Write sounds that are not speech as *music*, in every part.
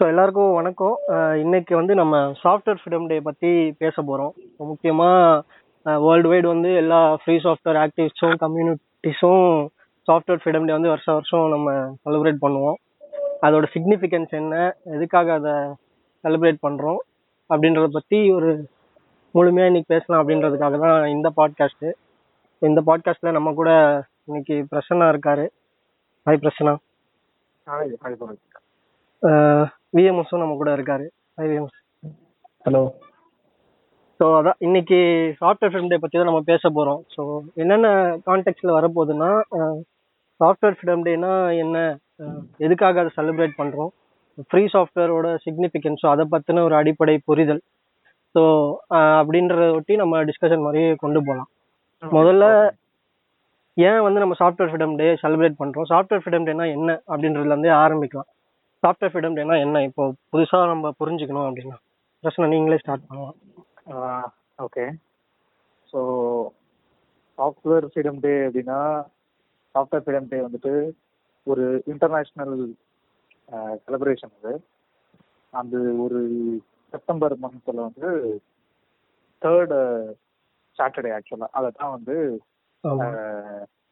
So எல்லாருக்கும் வணக்கம். இன்னைக்கு வந்து நம்ம சாஃப்ட்வேர் ஃப்ரீடம் டே பற்றி பேச போகிறோம் முக்கியமாக வேர்ல்டு வைடு வந்து எல்லா ஃப்ரீ சாஃப்ட்வேர் ஆக்டிவிஸ்டும் கம்யூனிட்டிஸும் சாஃப்ட்வேர் ஃப்ரீடம் டே வந்து வருஷம் வருஷம் நம்ம செலிப்ரேட் பண்ணுவோம். அதோட சிக்னிஃபிகன்ஸ் என்ன? எதுக்காக அதை செலிப்ரேட் பண்ணுறோம் அப்படின்றத பற்றி ஒரு முழுமையாக இன்னைக்கு பேசலாம் அப்படின்றதுக்காக தான் இந்த பாட்காஸ்ட்டு இந்த பாட்காஸ்ட்டில் நம்ம கூட இன்னைக்கு பிரசன்னா இருக்காரு. ஹாய் பிரசன்னா. விஎம்எஸும் நம்ம கூட இருக்காரு. ஹலோ ஸோ அதான் இன்னைக்கு சாஃப்ட்வேர் ஃபிலிம் டே பற்றி தான் நம்ம பேச போகிறோம் ஸோ என்னென்ன கான்டெக்ட்ல வரப்போகுதுன்னா சாஃப்ட்வேர் ஃபிலிம் டேனா என்ன? எதுக்காக அதை செலிப்ரேட் பண்ணுறோம் ஃப்ரீ சாஃப்ட்வேரோட சிக்னிஃபிகன்ஸோ அதை பற்றின ஒரு அடிப்படை புரிதல். ஸோ அப்படின்றத ஒட்டி நம்ம டிஸ்கஷன் மாதிரி கொண்டு போகலாம் முதல்ல ஏன் வந்து நம்ம சாஃப்ட்வேர் ஃபிடம் டே செலிப்ரேட் பண்ணுறோம் சாஃப்ட்வேர் ஃபிடம் டேனா என்ன? அப்படின்றதுலேருந்தே ஆரம்பிக்கலாம். சாஃப்ட்வேர் ஃபிடம் டேனா என்ன? இப்போ புதுசாக நம்ம புரிஞ்சுக்கணும் அப்படின்னா பிரச்சனை நீங்களே ஸ்டார்ட் பண்ணலாம். Okay so software freedom day அப்படின்னா சாஃப்ட்வேர் ஃப்ரீடம் டே வந்துட்டு ஒரு இன்டர்நேஷ்னல் செலிப்ரேஷன் அது. அந்த ஒரு செப்டம்பர் மந்த்தில் வந்து தேர்ட் சாட்டர்டே ஆக்சுவலாக அதை தான் வந்து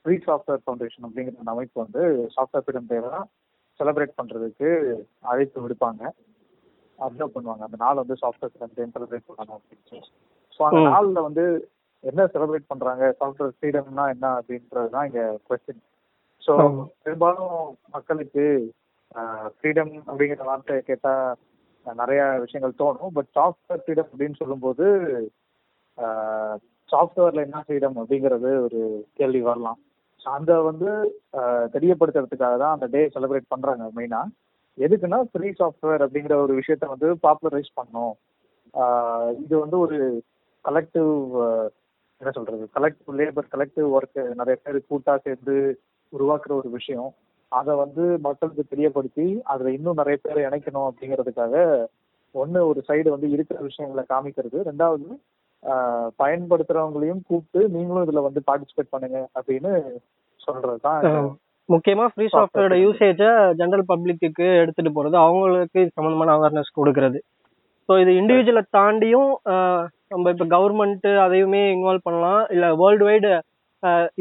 ஃப்ரீ சாஃப்ட்வேர் ஃபவுண்டேஷன் அப்படிங்கிற அந்த அமைப்பு வந்து சாஃப்ட்வேர் ஃப்ரீடம் டே தான் செலிப்ரேட் பண்ணுறதுக்கு அழைப்பு விடுப்பாங்க. அப்சர்வ் பண்ணுவாங்க. அந்த நாள் வந்து சாஃப்ட்வேர் ஃப்ரீடம் செலிப்ரேட் பண்ணணும் அப்படின்னு ஸோ அந்த. நாளில் வந்து என்ன செலிப்ரேட் பண்றாங்க? சாஃப்ட்வேர் ஃப்ரீடம்னா என்ன அப்படின்றது தான் இங்க கொஸ்டின் ஸோ. பெரும்பாலும் மக்களுக்கு ஃப்ரீடம் அப்படிங்கிற வார்த்தையை கேட்டா அஹ், நிறைய விஷயங்கள் தோணும். பட் சாஃப்ட்வேர் ஃப்ரீடம் அப்படின்னு சொல்லும்போது சாஃப்ட்வேர்ல என்ன ஃப்ரீடம் அப்படிங்கிறது ஒரு கேள்வி வரலாம். அந்த வந்து தெரியப்படுத்துறதுக்காக தான் அந்த டே செலிப்ரேட் பண்றாங்க மெயினா எதுக்குன்னா ஃப்ரீ சாஃப்ட்வேர் அப்படிங்கிற ஒரு விஷயத்த வந்து பாப்புலரைஸ் பண்ணும் இது வந்து ஒரு கலெக்டிவ் என்ன சொல்றது? கலெக்டிவ் லேபர் கலெக்டிவ் ஒர்க் நிறைய பேர் கூட்டா சேர்ந்து உருவாக்குற ஒரு விஷயம். அதை வந்து மக்களுக்கு தெரியப்படுத்தி அதுல இன்னும் நிறைய பேரை இணைக்கணும் அப்படிங்கிறதுக்காக ஒன்று ஒரு சைடு வந்து இருக்கிற விஷயங்களை காமிக்கிறது. ரெண்டாவது பயன்படுத்துறவங்களையும் கூப்பிட்டு நீங்களும் இதுல வந்து பார்ட்டிசிபேட் பண்ணுங்க அப்படின்னு சொல்றது தான் முக்கியமா ஃப்ரீ சாஃப்ட்வேரோட யூசேஜை ஜென்ரல் பப்ளிக்கு எடுத்துட்டு போறது அவங்களுக்கு சம்பந்தமான அவேர்னஸ் கொடுக்கறது. ஸோ இது இண்டிவிஜுவலை தாண்டியும் நம்ம இப்போ கவர்மெண்ட் அதையுமே இன்வால்வ் பண்ணலாம். இல்ல வேர்ல்டு வைடு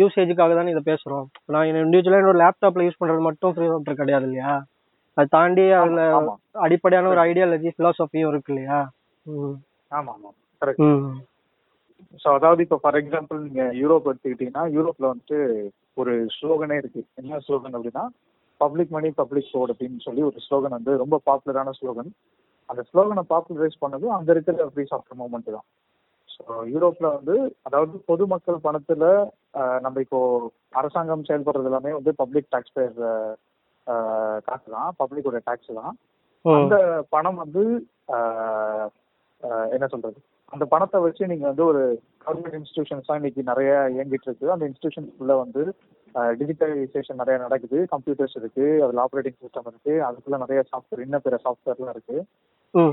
யூசேஜுக்காக தானே இதை பேசுறோம். நான் இண்டிவிஜுவலா என்னோட லேப்டாப்ல யூஸ் பண்றது மட்டும் ஃப்ரீ சாஃப்ட்வேர் கிடையாது இல்லையா? அதை தாண்டி அதுல அடிப்படையான ஒரு ஐடியாலஜி பிலாசபியும் இருக்கு இல்லையா? ம். ஆமா ஆமா. கரெக்ட். ஸோ அதாவது இப்போ ஃபார் எக்ஸாம்பிள் நீங்க யூரோப் எடுத்துக்கிட்டீங்கன்னா யூரோப்ல வந்துட்டு ஒரு ஸ்லோகனே இருக்கு. என்ன ஸ்லோகன் அப்படின்னா பப்ளிக் மணி பப்ளிக் கோட் அப்படின்னு சொல்லி ஒரு ஸ்லோகன் வந்து ரொம்ப பாப்புலரான ஸ்லோகன் அந்த ஸ்லோகனை பாப்புலரைஸ் பண்ணதும் அங்க இருக்கிற ஃப்ரீ சாஃப்ட்வேர் மூவ்மெண்ட் தான். ஸோ யூரோப்ல வந்து அதாவது பொதுமக்கள் பணத்துல நம்ம இப்போ அரசாங்கம் செயல்படுறது எல்லாமே வந்து பப்ளிக் டாக்ஸ் பேர் காசு தான். பப்ளிக்கோட டாக்ஸ் தான். அந்த பணம் வந்து என்ன சொல்றது? அந்த பணத்தை வச்சு நீங்க வந்து ஒரு கவர்மெண்ட் இன்ஸ்டிடியூஷன்ஸ் தான் இன்னைக்கு நிறைய இயங்கிட்டு இருக்கு அந்த இன்ஸ்டிடியூஷன்ஸ்குள்ள வந்து டிஜிட்டலைசேஷன் நிறைய நடக்குது. கம்ப்யூட்டர்ஸ் இருக்கு அதுல ஆப்ரேட்டிங் சிஸ்டம் இருக்கு அதுக்குள்ள நிறைய சாஃப்ட்வேர் இன்னும் பிற சாஃப்ட்வேர்லாம் இருக்கு.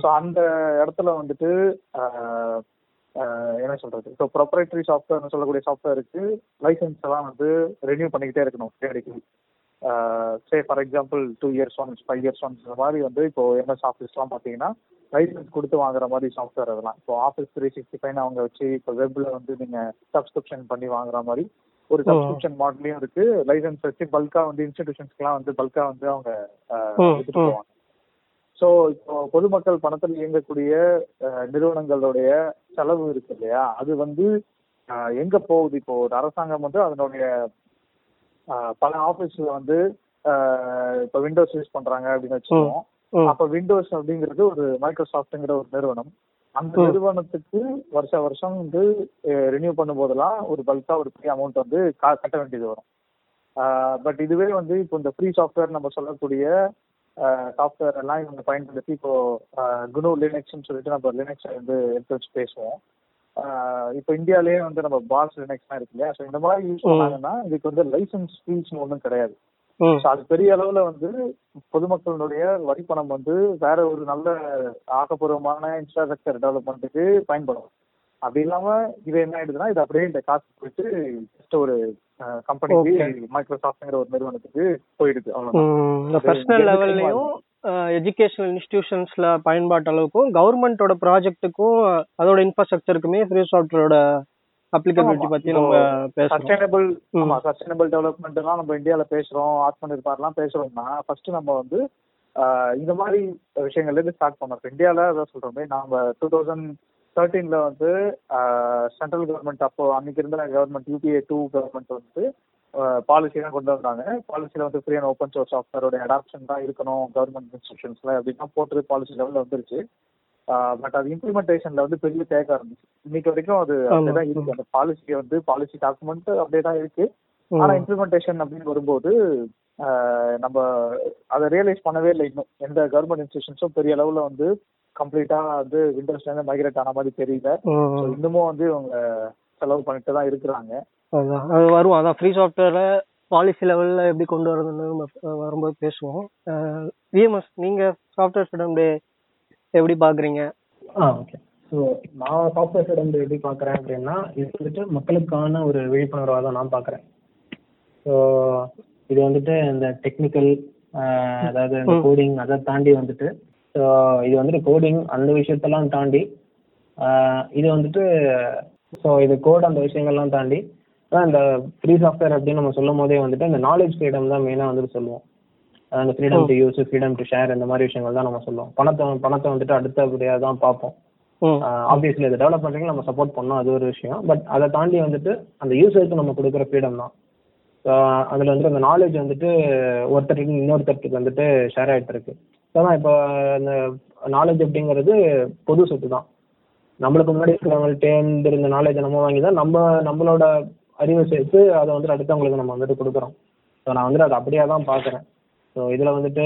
ஸோ அந்த இடத்துல வந்துட்டு என்ன சொல்றது? இப்போ ப்ரொப்ரைட்டரி சாஃப்ட்வேர்னு சொல்லக்கூடிய சாஃப்ட்வேருக்கு லைசன்ஸ் எல்லாம் வந்து ரெனியூ பண்ணிக்கிட்டே இருக்கணும் தேடிக்கு say for example two years once five years once இந்த மாதிரி வந்து இப்போ எம்எஸ் ஆஃபீஸ்லாம் பார்த்தீங்கன்னா லைசன்ஸ் கொடுத்து வாங்குற மாதிரி சாஃப்ட்வேர் அதெல்லாம். இப்போ ஆஃபீஸ் த்ரீ சிக்ஸ்டி ஃபைவ் அவங்க வச்சு இப்போ வெப்ல வந்து நீங்க சப்ஸ்கிரிப்ஷன் பண்ணி வாங்குற மாதிரி ஒரு. சப்ஸ்கிரிப்ஷன் மாடலையும் இருக்கு. லைசன்ஸ் வச்சு பல்கா வந்து இன்ஸ்டிடியூஷன்ஸ்க்குலாம் வந்து பல்கா வந்து அவங்க எடுத்துட்டு. போவாங்க. ஸோ இப்போ பொதுமக்கள் பணத்தில் இயங்கக்கூடிய நிறுவனங்களுடைய செலவு இருக்கு இல்லையா? அது வந்து எங்க போகுது? இப்போ ஒரு அரசாங்கம் வந்து அதனுடைய பல ஆபீஸ்ல வந்து இப்போ விண்டோஸ் யூஸ் பண்றாங்க அப்படின்னு வச்சுக்கோம். அப்ப விண்டோஸ் அப்படிங்கிறது ஒரு மைக்ரோசாஃப்ட்ங்கிற ஒரு நிறுவனம் அந்த. நிறுவனத்துக்கு வருஷ வருஷம் வந்து ரினியூ பண்ணும் போதெல்லாம் ஒரு பல்கா ஒரு பெரிய அமௌண்ட் வந்து கட்ட வேண்டியது வரும் பட் இதுவே வந்து இப்போ இந்த ஃப்ரீ சாஃப்ட்வேர் நம்ம சொல்லக்கூடிய சாஃப்ட்வேர் எல்லாம் இவங்க பயன்படுத்தி இப்போ குனு லினக்ஸ்னு சொல்லிட்டு நம்ம லினக்ஸ் வந்து எடுத்து வச்சு பேசுவோம் இப்போ இந்தியாலயே வந்து நம்ம பாஸ் லினக்ஸ்லாம் இருக்கு இல்லையா ஸோ இந்த மாதிரி யூஸ். பண்ணாங்கன்னா இதுக்கு வந்து லைசன்ஸ் ஃபீஸ் ஒன்றும் கிடையாது. ஸோ அது பெரிய அளவுல வந்து பொதுமக்களுடைய வரி பணம் வந்து வேற ஒரு நல்ல ஆக்கப்பூர்வமான இன்ஃப்ராஸ்ட்ரக்சர் டெவலப்மெண்ட்டுக்கு பயன்படும் அப்படி இல்லாம இது என்ன ஆயிடுதுன்னா இது அப்படியே இந்த காசு போயிட்டு ஜஸ்ட் ஒரு கம்பெனிக்கு. மைக்ரோசாஃப்ட்ங்கிற ஒரு நிறுவனத்துக்கு போயிடுது அது பர்சனல் லெவல்லையும் எஜுகேஷனல் இன்ஸ்டிடியூஷன்ஸ்ல பயன்பாட்டு அளவுக்கும் கவர்மெண்டோட ப்ராஜெக்ட்டுக்கும் அதோட இன்ஃப்ராஸ்ட்ரக்சருக்குமே ஃப்ரீ சாஃப்ட்வேரோட அப்ளிகபிலிட்டி. பத்தி நம்ம சஸ்டைனபிள். ஆமா சஸ்டைனபிள் டெவலப்மெண்ட் எல்லாம் நம்ம இந்தியால பேசுறோம் ஆத்ம நிர்பார்லாம் பேசுறோம்னா ஃபர்ஸ்ட் நம்ம வந்து இந்த மாதிரி விஷயங்கள்ல இருந்து ஸ்டார்ட் பண்ணோம் இப்ப இந்தியால அதான் சொல்றோமே நாம டூ தௌசண்ட் தேர்ட்டீன்ல வந்து சென்ட்ரல் கவர்மெண்ட் அப்போ அன்னைக்கு இருந்த கவர்மெண்ட் யூபிஏ டூ கவர்மெண்ட் வந்து பாலிசி தான் கொண்டு வந்தாங்க. பாலிசியில வந்து ஃப்ரீ அண்ட் ஓப்பன் சோர்ஸ் சாஃப்ட்வேரோட அடாப்ஷன் தான் இருக்கணும் கவர்மெண்ட் இன்ஸ்டியூஷன்ஸ்ல அப்படின்னா போட்டு பாலிசி லெவல்ல வந்துருச்சு. பட் அது இம்ப்ளிமெண்டேஷன்ல வந்து பெரிய தேக்கம் இருந்துச்சு இன்னைக்கு வரைக்கும் அது ஆமா. அப்படிதான் இருக்கு. அந்த பாலிசி வந்து பாலிசி டாக்குமெண்ட் அப்படியே தான் இருக்கு ஆனா இம்ப்ளிமெண்டேஷன் அப்படின்னு வரும்போது நம்ம அதை ரியலைஸ் பண்ணவே இல்லை இன்னும். எந்த கவர்மெண்ட் இன்ஸ்டியூஷன்ஸும் பெரிய லெவல்ல வந்து கம்ப்ளீட்டா வந்து விண்டோஸ்ல இருந்து மைக்ரேட் ஆன மாதிரி தெரியல. இன்னமும் வந்து இவங்க செலவு பண்ணிட்டு தான் இருக்கிறாங்க. அதான். அது வரும் அதான் ஃப்ரீ சாஃப்ட்வேர்ல பாலிசி லெவல்ல எப்படி கொண்டு வரதுன்னு நம்ம வரும்போது பேசுவோம். விஎம்எஸ் நீங்க சாஃப்ட்வேர் ஃப்ரீடம் டே எப்படி பாக்குறீங்க? ஆ ஓகே ஸோ நான் சாஃப்ட்வேர் வந்து எப்படி பார்க்குறேன் அப்படின்னா இது வந்துட்டு மக்களுக்கான ஒரு விழிப்புணர்வாக தான் நான் பார்க்குறேன் ஸோ இது வந்துட்டு இந்த டெக்னிக்கல் அதாவது இந்த. கோடிங் அதை தாண்டி வந்துட்டு ஸோ இது வந்துட்டு கோடிங் அந்த விஷயத்தெல்லாம் தாண்டி இது வந்துட்டு ஸோ இது கோட் அந்த விஷயங்கள்லாம் தாண்டி அதான் இந்த ஃப்ரீ சாஃப்ட்வேர் அப்படின்னு நம்ம சொல்லும் போதே வந்துட்டு இந்த நாலேஜ் ஃப்ரீடம் தான் மெயினாக வந்துட்டு சொல்லுவோம். இந்த freedom to use freedom to share இந்த மாதிரி விஷயங்கள் தான் நம்ம சொல்லுவோம். பணத்தை பணத்தை வந்துட்டு அடுத்தபடியாக தான் பார்ப்போம். ஆப்வியஸ்லி இது டெவலப் பண்ணுறீங்க நம்ம சப்போர்ட் பண்ணோம் அது ஒரு விஷயம். பட் அதை தாண்டி வந்துட்டு அந்த யூசருக்கு நம்ம கொடுக்குற ஃப்ரீடம் தான். அதில் வந்துட்டு அந்த நாலேஜ் வந்துட்டு ஒருத்தருக்கு இன்னொருத்தருக்கு வந்துட்டு ஷேர் ஆகிட்டு இருக்கு. அதான் இப்போ அந்த நாலேஜ் அப்படிங்கிறது பொது சொத்து தான். நம்மளுக்கு முன்னாடி இருக்கிறவங்கள்ட்ட இருந்த நாலேஜை நம்ம வாங்கி தான் நம்ம நம்மளோட அறிவை சேர்த்து அதை வந்துட்டு அடுத்தவங்களுக்கு நம்ம வந்துட்டு கொடுக்குறோம். ஸோ நான் வந்துட்டு அதை அப்படியே தான் பார்க்குறேன். ஸோ இதில் வந்துட்டு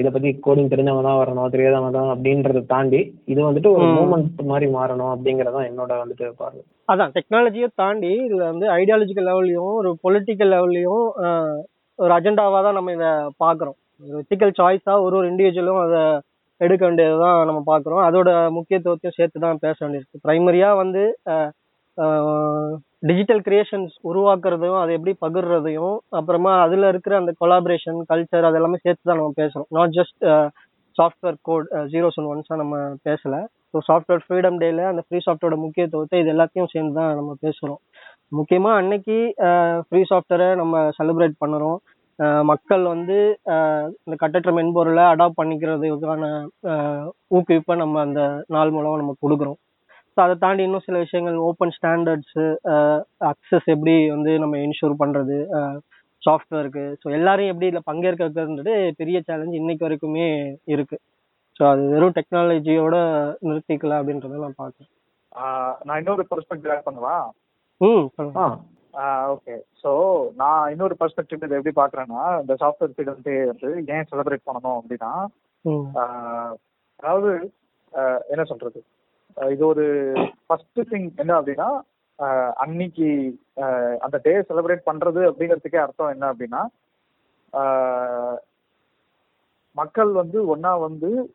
இதை பற்றி கோடிங் தெரிஞ்சவங்க தான் வரணும் தெரியாதவங்க தான் அப்படின்றத தாண்டி இது வந்துட்டு ஒரு. மூமெண்ட் மாதிரி மாறணும் அப்படிங்கறதான் என்னோட வந்துட்டு பார்வை. அதான் டெக்னாலஜியை தாண்டி இதுல வந்து ஐடியாலஜிக்கல் லெவல்லையும் ஒரு பொலிட்டிக்கல் லெவல்லையும் ஒரு அஜெண்டாவா தான் நம்ம இதை பாக்குறோம் ஒரு எத்திக்கல் சாய்ஸா ஒரு ஒரு இண்டிவிஜுவலும் அதை எடுக்க வேண்டியதுதான் நம்ம பாக்குறோம் அதோட முக்கியத்துவத்தையும் சேர்த்து தான் பேச வேண்டியிருக்கு. பிரைமரியா வந்து டிஜிட்டல் கிரியேஷன்ஸ் உருவாக்குறதையும் அதை எப்படி பகிர்றதையும் அப்புறமா அதுல இருக்கிற அந்த கொலாபரேஷன் கல்ச்சர் அதெல்லாமே சேர்த்து தான் நம்ம பேசுறோம். Not just software code zeros and ஒன்ஸாக நம்ம பேசல. ஸோ சாஃப்ட்வேர் ஃப்ரீடம் டேல அந்த ஃப்ரீ சாஃப்ட்வேரோட முக்கியத்துவத்தை இது எல்லாத்தையும் சேர்ந்து தான் நம்ம பேசுறோம். முக்கியமாக அன்னைக்கு ஃப்ரீ சாஃப்ட்வேரை நம்ம செலிப்ரேட் பண்ணுறோம். மக்கள் வந்து இந்த கட்டற்ற மென்பொருளை அடாப்ட் பண்ணிக்கிறதுக்கான ஊக்குவிப்பை நம்ம அந்த நாள் மூலமாக நம்ம கொடுக்குறோம். ஸோ அதை தாண்டி இன்னும் சில விஷயங்கள் ஓப்பன் ஸ்டாண்டர்ட்ஸு அக்சஸ் எப்படி வந்து நம்ம இன்ஷூர் பண்ணுறது சாஃப்ட்வேருக்கு ஸோ எல்லாரையும் எப்படி இதில் பங்கேற்க வைக்கிறதுன்றது பெரிய சேலஞ்ச் இன்னைக்கு வரைக்குமே இருக்கு. ஸோ அது வெறும் டெக்னாலஜியோட நிறுத்திக்கலாம் அப்படின்றத நான் பார்க்குறேன். நான் இன்னொரு பெர்ஸ்பெக்டிவ் ஆட் பண்ணவா? ம் ஓகே ஸோ நான் இன்னொரு பெர்ஸ்பெக்டிவ் இதை எப்படி பார்க்குறேன்னா இந்த சாஃப்ட்வேர் ஃப்ரீடம் டே வந்து ஏன் செலிப்ரேட் பண்ணணும் அப்படின்னா அதாவது என்ன சொல்றது? இது ஒரு ஃபர்ஸ்ட் திங் என்ன அப்படின்னா அன்னைக்கு அந்த டே செலிப்ரேட் பண்றது அப்படிங்கிறதுக்கே அர்த்தம் என்ன அப்படின்னா மக்கள் வந்து ஒன்னா வந்து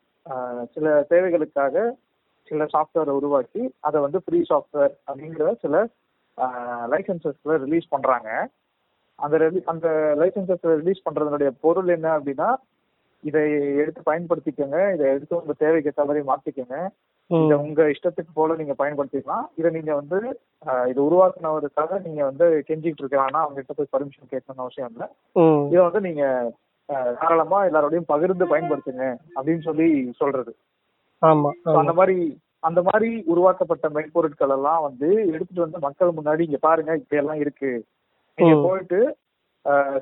சில தேவைகளுக்காக சில சாஃப்ட்வேரை உருவாக்கி அதை வந்து ஃப்ரீ சாஃப்ட்வேர் அப்படிங்கிற சில லைசன்சஸ்ல ரிலீஸ் பண்றாங்க. அந்த rele- அந்த லைசன்சஸ்ல ரிலீஸ் பண்றதுனுடைய பொருள் என்ன அப்படின்னா இதை எடுத்து பயன்படுத்திக்கோங்க இதை எடுத்து உங்க தேவைக்கு தவறி மாத்திக்கோங்க. இதை உங்க இஷ்டத்துக்கு போல நீங்க பயன்படுத்திக்கலாம். இதை நீங்க வந்து இது உருவாக்குனவருக்காக நீங்க வந்து கெஞ்சிட்டு இருக்காங்கன்னா அவங்க கிட்ட போய் பர்மிஷன் கேட்கணும்னு அவசியம் இல்லை. இதை வந்து நீங்க தாராளமா எல்லாரோடையும் பகிர்ந்து பயன்படுத்துங்க அப்படின்னு சொல்லி சொல்றது. ஆமா அந்த மாதிரி அந்த மாதிரி உருவாக்கப்பட்ட மென்பொருட்கள் எல்லாம் வந்து எடுத்துட்டு வந்து மக்கள் முன்னாடி இங்க பாருங்க இப்படி எல்லாம் இருக்கு. நீங்க. போயிட்டு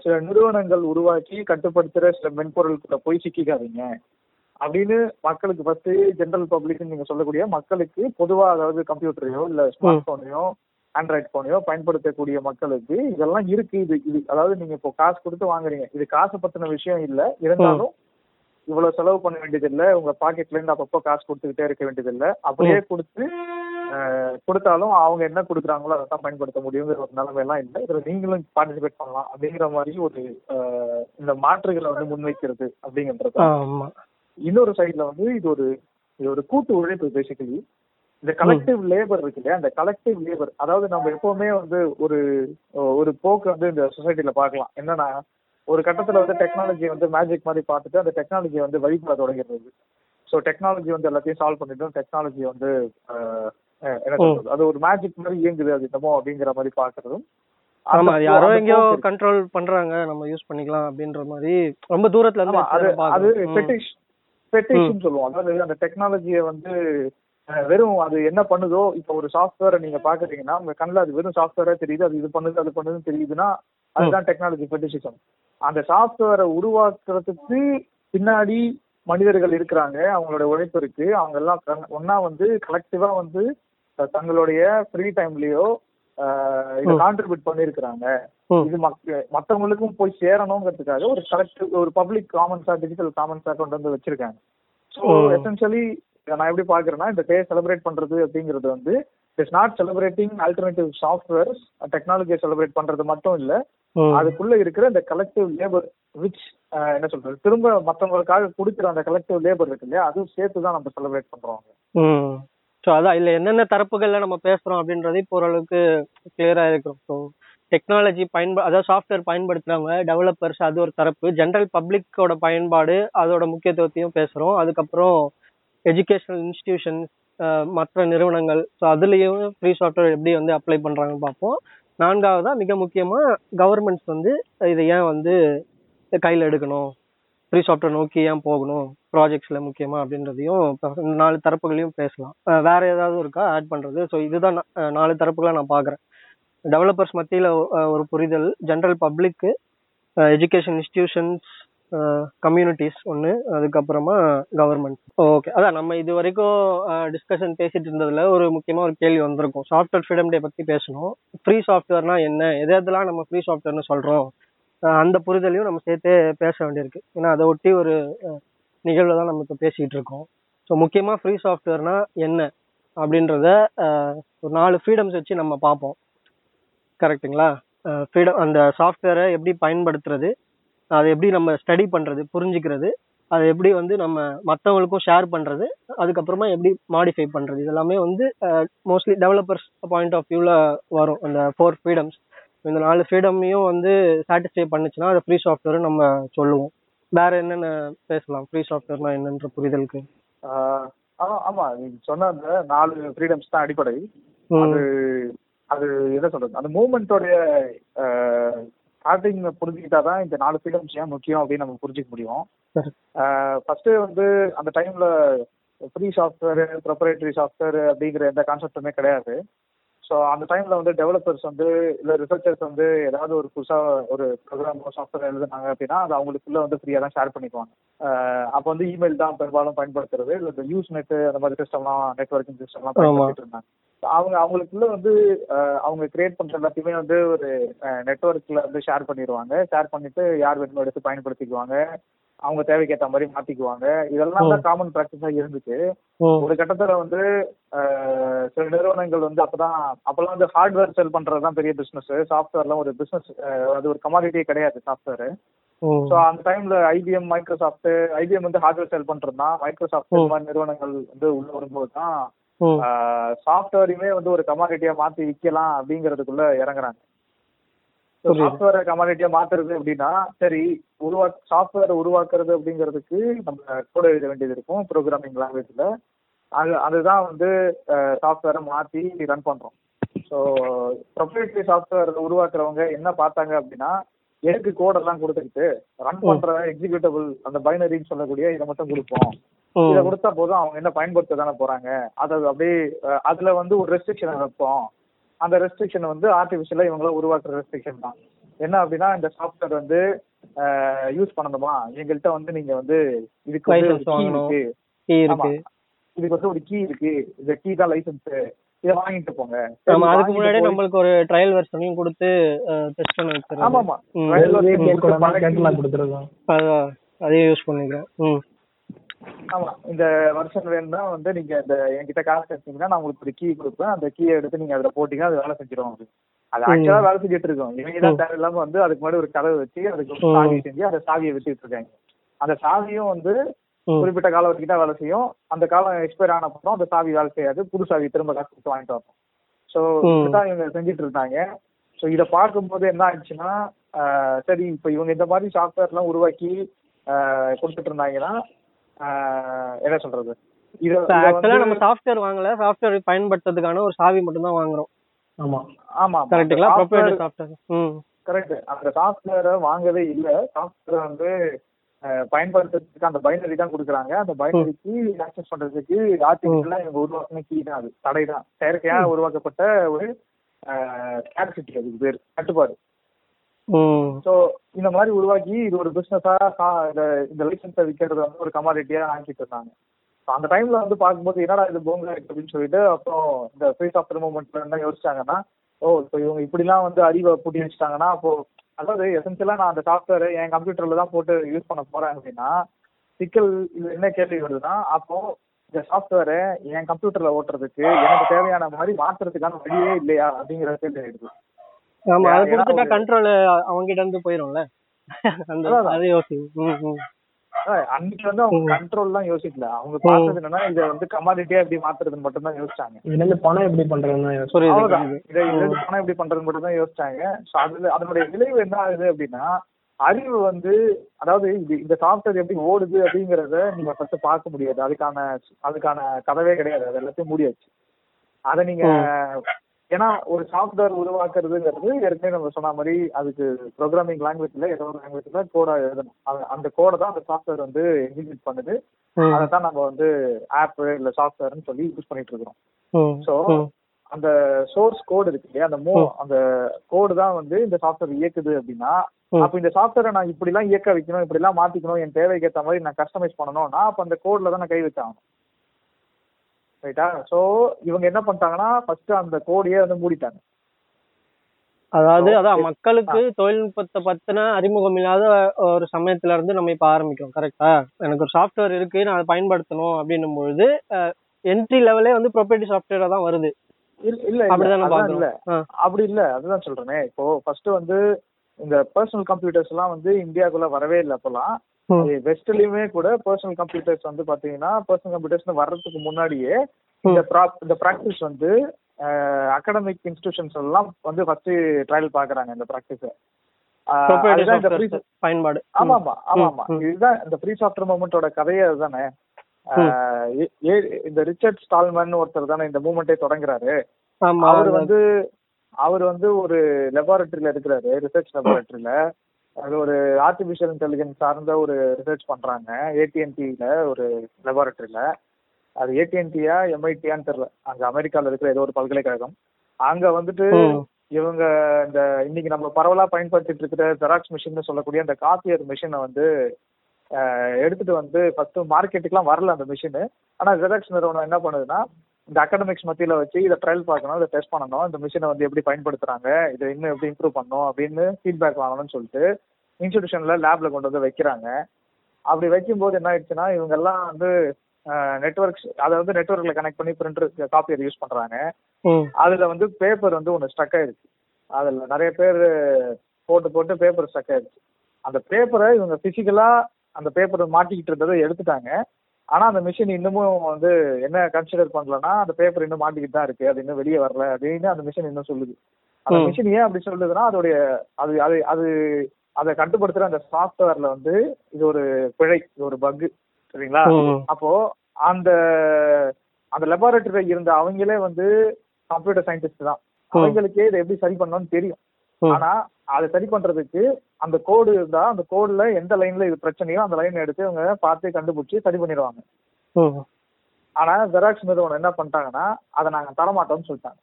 சில நிறுவனங்கள் உருவாக்கி கட்டுப்படுத்துற சில மென்பொருட்களை போய் சிக்கிக்காதீங்க. அப்படின்னு மக்களுக்கு ஃபர்ஸ்ட் ஜெனரல் பப்ளிக் நீங்க சொல்லக்கூடிய மக்களுக்கு பொதுவா அதாவது கம்ப்யூட்டரையோ இல்ல ஸ்மார்ட் போனையோ ஆண்ட்ராய்ட் போனையோ பயன்படுத்தக்கூடிய மக்களுக்கு இதெல்லாம் இருக்கு. இது இது அதாவது நீங்க இப்போ காசு கொடுத்து வாங்குறீங்க. இது காசு பத்தின விஷயம் இல்ல. இருந்தாலும் இவ்வளவு செலவு பண்ண வேண்டியது இல்ல உங்க பாக்கெட்ல இருந்து அப்பப்போ காசு கொடுத்துக்கிட்டே இருக்க வேண்டியது இல்ல அப்படியே கொடுத்து கொடுத்தாலும் அவங்க என்ன கொடுக்குறாங்களோ அதை தான் பயன்படுத்த முடியுங்கிற ஒரு நிலைமை எல்லாம் இல்லை. இதுல நீங்களும் பார்ட்டிசிபேட் பண்ணலாம் அப்படிங்கிற மாதிரி ஒரு இந்த மாற்றுகளை வந்து முன்வைக்கிறது அப்படிங்கறது ஆமா. இன்னொரு சைடுல வந்து இது ஒரு இது ஒரு கூட்டு உழைப்பு பேசிக்கலி இந்த கலெக்டிவ் லேபர் இருக்கு இல்லையா? அந்த கலெக்டிவ் லேபர் அதாவது நம்ம எப்பவுமே வந்து ஒரு ஒரு போக்கு வந்து இந்த சொசைட்டில பார்க்கலாம். என்னன்னா ஒரு கட்டத்துல வந்து டெக்னாலஜி வந்து மேஜிக் மாதிரி பார்த்துட்டு அந்த டெக்னாலஜியை வந்து வழிபட தொடங்கிறது ஸோ டெக்னாலஜி வந்து எல்லாத்தையும் சால்வ் பண்ணிட்டு டெக்னாலஜி வந்து என்ன சொல்றது? அது ஒரு மேஜிக் மாதிரி இயங்குது அது என்னமோ அப்படிங்கிற மாதிரி பார்க்கறதும். ஆமா யாரோ எங்கேயோ. கண்ட்ரோல் பண்றாங்க. நம்ம யூஸ் பண்ணிக்கலாம் அப்படின்ற மாதிரி ரொம்ப தூரத்துல இருந்து அது அது. ஃபெட்டிஷ் ஃபெட்டிஷ்னு சொல்லுவோம். அதாவது அந்த டெக்னாலஜியை வந்து வெறும் அது என்ன பண்ணுதோ இப்போ ஒரு சாஃப்ட்வேரை நீங்க பாக்குறீங்கன்னா உங்க கண்ணில் அது வெறும் சாஃப்ட்வேரா தெரியுது அது இது பண்ணுது அது பண்ணுதுன்னு தெரியுதுன்னா அதுதான் டெக்னாலஜி ஃபெட்டிஷிசம் அந்த சாஃப்ட்வேரை உருவாக்குறதுக்கு பின்னாடி மனிதர்கள் இருக்கிறாங்க அவங்களோட உழைப்பு இருக்கு. அவங்க எல்லாம் ஒண்ணா வந்து கலெக்டிவா வந்து தங்களுடைய ஃப்ரீ டைம்லயோ இதை. கான்ட்ரிபியூட் பண்ணியிருக்கிறாங்க. ம். இது மத்தவங்களுக்கும் போய் சேரணுங்கிறதுக்காக ஒரு கலெக்டிவ் ஒரு பப்ளிக் காமன்ஸா டிஜிட்டல் காமன்ஸா கொண்டு வந்து வச்சிருக்காங்க. ஸோ. எசென்ஷியலி நான் எப்படி பாக்குறேன்னா இந்த டே செலிப்ரேட் பண்றது அப்படிங்கிறது வந்து it's not celebrating alternative softwares டெக்னாலஜியை செலிப்ரேட் பண்றது மட்டும் இல்ல. அதுக்குள்ள இருக்கிற இந்த கலெக்டிவ் லேபர் விச் என்ன சொல்றது திரும்ப மத்தவங்களுக்காக கொடுக்குற அந்த கலெக்டிவ் லேபர் இருக்கு இல்லையா அதுவும் சேர்த்து தான் நம்ம செலிப்ரேட் பண்றோம். ஸோ அதான் இல்ல என்னென்ன தரப்புகள்ல நம்ம பேசுறோம் அப்படின்றது இப்போ ஓரளவுக்கு கிளியரா இருக்கும் ஸோ டெக்னாலஜி பயன்பா அதாவது சாஃப்ட்வேர் பயன்படுத்துறவங்க டெவலப்பர்ஸ் அது ஒரு தரப்பு. ஜென்ரல் பப்ளிக்கோட பயன்பாடு அதோட முக்கியத்துவத்தையும் பேசுறோம். அதுக்கப்புறம் எஜுகேஷனல் இன்ஸ்டிடியூஷன்ஸ் மற்ற நிறுவனங்கள். ஸோ அதுலேயும் ஃப்ரீ சாஃப்ட்வேர் எப்படி வந்து அப்ளை பண்ணுறாங்கன்னு பார்ப்போம். நான்காவதாக மிக முக்கியமாக கவர்மெண்ட்ஸ் வந்து இதை ஏன் வந்து கையில் எடுக்கணும்? ஃப்ரீ சாஃப்ட்வேர் நோக்கி ஏன் போகணும்? ப்ராஜெக்ட்ஸில் முக்கியமாக அப்படின்றதையும் நாலு தரப்புகளையும் பேசலாம். வேறு ஏதாவது இருக்கா? ஆட் பண்ணுறது ஸோ இதுதான் நான், நாலு தரப்புகளாக நான் பார்க்குறேன். டெவலப்பர்ஸ் மத்தியில் ஒரு புரிதல். ஜென்ரல் பப்ளிக்கு எஜுகேஷன் இன்ஸ்டிடியூஷன்ஸ் கம்யூனிட்டிஸ் ஒன்று அதுக்கப்புறமா கவர்மெண்ட் ஓகே அதான் நம்ம இது வரைக்கும் டிஸ்கஷன் பேசிட்டு இருந்ததில் ஒரு முக்கியமாக ஒரு கேள்வி வந்திருக்கும். சாஃப்ட்வேர் ஃப்ரீடம் டே பற்றி பேசணும். ஃப்ரீ சாஃப்ட்வேர்னா என்ன? எது எதெல்லாம் நம்ம ஃப்ரீ சாஃப்ட்வேர்னு சொல்கிறோம் அந்த புரிதலையும் நம்ம சேர்த்து பேச வேண்டியிருக்கு. ஏன்னா அதை ஒட்டி ஒரு நிகழ்வு தான் நம்ம இப்போ பேசிகிட்டு இருக்கோம். ஸோ முக்கியமாக ஃப்ரீ சாஃப்ட்வேர்னா என்ன? அப்படின்றத ஒரு நாலு ஃப்ரீடம்ஸ் வச்சு நம்ம பார்ப்போம். கரெக்ட்டுங்களா? ஃப்ரீடம் அந்த சாஃப்ட்வேரை எப்படி பயன்படுத்துறது அதை எப்படி நம்ம ஸ்டடி பண்றது புரிஞ்சுக்கிறது அதை எப்படி வந்து நம்ம மற்றவங்களுக்கும் ஷேர் பண்றது அதுக்கப்புறமா எப்படி மாடிஃபை பண்றது இதெல்லாமே வந்து மோஸ்ட்லி டெவலப்பர்ஸ் பாயிண்ட் ஆஃப் வியூல வரும். அந்த ஃபோர் ஃப்ரீடம்ஸ் இந்த நாலு ஃப்ரீடமையும் வந்து சாட்டிஸ்ஃபை பண்ணுச்சுன்னா அது ஃப்ரீ சாஃப்ட்வேர் நம்ம சொல்லுவோம். வேற என்னென்ன பேசலாம்? ஃப்ரீ சாஃப்ட்வேர்னா என்னன்ற புரிதலுக்கு. ஆஹ் ஆமா ஆமா நீங்க சொன்ன அந்த நாலு ஃப்ரீடம்ஸ் தான் அடிப்படை. அது அது என்ன சொல்றது? அந்த மூமெண்டோடைய ஸ்டார்டிங் புரிஞ்சுக்கிட்டா தான் இந்த நாலு ஃப்ரீடம்ஸ் ஏன் முக்கியம் அப்படின்னு நம்ம புரிஞ்சுக்க முடியும். ஃபர்ஸ்ட் வந்து அந்த டைம்ல ஃப்ரீ சாஃப்ட்வேர் ப்ரொப்ரேட்டரி சாஃப்ட்வேர் அப்படிங்கிற எந்த கான்செப்டுமே கிடையாது. ஸோ அந்த டைம்ல வந்து டெவலப்பர்ஸ் வந்து இல்ல ரிசர்ச்சர்ஸ் வந்து ஏதாவது ஒரு புதுசா ஒரு ப்ரோக்ராம் சாஃப்ட்வேர் எழுதுனாங்க அப்படின்னா அது அவங்களுக்குள்ள வந்து ஃப்ரீயா தான் ஷேர் பண்ணிக்குவாங்க. அப்போ வந்து இமெயில் தான் பெரும்பாலும் பயன்படுத்துறது. இல்ல இந்த யூஸ் நெட் அந்த மாதிரி சிஸ்டம்லாம் நெட்ஒர்க்கிங் சிஸ்டம்லாம். பயன்படுத்திட்டு இருந்தாங்க. அவங்க அவங்களுக்குள்ள வந்து அவங்க கிரியேட் பண்ற எல்லாத்தையுமே வந்து ஒரு நெட்ஒர்க்ல வந்து ஷேர் பண்ணிடுவாங்க ஷேர் பண்ணிட்டு யார் வேணுமோ எடுத்து பயன்படுத்திக்குவாங்க. அவங்க தேவைக்கு ஏற்ற மாதிரி மாத்திக்குவாங்க. இதெல்லாம் தான் காமன் ப்ராக்டிஸா இருந்துச்சு. ஒரு கட்டத்துல வந்து சில நிறுவனங்கள் வந்து அப்பதான் அப்பெல்லாம் வந்து ஹார்ட்வேர் செல் பண்றது தான் பெரிய பிசினஸ் சாஃப்ட்வேர்லாம் ஒரு பிசினஸ் அது ஒரு கமாடிட்டியே கிடையாது சாஃப்ட்வேர் ஸோ அந்த டைம்ல ஐபிஎம் மைக்ரோசாஃப்ட் ஐபிஎம் வந்து ஹார்ட்வேர் செல் பண்றது தான் மைக்ரோசாஃப்ட் இந்த மாதிரி நிறுவனங்கள் வந்து உள்ள வரும்போது தான் சாஃப்ட்வேரையுமே வந்து ஒரு கமாடிட்டியா மாத்தி விற்கலாம் அப்படிங்கிறதுக்குள்ள இறங்குறாங்க. சாஃப்ட்வேரை கமாடிட்டியா மாத்துறது அப்படின்னா சரி உருவா சாஃப்ட்வேர் உருவாக்குறது அப்படிங்கிறதுக்கு நம்ம கோட் எழுத வேண்டியது இருக்கும் ப்ரோக்ராமிங் லாங்குவேஜ்ல அது அதுதான் வந்து சாஃப்ட்வேரை மாத்தி ரன் பண்றோம். ஸோ ப்ரொப்ரேட்டரி சாஃப்ட்வேர் உருவாக்குறவங்க என்ன பார்த்தாங்க அப்படின்னா எதுக்கு கோடெல்லாம் கொடுத்துக்கிட்டு ரன் பண்ற எக்ஸிக்யூட்டபிள் அந்த பைனரின்னு சொல்லக்கூடிய இதை மட்டும் கொடுப்போம். இதை கொடுத்தா போதும் அவங்க என்ன பயன்படுத்த தானே போறாங்க. அது அப்படியே அதுல வந்து ஒரு ரெஸ்ட்ரிக்ஷன் வைப்போம். அந்த ரெஸ்ட்ரிக்ஷன் வந்து ஆர்டிபிஷியலா இவங்கள உருவாக்குற ரெஸ்ட்ரிக்ஷன் தான். என்ன அப்படின்னா இந்த சாஃப்ட்வேர் வந்து யூஸ் பண்ணணுமா? எங்கள்கிட்ட வந்து நீங்க வந்து இதுக்கு வந்து இதுக்கு வந்து ஒரு கீ இருக்கு. இந்த கீ தான் லைசன்ஸ் இதை வாங்கிட்டு போங்க. ஆமா அதுக்கு முன்னாடி நம்மளுக்கு ஒரு ட்ரையல் வெர்ஷனையும் கொடுத்து டெஸ்ட் பண்ண வச்சிருக்காங்க ஆமா ஆமா அதையும் யூஸ் பண்ணிக்கிறோம் ம். ஆமா இந்த வருஷன் வேணும்னா வந்து நீங்க இந்த என்கிட்ட காசு எடுத்தீங்கன்னா நான் உங்களுக்கு ஒரு கீ கொடுப்பேன். அந்த கீயை எடுத்து நீங்க அதுல போட்டீங்கன்னா அது வேலை செஞ்சிடும் அது அது ஆக்சுவலா வேலை செஞ்சுட்டு இருக்கோம். இவங்க தான் தேவையில்லாம வந்து அதுக்கு முன்னாடி ஒரு கதவை வச்சு அதுக்கு. சாவி செஞ்சு அந்த சாவியை வச்சுட்டு இருக்காங்க. அந்த சாவியும் வந்து. குறிப்பிட்ட காலம் வரைக்கும் தான் வேலை செய்யும். அந்த காலம் எக்ஸ்பயர் ஆன அப்புறம் அந்த சாவி வேலை செய்யாது. புது சாவி திரும்ப காசு கொடுத்து வாங்கிட்டு வரணும். ஸோ ம். இதுதான் இவங்க செஞ்சுட்டு இருந்தாங்க. ஸோ இதை பார்க்கும்போது என்ன ஆயிடுச்சுன்னா சரி இப்போ இவங்க இந்த மாதிரி சாஃப்ட்வேர்லாம் உருவாக்கி ஆஹ் கொடுத்துட்டு இருந்தாங்கன்னா என்ன சொல்றது? ஆக்சுவலா வந்து- நம்ம சாஃப்ட்வேர் வாங்கல. சாஃப்ட்வேர் பயன்படுத்துறதுக்கான ஒரு சாவி மட்டும் தான் வாங்குறோம். ஆமா. ஆமா கரெக்ட்டுங்களா ப்ரொப்ரைட்டர் சாஃப்ட்வேர் ம். கரெக்ட் அந்த சாஃப்ட்வேரை வாங்கவே இல்ல. சாஃப்ட்வேர் வந்து பயன்படுத்துறதுக்கு அந்த பைனரி தான் கொடுக்குறாங்க. அந்த பைனரிக்கு ஆக்சஸ் பண்றதுக்கு ஆர்டிபிஷியலா இவங்க உருவாக்கின கீ தான் அது. தடை தான் செயற்கையா உருவாக்கப்பட்ட ஒரு கேரசிட்டி அதுக்கு பேர். கட்டுப்பாடு. ஸோ இந்த மாதிரி உருவாக்கி இது ஒரு பிசினஸா இந்த லைசன்ஸை விற்கிறது வந்து ஒரு கமாடிட்டியா ஆக்கிட்டு இருந்தாங்க. அந்த டைம்ல வந்து பார்க்கும்போது என்னடா இது போங்க இருக்கு அப்படின்னு சொல்லிட்டு அப்புறம் இந்த ஆஃப் சாஃப்ட்வேர் மூவ்மெண்ட்ல என்ன யோசிச்சாங்கன்னா ஓ இப்போ இவங்க இப்படிலாம் வந்து அறிவை பூட்டி வச்சுட்டாங்கன்னா அப்போ அதாவது எசென்சியலா நான் அந்த சாஃப்ட்வேர் என் கம்ப்யூட்டர்ல தான் போட்டு யூஸ் பண்ண போறேன் அப்படின்னா சிக்கல் இது என்ன கேள்வி வருதுன்னா அப்போ இந்த சாஃப்ட்வேரை என் கம்ப்யூட்டர்ல ஓட்டுறதுக்கு எனக்கு தேவையான மாதிரி மாத்துறதுக்கான வழியே இல்லையா அப்படிங்கிற கேள்வி ஆயிடுது. ஆமா அதை கொடுத்துட்டா கண்ட்ரோல் அவங்க கிட்ட இருந்து போயிரும்ல. அந்த அதான். அது யோசி அன்னைக்கு வந்து அவங்க கண்ட்ரோல் தான் யோசிக்கல. அவங்க பார்த்தது என்னன்னா இதை வந்து கமாடிட்டியா எப்படி மாத்துறதுன்னு மட்டும் தான் யோசிச்சாங்க. இதுல இருந்து பணம் எப்படி பண்றதுன்னு. இதை பணம் எப்படி பண்றது மட்டும் தான் யோசிச்சாங்க. அதுல அதனுடைய விளைவு என்ன ஆகுது அப்படின்னா அறிவு வந்து அதாவது இது இந்த சாஃப்ட்வேர் எப்படி ஓடுது அப்படிங்கறத நீங்க ஃபர்ஸ்ட் பார்க்க முடியாது. அதுக்கான அதுக்கான கதவே கிடையாது. அது எல்லாத்தையும் மூடியாச்சு அதை நீங்க ஏன்னா ஒரு சாஃப்ட்வேர் உருவாக்குறதுங்கிறது ஏற்கனவே நம்ம சொன்ன மாதிரி அதுக்கு ப்ரோக்ராமிங் லாங்குவேஜ்ல ஏதோ ஒரு லாங்குவேஜ்ல கோடா எழுதணும். அந்த கோடை தான் அந்த சாஃப்ட்வேர் வந்து எக்ஸிக்யூட் பண்ணுது. அதை தான் நம்ம வந்து ஆப் இல்ல சாஃப்ட்வேர்னு சொல்லி யூஸ் பண்ணிட்டு இருக்கிறோம். ம் ஸோ ம். அந்த சோர்ஸ் கோடு இருக்கு இல்லையா அந்த மோ அந்த கோடு தான் வந்து இந்த சாஃப்ட்வேர் இயக்குது அப்படின்னா. அப்ப இந்த சாஃப்ட்வேரை நான் இப்படி எல்லாம் இயக்க வைக்கணும் இப்படி எல்லாம் மாத்திக்கணும் என் தேவைக்கு ஏற்ற மாதிரி நான் கஸ்டமைஸ் பண்ணணும்னா அப்ப அந்த கோட்ல தான் நான் கை வச்சாகணும். ரைட்டா சோ இவங்க என்ன பண்ணிட்டாங்கன்னா ஃபர்ஸ்ட் அந்த கோடையே வந்து மூடிட்டாங்க. அதாவது அதான் மக்களுக்கு தொழில்நுட்பத்தை பத்தின அறிமுகம் இல்லாத ஒரு சமயத்துல இருந்து நம்ம இப்ப ஆரம்பிக்கிறோம் கரெக்டா எனக்கு ஒரு சாஃப்ட்வேர் இருக்கு நான் அதை பயன்படுத்தணும் அப்படின்னும் பொழுது என்ட்ரி லெவலே வந்து ப்ரொப்ரைட்டி சாஃப்ட்வேரா தான் வருது. இல்ல அப்படிதானே இல்ல. அப்படி இல்ல. அதுதான் சொல்றேனே. இப்போ ஃபர்ஸ்ட் வந்து இந்த பர்சனல் கம்ப்யூட்டர்ஸ் எல்லாம் வந்து இந்தியாக்குள்ள வரவே இல்லை அப்பெல்லாம். வெஸ்ட்லயுமே கூட பர்சனல் கம்ப்யூட்டர்ஸ் வந்து பாத்தீங்கன்னா பர்சனல் கம்ப்யூட்டர்ஸ் வர்றதுக்கு முன்னாடியே இந்த இந்த ப்ராக்டிஸ் வந்து அகாடமிக் இன்ஸ்டிடியூஷன்ஸ் எல்லாம் வந்து ஃபர்ஸ்ட் ட்ரையல் பாக்குறாங்க இந்த ப்ராக்டிஸ பயன்பாடு. ஆமா ஆமா ஆமா ஆமா. இதுதான் இந்த ஃப்ரீ சாஃப்ட்வேர் மூவ்மெண்டோட கதையே அதுதானே. இந்த ரிச்சர்ட் ஸ்டால்மன் ஒருத்தர் தானே இந்த மூவ்மெண்ட்டே தொடங்குறாரு. அவர் வந்து அவர் வந்து ஒரு லெபார்டரியில இருக்கிறாரு ரிசர்ச் லெபார்டரியில அது ஒரு ஆர்டிபிஷியல் இன்டெலிஜென்ஸ் சார்ந்த ஒரு ரிசர்ச் பண்றாங்க ஏடிஎன்டில ஒரு லெபார்டரியில அது ஏடிஎன்டியா எம்ஐடியான்னு தெரியல. அங்க அமெரிக்கால இருக்கிற ஏதோ ஒரு பல்கலைக்கழகம். அங்க வந்துட்டு. இவங்க இந்த இன்னைக்கு நம்ம பரவலா பயன்படுத்திட்டு இருக்கிற ஜெராக்ஸ் மிஷின் சொல்லக்கூடிய அந்த காப்பியர் மிஷினை வந்து எடுத்துட்டு வந்து ஃபர்ஸ்ட் மார்க்கெட்டுக்குலாம் வரல அந்த மிஷின் ஆனா ஜெராக்ஸ் நிறுவனம் என்ன பண்ணுதுன்னா இந்த அகாடமிக்ஸ் மத்தியில வச்சு இதை ட்ரையல் பார்க்கணும் இதை டெஸ்ட் பண்ணணும் இந்த மிஷினை வந்து எப்படி பயன்படுத்துறாங்க இதை இன்னும் எப்படி இம்ப்ரூவ் பண்ணணும் அப்படின்னு ஃபீட்பேக் வாங்கணும்னு சொல்லிட்டு இன்ஸ்டிடியூஷன்ல லேப்ல கொண்டு வந்து வைக்கிறாங்க. அப்படி வைக்கும்போது என்ன ஆயிடுச்சுன்னா இவங்க எல்லாம் வந்து நெட்ஒர்க்ஸ் அதை வந்து நெட்ஒர்க்ல கனெக்ட் பண்ணி பிரிண்டர் காப்பியர் யூஸ் பண்றாங்க. அதுல வந்து பேப்பர் வந்து ஒன்று ஸ்டக் ஆயிடுச்சு. அதுல நிறைய பேர் போட்டு போட்டு பேப்பர் ஸ்டக் ஆயிடுச்சு. அந்த பேப்பரை இவங்க பிசிக்கலா அந்த பேப்பரை மாட்டிக்கிட்டு இருந்ததை எடுத்துட்டாங்க. ஆனா அந்த மிஷின் இன்னமும் வந்து என்ன கன்சிடர் பண்ணலன்னா அந்த பேப்பர் இன்னும் மாட்டிக்கிட்டு தான் இருக்கு அது இன்னும் வெளியே வரல அப்படின்னு அந்த மிஷின் இன்னும் சொல்லுது அந்த. மிஷின் ஏன் அப்படி சொல்லுதுன்னா அதோடைய அது அது அது அதை கட்டுப்படுத்துற அந்த சாஃப்ட்வேர்ல வந்து இது ஒரு பிழை இது ஒரு பக் சரிங்களா. அப்போ அந்த அந்த லெபார்டரியில இருந்த அவங்களே வந்து கம்ப்யூட்டர் சயின்டிஸ்ட் தான். அவங்களுக்கே இதை எப்படி சரி பண்ணணும்னு தெரியும். ஆனா அதை சரி பண்றதுக்கு அந்த கோடு இருந்தா அந்த கோடுல எந்த லைன்ல இது பிரச்சனையோ அந்த லைன் எடுத்து இவங்க பார்த்து கண்டுபிடிச்சு சரி பண்ணிடுவாங்க. ஆனா ஜெராக்ஸ் நிறுவனம் என்ன பண்ணிட்டாங்கன்னா அதை நாங்க தரமாட்டோம்னு சொல்லிட்டாங்க.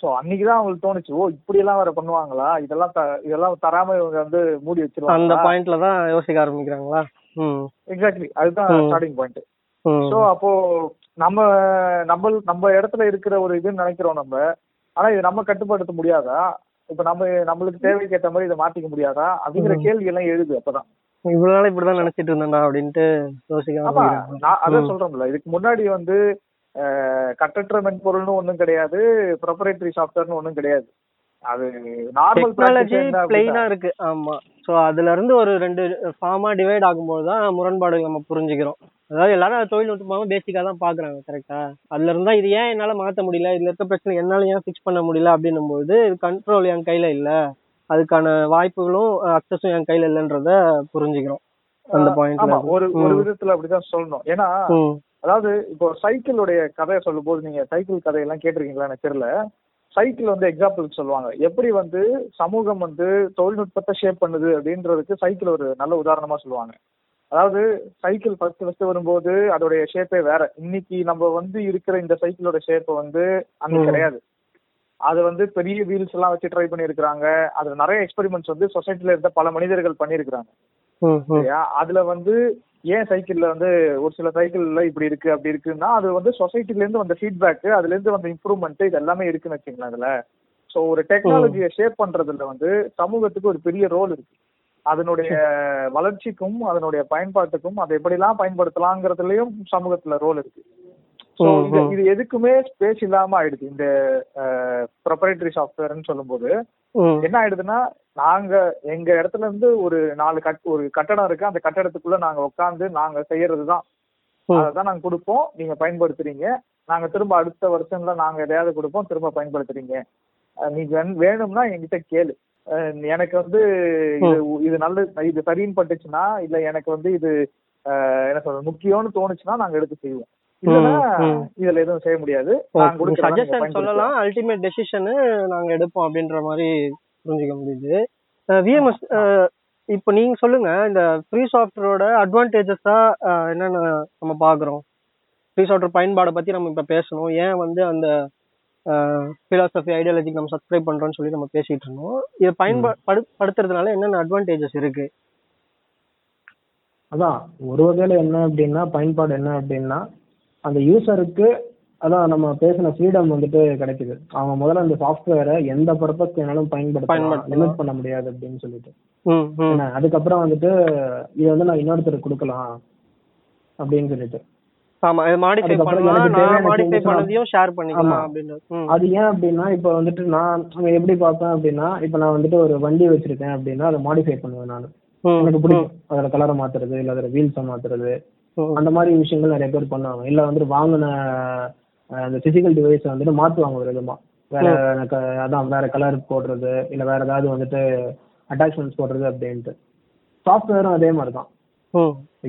சோ அன்னைக்கு தான் அவங்களுக்கு தோணுச்சு ஓ இப்படி எல்லாம் வேற பண்ணுவாங்களா? இதெல்லாம் இதெல்லாம் தராம இவங்க வந்து மூடி அந்த வச்சிருவாங்க பாயிண்ட்ல தான் யோசிக்க ஆரம்பிக்கிறாங்களா? எக்ஸாக்ட்லி அதுதான். ஸ்டார்டிங் பாயிண்ட் சோ அப்போ நம்ம நம்ம நம்ம இடத்துல இருக்கிற ஒரு இதுன்னு நினைக்கிறோம் நம்ம. ஆனா இது நம்ம கட்டுப்படுத்த முடியாதா? இப்ப நம்ம நம்மளுக்கு தேவைக்கு ஏத்த மாதிரி இதை மாத்திக்க முடியாதா? அப்படிங்கிற கேள்வி எல்லாம் எழுது அப்பதான். இவ்வளவு நாள் இப்படிதான் நினைச்சிட்டு இருந்தேன்டா அப்படின்ட்டு நான் அதான் ம். சொல்றேன்ல இதுக்கு முன்னாடி வந்து கட்டற்ற மென்பொருள்னு ஒண்ணும் கிடையாது ப்ரொப்பரேட்டரி சாஃப்ட்வேர்னு ஒண்ணும் கிடையாது. அது நார்மல் பிளெயினா இருக்கு. ஆமா. ஸோ அதுல இருந்து ஒரு ரெண்டு ஃபார்மா டிவைட் ஆகும்போது தான் முரண்பாடு நம்ம புரிஞ்சுக்கிறோம். அதாவது எல்லாரும் அதை தொழில்நுட்பமாக பேசிக்காக தான் பார்க்குறாங்க கரெக்டா அதுல இருந்தா இது ஏன் என்னால் மாற்ற முடியல? இதுல இருக்க பிரச்சனை என்னால் ஏன் ஃபிக்ஸ் பண்ண முடியல? அப்படின்னும் போது கண்ட்ரோல் என் கையில இல்லை. அதுக்கான வாய்ப்புகளும் அக்சஸும் என் கையில இல்லைன்றத புரிஞ்சுக்கிறோம். அந்த பாயிண்ட்ல ஆமா. ஒரு ஒரு விதத்துல அப்படிதான் சொல்லணும். ஏன்னா அதாவது இப்போ சைக்கிளுடைய கதையை சொல்லும் போது நீங்க சைக்கிள் கதையெல்லாம் கேட்டிருக்கீங்களா எனக்கு தெரியல. சைக்கிள் வந்து எக்ஸாம்பிள் சொல்லுவாங்க. எப்படி வந்து சமூகம் வந்து தொழில்நுட்பத்தை ஷேப் பண்ணுது அப்படின்றதுக்கு சைக்கிள் ஒரு நல்ல உதாரணமா சொல்லுவாங்க. அதாவது சைக்கிள் ஃபர்ஸ்ட் ஃபர்ஸ்ட் வரும்போது அதோடைய ஷேப்பே வேற. இன்னைக்கு நம்ம வந்து இருக்கிற இந்த சைக்கிளோட ஷேப் வந்து ம். கிடையாது. அது வந்து பெரிய வீல்ஸ் எல்லாம் வச்சு ட்ரை பண்ணியிருக்கிறாங்க. அதுல நிறைய எக்ஸ்பெரிமெண்ட்ஸ் வந்து சொசைட்டில இருந்த பல மனிதர்கள் பண்ணியிருக்கிறாங்க. அதுல வந்து ஏன் சைக்கிள்ல வந்து ஒரு சில சைக்கிள்ல இப்படி இருக்கு அப்படி இருக்குன்னா அது வந்து சொசைட்டில இருந்து வந்த ஃபீட்பேக் அதுல இருந்து வந்த இம்ப்ரூவ்மெண்ட் இது எல்லாமே இருக்குன்னு வச்சுங்களேன் அதுல. ஸோ ஒரு டெக்னாலஜியை ஷேப் பண்றதுல வந்து சமூகத்துக்கு ஒரு பெரிய ரோல் இருக்கு. அதனுடைய வளர்ச்சிக்கும் அதனுடைய பயன்பாட்டுக்கும் அதை எப்படிலாம் பயன்படுத்தலாங்கிறதுலயும் சமூகத்துல ரோல் இருக்கு. இது எதுக்குமே ஸ்பேஸ் இல்லாம ஆயிடுது. இந்த ப்ரொப்ரைட்டரி சாஃப்ட்வேர்னு சொல்லும்போது என்ன ஆயிடுதுன்னா நாங்க எங்க இடத்துல இருந்து ஒரு நாலு கட் ஒரு கட்டடம் இருக்கு. அந்த கட்டடத்துக்குள்ள நாங்க உட்காந்து நாங்க செய்யறதுதான். அதான் நாங்க கொடுப்போம். நீங்க பயன்படுத்துறீங்க. நாங்க திரும்ப அடுத்த வருஷம்ல நாங்க எதையாவது கொடுப்போம். திரும்ப பயன்படுத்துறீங்க. நீங்க வேண்- வேணும்னா என்கிட்ட கேளு. எனக்கு வந்து இது இது நல்ல இது சரின்னு பட்டுச்சுன்னா இல்ல எனக்கு வந்து இது என்ன சொல்றது முக்கியம்னு தோணுச்சுன்னா நாங்க எடுத்து செய்வோம். இதுல எதுவும் செய்ய முடியாது. சஜஷன். சொல்லலாம் அல்டிமேட் டெசிஷனு நாங்க எடுப்போம் அப்படின்ற மாதிரி புரிஞ்சுக்க முடியுது. விஎம்எஸ் இப்போ நீங்க சொல்லுங்க இந்த ஃப்ரீ சாஃப்ட்வேரோட அட்வான்டேஜஸா என்னென்ன நம்ம பாக்குறோம். ஃப்ரீ சாஃப்ட்வேர் பயன்பாடை பத்தி நம்ம இப்ப பேசணும். ஏன் வந்து அந்த பிலாசபி ஐடியாலஜிக்கு நம்ம சப்ஸ்கிரைப் பண்றோம்னு சொல்லி நம்ம பேசிட்டு இருந்தோம். இதை பயன்படுத்துறதுனால என்னென்ன அட்வான்டேஜஸ் இருக்கு? அதான் ஒரு வகையில என்ன அப்படின்னா பயன்பாடு என்ன அப்படின்னா அந்த யூசருக்கு அதான் நம்ம பேசின ஃப்ரீடம் வந்துட்டு கிடைக்குது. அவங்க முதல்ல அந்த சாஃப்ட்வேரை எந்த பர்பஸ் வேணாலும் பயன்படுத்தலாம். லிமிட் பண்ண முடியாது அப்படின்னு சொல்லிட்டு. அதுக்கப்புறம் வந்துட்டு இதை வந்து நான் இன்னொருத்தருக்கு கொடுக்கலாம் அப்படின்னு சொல்லிட்டு. ஆமா அது ஏன் அப்படின்னா இப்போ வந்துட்டு நான் எப்படி பார்ப்பேன் அப்படின்னா இப்போ நான் வந்துட்டு ஒரு வண்டி வச்சிருக்கேன் அப்படின்னா அதை மாடிஃபை பண்ணுவேன் நான். எனக்கு பிடிக்கும். அதுல கலரை மாத்துறது இல்ல அதுல வீல்ஸை மாத்துறது அந்த மாதிரி விஷயங்கள் நிறைய பேர் பண்ணுவாங்க. இல்ல வந்துட்டு வாங்கின அந்த பிசிக்கல் டிவைஸை வந்துட்டு மாத்துவாங்க ஒரு விதமா. வேற எனக்கு அதான் வேற கலர் போடுறது இல்ல வேற ஏதாவது வந்துட்டு அட்டாச்மெண்ட்ஸ் போடுறது அப்படின்ட்டு. சாஃப்ட்வேரும் அதே மாதிரி தான்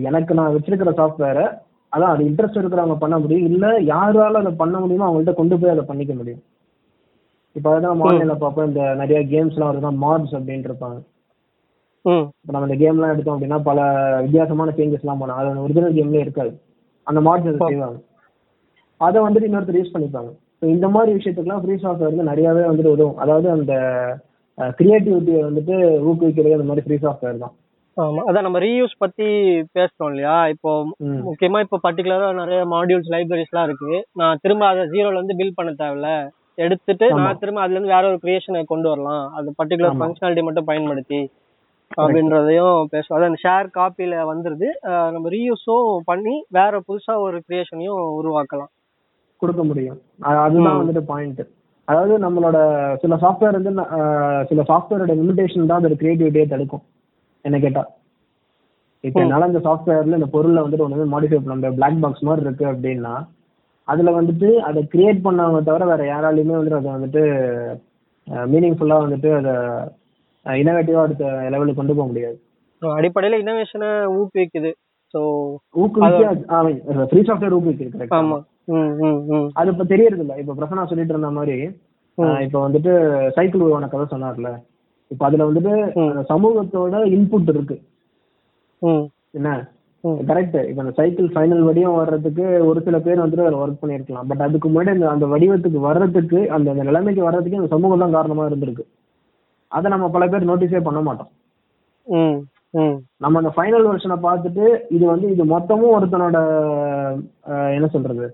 எனக்கு நான் வச்சிருக்கிற சாஃப்ட்வேரை அதான் அது இன்ட்ரெஸ்ட் இருக்கிறவங்க பண்ண முடியும். இல்ல யாரால அதை பண்ண முடியுமோ அவங்கள்ட்ட கொண்டு போய் அதை பண்ணிக்க முடியும். இப்போ அதான் ஆன்லைன்ல பார்ப்போம் இந்த நிறைய கேம்ஸ்லாம் வருதுன்னா மாட்ஸ் அப்படின்ட்டு இருப்பாங்க. இப்போ நம்ம இந்த கேம்லாம் எடுத்தோம் அப்படின்னா பல வித்தியாசமான சேஞ்சஸ்லாம் பண்ணலாம் அது ஒரிஜினல் கேம்லேயே இருக்காது. அந்த அதை செய்வாங்க. அதை வந்துட்டு இன்னொருத்தர் யூஸ் பண்ணிப்பாங்க. ஸோ இந்த மாதிரி விஷயத்துக்குலாம் ஃப்ரீ சாஃப்ட்வேர் வந்து நிறையாவே வந்துட்டு உதவும். அதாவது அந்த கிரியேட்டிவிட்டியை வந்துட்டு ஊக்குவிக்கிறது அந்த மாதிரி ஃப்ரீ சாஃப்ட்வேர் தான். ஆமா. அதான் நம்ம ரீயூஸ் பத்தி பேசுறோம் இல்லையா? இப்போ. முக்கியமா இப்போ பர்டிகுலரா நிறைய மாடியூல்ஸ் லைப்ரரிஸ்லாம் இருக்கு. நான் திரும்ப அதை ஜீரோல இருந்து பில்ட் பண்ண தேவையில்ல. எடுத்துட்டு. நான் திரும்ப அதுல இருந்து வேற ஒரு கிரியேஷனை கொண்டு வரலாம். அது பர்டிகுலர். ஃபங்க்ஷனாலிட்டி மட்டும் பயன்படுத்தி அப்படின்றதையும் பேசுவோம். அதான் ஷேர் காப்பில வந்துருது. நம்ம ரீயூஸும் பண்ணி வேற புதுசா ஒரு கிரியேஷனையும் உருவாக்கலாம். கொடுக்க முடியும். அதுதான். வந்துட்டு பாயிண்ட் அதாவது நம்மளோட சில சாஃப்ட்வேர் வந்து சில சாஃப்ட்வேரோட லிமிடேஷன் தான் அதோட கிரியேட்டிவிட்டியை தடுக்கும். என்ன கேட்டா? இப்போ. என்னால இந்த சாஃப்ட்வேர்ல இந்த பொருளை வந்துட்டு ஒன்று மாடிஃபை பண்ண முடியாது. பிளாக் பாக்ஸ் மாதிரி இருக்கு அப்படின்னா அதுல வந்துட்டு அதை கிரியேட் பண்ணவங்க தவிர வேற யாராலையுமே வந்துட்டு அதை வந்துட்டு மீனிங்ஃபுல்லா வந்துட்டு அதை இனோவேட்டிவா அடுத்த லெவலுக்கு கொண்டு போக முடியாது. So, அடிப்படையில இன்னோவேஷனை ஊக்குவிக்குது. ஸோ ஊக்குவிக்க ஃப்ரீ சாஃப்ட்வேர் ஊக்குவிக்குது ஆ? ஆமா. ம் ம் ம். அது இப்ப தெரியறது இல்ல இப்ப பிரசன்னா சொல்லிட்டு இருந்த மாதிரி இப்ப வந்துட்டு சைக்கிள் உருவான கதை சொன்னார்ல. இப்ப அதுல வந்துட்டு சமூகத்தோட இன்புட் இருக்கு. என்ன? கரெக்ட் இப்ப அந்த சைக்கிள் ஃபைனல் வடிவம் வர்றதுக்கு ஒரு சில பேர் வந்துட்டு அதில் ஒர்க் பண்ணியிருக்கலாம். பட் அதுக்கு முன்னாடி அந்த வடிவத்துக்கு வர்றதுக்கு அந்த அந்த நிலைமைக்கு வர்றதுக்கு அந்த சமூகம் தான் காரணமா இருந்திருக்கு. அதை நம்ம பல பேர் நோட்டீஸே பண்ண மாட்டோம். நம்ம அந்த ஃபைனல் வெர்ஷனை பார்த்துட்டு இது வந்து இது மொத்தமும் ஒருத்தனோட என்ன சொல்றது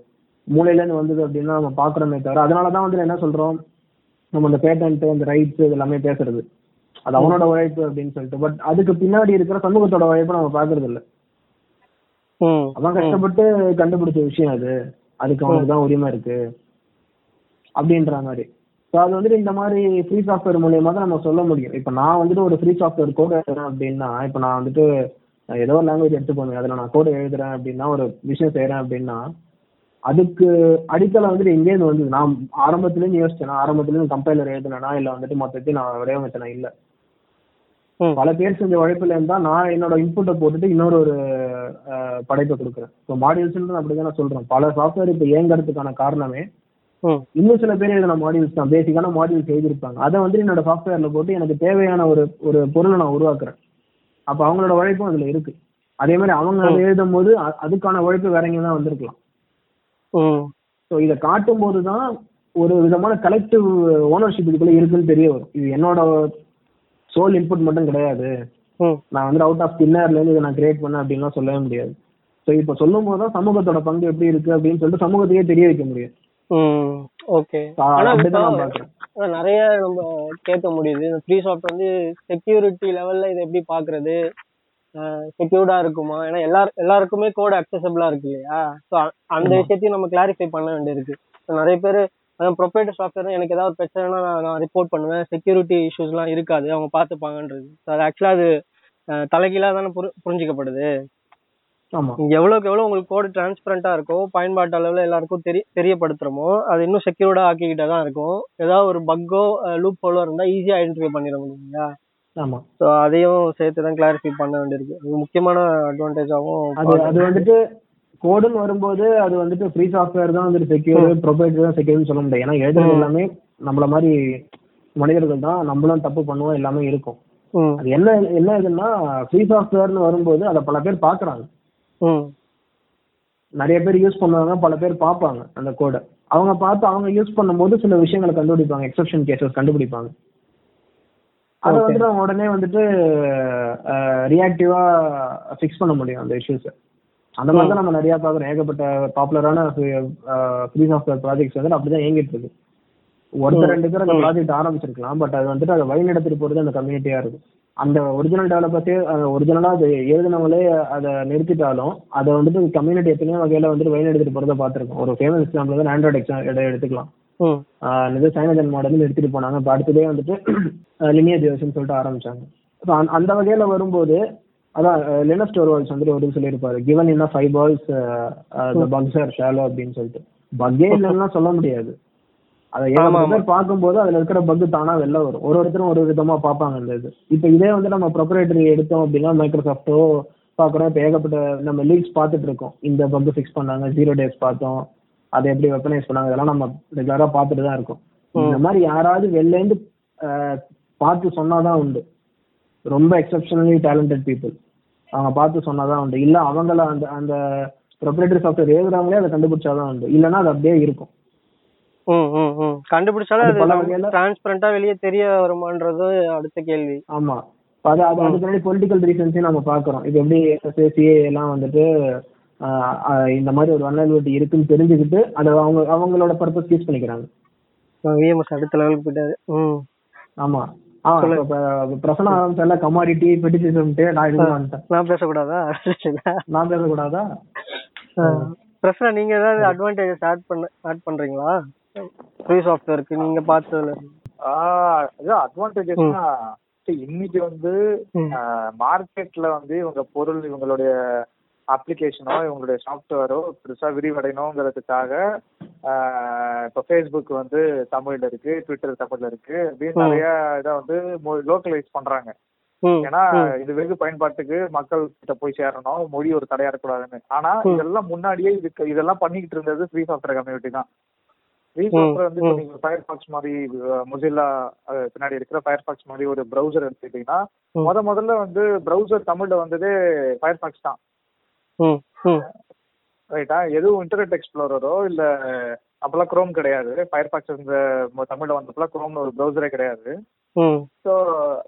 மூளையில இருந்து வந்தது அப்படின்னு நம்ம பாக்குறோமே தவிர அதனால தான் வந்து என்ன சொல்றோம் நம்ம அந்த பேட்டன்ட் அந்த ரைட்ஸ் இது எல்லாமே பேசுறது. அது அவனோட உழைப்பு அப்படின்னு சொல்லிட்டு. பட் அதுக்கு பின்னாடி இருக்கிற சமூகத்தோட உழைப்பை நம்ம பாக்குறது இல்ல. அவன் கஷ்டப்பட்டு கண்டுபிடிச்ச விஷயம் அது. அதுக்கு அவனுக்கு தான் உரிமை இருக்கு. அப்படின்ற மாதிரி. ஸோ அது வந்துட்டு இந்த மாதிரி ஃப்ரீ சாஃப்ட்வேர் மூலியமா தான் நம்ம சொல்ல முடியும். இப்போ நான் வந்துட்டு ஒரு ஃப்ரீ சாஃப்ட்வேர் கோட் எழுதுறேன் அப்படின்னா இப்போ நான் வந்துட்டு ஏதோ ஒரு லாங்குவேஜ் எடுத்துக்கோங்க அதில் நான் கோட் எழுதுறேன் அப்படின்னா ஒரு விஷயம் செய்கிறேன் அப்படின்னா அதுக்கு அடித்தளம் வந்துட்டு எங்கேயிருந்து வந்து நான் ஆரம்பத்துலேருந்து யோசிச்சேன் ஆரம்பத்துலேருந்து கம்பைலர் எழுதுனேனா இல்லை வந்துட்டு மொத்தத்தையும் நான் வடிவமைச்சேனா இல்லை. பல பேர் செஞ்ச உழைப்புல இருந்தா நான் என்னோட இன்புட்டை போட்டுட்டு இன்னொரு ஒரு படைப்பை கொடுக்குறேன். இப்போ மாடியூல்ஸ்ன்றது அப்படிதான் நான் சொல்றேன். பல சாஃப்ட்வேர் இப்போ இயங்குறதுக்கான காரணமே இன்னும் சில பேர் எழுதின மாடியூல்ஸ் தான். பேசிக்கான மாடியூல்ஸ் எழுதியிருப்பாங்க. அதை வந்து என்னோட சாஃப்ட்வேர்ல போட்டு எனக்கு தேவையான ஒரு ஒரு பொருளை நான் உருவாக்குறேன். அப்போ அவங்களோட உழைப்பும் அதுல இருக்கு. அதே மாதிரி அவங்க அதை எழுதும் போது அதுக்கான உழைப்பு வேற எங்க தான் வந்திருக்கலாம் ஸோ இதை காட்டும் போது தான் ஒரு விதமான கலெக்டிவ் ஓனர்ஷிப் இதுக்குள்ள இருக்குன்னு தெரிய வரும். இது என்னோட சோல் இன்புட் மட்டும் கிடையாது. நான் வந்து அவுட் ஆஃப் தின்னர்ல இருந்து இதை நான் கிரியேட் பண்ணேன் அப்படின்லாம் சொல்லவே முடியாது. ஸோ இப்போ சொல்லும் போது தான் சமூகத்தோட பங்கு எப்படி இருக்கு அப்படின்னு சொல்லிட்டு சமூகத்தையே தெரிய வைக்க முடியும். ஓகே ஆனா நிறைய நம்ம கேட்க முடியுது. இந்த ஃப்ரீ சாஃப்ட் வந்து செக்யூரிட்டி லெவல்ல இதை எப்படி பாக்குறது? செக்யூர்டா இருக்குமா? ஏன்னா எல்லார் எல்லாருக்குமே கோட் அக்சசபிளா இருக்கு இல்லையா? ஸோ அந்த. விஷயத்தையும் நம்ம கிளாரிஃபை பண்ண வேண்டியிருக்கு. நிறைய பேர் அதான் ப்ரொப்ரேட்டர் சாஃப்ட்வேர் எனக்கு ஏதாவது ஒரு பிரச்சனைனா நான் நான் ரிப்போர்ட் பண்ணுவேன். செக்யூரிட்டி இஷ்யூஸ்லாம் இருக்காது. அவங்க பார்த்துப்பாங்கன்றது. ஸோ அது ஆக்சுவலாக அது அஹ், தலைகீழா தானே புரி புரிஞ்சிக்கப்படுது. எவ்வளவுக்கு எவ்வளவு உங்களுக்கு கோடு டிரான்ஸ்பரண்டா இருக்கோ பயன்பாட்டு அளவுல எல்லாருக்கும் தெரிய தெரியப்படுத்துறோமோ அது இன்னும் செக்யூர்டா ஆக்கிக்கிட்டே தான் இருக்கும். ஏதாவது ஒரு பக்கோ லூப் ஹோலோ இருந்தா ஈஸியா ஐடென்டிஃபை பண்ணிட முடியும் இல்லையா ஆமா. ஸோ அதையும் சேர்த்து தான் கிளாரிஃபை பண்ண வேண்டியிருக்கு. அது முக்கியமான அட்வான்டேஜாகவும் அது அது வந்துட்டு கோடுன்னு வரும்போது அது வந்துட்டு ஃப்ரீ சாஃப்ட்வேர் தான் வந்துட்டு செக்யூர் ப்ரொபைட் தான் செக்யூர்னு சொல்ல முடியாது. ஏன்னா எழுதுறது எல்லாமே நம்மள மாதிரி மனிதர்கள் தான் நம்மளும் தப்பு பண்ணுவோம் எல்லாமே இருக்கும். அது என்ன என்ன இதுன்னா ஃப்ரீ சாஃப்ட்வேர்னு வரும்போது அதை பல பேர் பார்க்கறாங்க ம் நிறைய பேர் யூஸ் பண்ணுவாங்க பல பேர் பார்ப்பாங்க அந்த கோடை அவங்க பார்த்து அவங்க யூஸ் பண்ணும்போது சில விஷயங்களை கண்டுபிடிப்பாங்க எக்ஸெப்ஷன் கேசஸ் கண்டுபிடிப்பாங்க. அதை. வந்துட்டு அவங்க உடனே வந்துட்டு ரியாக்டிவா ஃபிக்ஸ் பண்ண முடியும் அந்த இஷ்யூஸை அந்த மாதிரி தான் நம்ம நிறைய பார்க்குறோம். ஏகப்பட்ட பாப்புலரான ஃப்ரீ சாஃப்ட்வேர் ப்ராஜெக்ட்ஸ் வந்து அப்படிதான் இயங்கிட்டு இருக்கு. ஒருத்தர் ரெண்டு பேர் அந்த ப்ராஜெக்ட் ஆரம்பிச்சிருக்கலாம் பட் அது வந்துட்டு அதை வழி நடத்திட்டு போறது அந்த கம்யூனிட்டியா இருக்கும். அந்த ஒரிஜினல் டெவலப்பர்ஸே ஒரிஜினலா அது எழுதினவங்களே அதை நிறுத்திட்டாலும் அதை வந்துட்டு கம்யூனிட்டி எத்தனையோ வகையில வந்துட்டு வழி நடத்திட்டு போறதை பார்த்திருக்கோம். ஒரு ஃபேமஸ் எக்ஸாம்பிள் தான் ஆண்ட்ராய்டு எக்ஸாம் எடுத்துக்கலாம். இது சைனஜன் மாடல் எடுத்துட்டு போனாங்க இப்போ அடுத்ததே வந்துட்டு லினியேஜ் வெர்ஷன் சொல்லிட்டு ஆரம்பிச்சாங்க. ஸோ அந்த வகையில வரும்போது அதான் லினஸ் டோர்வால்ஸ் வந்துட்டு ஒரு சொல்லியிருப்பாரு. கிவன் என்ன five balls bugs are shallow அப்படின்னு சொல்லிட்டு. பக்கே இல்லைன்னா சொல்ல முடியாது. அதை பார்க்கும்போது அதுல இருக்கிற பக் தானா வெளில வரும். ஒரு ஒருத்தரும் ஒரு விதமா பார்ப்பாங்க அந்த இது. இப்போ இதே வந்து நம்ம ப்ரொப்ரேட்டரி எடுத்தோம் அப்படின்னா மைக்ரோசாஃப்ட்டோ பார்க்குறோம். இப்போ ஏகப்பட்ட நம்ம லீக்ஸ் பார்த்துட்டு இருக்கோம். இந்த பக் ஃபிக்ஸ் பண்ணாங்க ஜீரோ டேஸ் பார்த்தோம். அதை எப்படி வெப்பனைஸ் பண்ணாங்க? இதெல்லாம் நம்ம ரெகுலரா பார்த்துட்டு தான் இருக்கோம். இந்த மாதிரி யாராவது வெளிலேருந்து பார்த்து சொன்னாதான் உண்டு. ரொம்ப எக்ஸப்ஷனலி டேலண்டட் பீப்புள் அவங்க பார்த்து சொன்னாதான் உண்டு. இல்ல அவங்கள அந்த அந்த ப்ரொப்ரேட்டரி சாஃப்ட்வேர் எழுதுறாங்களே அதை கண்டுபிடிச்சாதான் உண்டு. இல்லைன்னா அது அப்படியே இருக்கும். கண்டுபிடிச்சாலும் டிரான்ஸ்பரண்டா வெளியே தெரிய வருமான்றது அடுத்த கேள்வி. ஆமா. அது அது அதுக்கு முன்னாடி பொலிட்டிக்கல் ரீசன்ஸையும் நம்ம பார்க்குறோம் இது எப்படி சிஏ எல்லாம் வந்துட்டு இந்த மாதிரி ஒரு வல்னரபிலிட்டி இருக்குன்னு தெரிஞ்சுக்கிட்டு அதை அவங்க அவங்களோட பர்பஸ் யூஸ் பண்ணிக்கிறாங்க. விஎம்எஸ் அடுத்த லெவலுக்கு போயிட்டாரு. ஆமா. ஆ இப்ப பிரசன ஆரம்பிச்சால கமாடிட்டி பெட்டிசிசம்ட்டு நான் பேசக்கூடாதா? நான் பேசக்கூடாதா? பிரச்சனை நீங்க ஏதாவது அட்வான்டேஜஸ் ஆட் பண்ண ஆட் பண்றீங்களா? ஃப்ரீ சாஃப்ட்வேருக்கு நீங்க பார்த்ததுல அதான் அட்வான்டேஜஸ்னா இன்னைக்கு வந்து. மார்க்கெட்ல வந்து இவங்க பொருள் இவங்களுடைய அப்ளிகேஷனோ இவங்களுடைய சாஃப்ட்வேரோ பெருசா விரிவடையணுங்கிறதுக்காக இப்ப ஃபேஸ்புக் வந்து தமிழ்ல இருக்கு ட்விட்டர் தமிழ்ல இருக்கு அப்படின்னு. நிறைய இதை வந்து லோக்கலைஸ் பண்றாங்க ஏன்னா இது வெகு பயன்பாட்டுக்கு மக்கள் கிட்ட போய் சேரணும் மொழி ஒரு தடையா இருக்கக்கூடாதுன்னு ஆனா. இதெல்லாம் முன்னாடியே இதுக்கு இதெல்லாம் பண்ணிக்கிட்டு இருந்தது ஃப்ரீ சாஃப்ட்வேர் கம்யூனிட்டி தான் சாஃப்ட்வேர் வந்து இப்போ. நீங்க ஃபயர்பாக்ஸ் மாதிரி மொசில்லா பின்னாடி இருக்கிற ஃபயர்பாக்ஸ் மாதிரி ஒரு ப்ரௌசர் எடுத்துக்கிட்டீங்கன்னா. முத முதல்ல வந்து ப்ரௌசர் தமிழ்ல வந்ததே ஃபயர்பாக்ஸ் தான். ரைட்டா எதுவும் இன்டர்நெட் எக்ஸ்ப்ளோரரோ இல்ல அப்பெல்லாம் குரோம் கிடையாது. ஃபயர்பாக்ஸ் இந்த தமிழ்ல வந்தப்பெல்லாம் குரோம்னு ஒரு ப்ரௌசரே கிடையாது. ஸோ